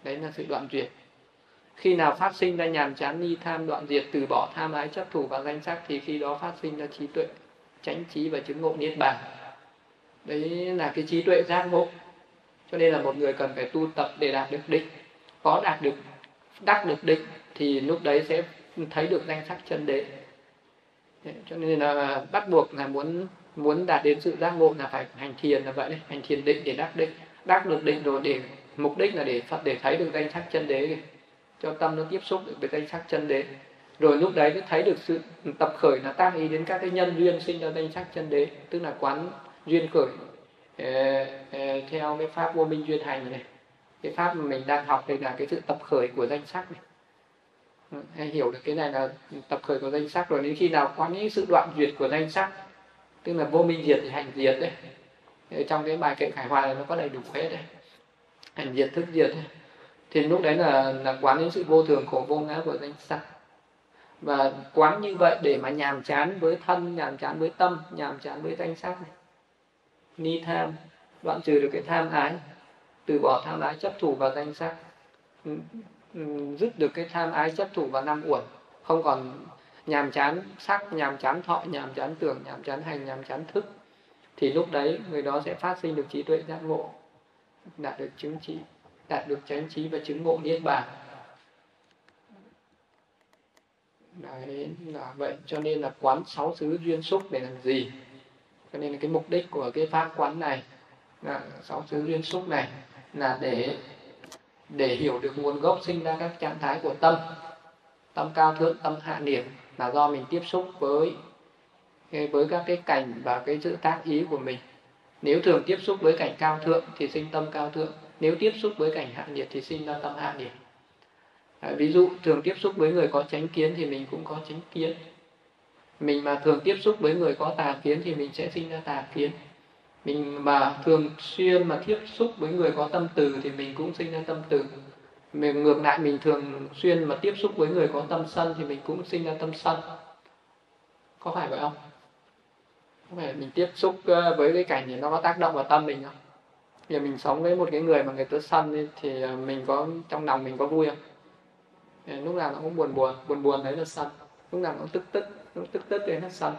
đấy là sự đoạn diệt khi nào phát sinh ra nhàm chán ni tham, đoạn diệt, từ bỏ tham ái, chấp thủ và danh sắc thì khi đó phát sinh ra trí tuệ, chánh trí và chứng ngộ niết bàn. Đấy là cái trí tuệ giác ngộ. Cho nên là một người cần phải tu tập để đạt được định. Có đạt được, đắc được định thì lúc đấy sẽ thấy được danh sắc chân đế. Cho nên là bắt buộc là muốn muốn đạt đến sự giác ngộ là phải hành thiền là vậy đấy, hành thiền định để đắc định. Đắc được định rồi để, mục đích là để phật để thấy được danh sắc chân đế cho tâm nó tiếp xúc được với danh sắc chân đế. Rồi lúc đấy mới thấy được sự tập khởi là tác ý đến các cái nhân duyên sinh ra danh sắc chân đế, tức là quán duyên khởi. Ờ, ờ, theo cái pháp vô minh duyên hành này, cái pháp mà mình đang học đây là cái sự tập khởi của danh sắc này. Ừ, Hay hiểu được cái này là tập khởi của danh sắc rồi, đến khi nào quán những sự đoạn duyệt của danh sắc, tức là vô minh diệt thì hành diệt đấy. Ờ, trong cái bài kệ khải hòa này nó có đầy đủ hết đấy. Hành diệt thức diệt đấy thì lúc đấy là là quán đến sự vô thường khổ vô ngã của danh sắc. Và quán như vậy để mà nhàm chán với thân, nhàm chán với tâm, nhàm chán với danh sắc này. Ni tham, đoạn trừ được cái tham ái, từ bỏ tham ái chấp thủ vào danh sắc. Ừ, ừ, dứt được cái tham ái chấp thủ vào năm uẩn, không còn nhàm chán sắc, nhàm chán thọ, nhàm chán tưởng, nhàm chán hành, nhàm chán thức, thì lúc đấy người đó sẽ phát sinh được trí tuệ giác ngộ, đạt được chứng trí đạt được chánh trí và chứng ngộ niết bàn. Đấy, là vậy. Cho nên là quán sáu xứ duyên xúc để làm gì? Cho nên là cái mục đích của cái pháp quán này, là sáu xứ duyên xúc này, là để để hiểu được nguồn gốc sinh ra các trạng thái của tâm. Tâm cao thượng, tâm hạ niệm là do mình tiếp xúc với với các cái cảnh và cái sự tác ý của mình. Nếu thường tiếp xúc với cảnh cao thượng thì sinh tâm cao thượng nếu tiếp xúc với cảnh hạ nhiệt thì sinh ra tâm hạ nhiệt. À, ví dụ thường tiếp xúc với người có chánh kiến thì mình cũng có chánh kiến. Mình mà thường tiếp xúc với người có tà kiến thì mình sẽ sinh ra tà kiến. Mình mà thường xuyên mà tiếp xúc với người có tâm từ thì mình cũng sinh ra tâm từ. Mình ngược lại mình thường xuyên mà tiếp xúc với người có tâm sân thì mình cũng sinh ra tâm sân. Có phải vậy không? Có phải mình tiếp xúc ờ, với cái cảnh thì nó có tác động vào tâm mình không? Giờ mình sống với một cái người mà người ta sân thì à, mình có trong lòng mình có vui không? Lúc nào nó cũng buồn buồn buồn buồn đấy là sân lúc nào nó tức tức lúc tức tức đấy là sân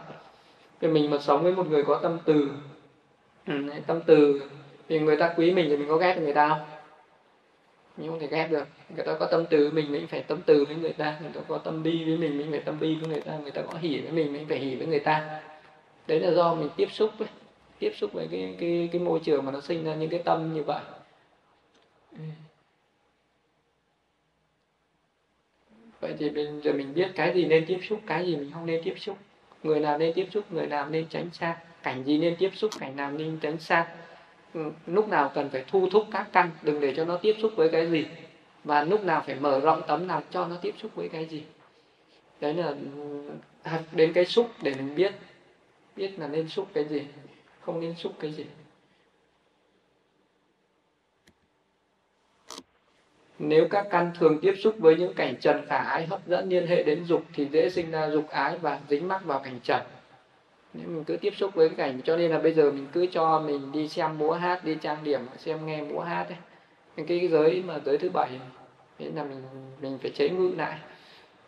thì mình mà sống với một người có tâm từ ừ, tâm từ thì người ta quý mình thì mình có ghét người ta không? Mình không thể ghét được. Người ta có tâm từ mình mình phải tâm từ với người ta. Người ta có tâm bi với mình mình phải tâm bi với người ta. Người ta có hỉ với mình mình phải hỉ với người ta. Đấy là do mình tiếp xúc với tiếp xúc với cái cái cái môi trường mà nó sinh ra những cái tâm như vậy. Vậy thì bây giờ mình biết cái gì nên tiếp xúc, cái gì mình không nên tiếp xúc. Người nào nên tiếp xúc, người nào nên tránh xa. Cảnh gì nên tiếp xúc, cảnh nào nên tránh xa. Ừ, lúc nào cần phải thu thúc các căn, đừng để cho nó tiếp xúc với cái gì. Và lúc nào phải mở rộng tấm nào cho nó tiếp xúc với cái gì. Đấy là ừ, học đến cái xúc để mình biết biết là nên xúc cái gì không nên xúc cái gì. Nếu các căn thường tiếp xúc với những cảnh trần khả ái hấp dẫn liên hệ đến dục thì dễ sinh ra dục ái và dính mắc vào cảnh trần. Nếu mình cứ tiếp xúc với cái cảnh, cho nên là bây giờ mình cứ cho mình đi xem múa hát, đi trang điểm, xem nghe múa hát ấy. Cái giới mà giới thứ bảy nên là mình mình phải chế ngự lại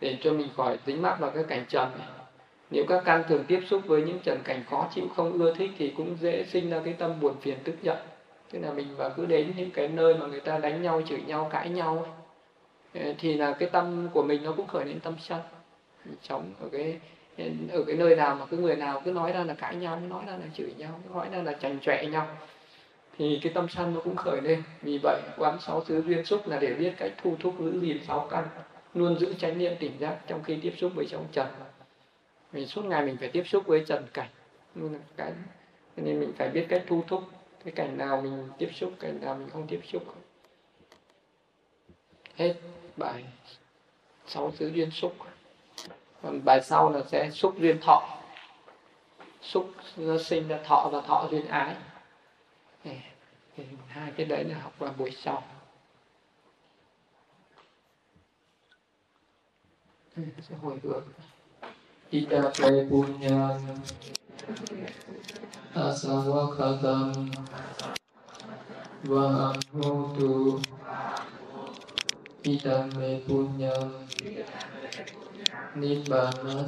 để cho mình khỏi dính mắc vào cái cảnh trần này nếu các căn thường tiếp xúc với những trần cảnh khó chịu không ưa thích thì cũng dễ sinh ra cái tâm buồn phiền tức giận. Tức là mình mà cứ đến những cái nơi mà người ta đánh nhau chửi nhau cãi nhau ấy, ờ, thì là cái tâm của mình nó cũng khởi lên tâm sân. Chống sống ở cái ở cái nơi nào mà cứ người nào cứ nói ra là cãi nhau nói ra là chửi nhau nói ra là chành chọe nhau thì cái tâm sân nó cũng khởi lên. Vì vậy quán sáu thứ duyên xúc là để biết cách thu thúc giữ gìn sáu căn luôn giữ chánh niệm tỉnh giác trong khi tiếp xúc với trong trần vì suốt ngày mình phải tiếp xúc với trần cảnh. Nên cái nên mình phải biết cách thu thúc cái cảnh nào mình tiếp xúc, cảnh nào mình không tiếp xúc. Hết bài sáu thứ duyên xúc. Còn bài sau là sẽ xúc duyên thọ. Xúc nó sinh ra thọ và thọ duyên ái. Thì hai cái đấy là học vào buổi sau. Sẽ hồi hướng. tidak punya. Asawa katam wa amutu tidak punya. Nibbana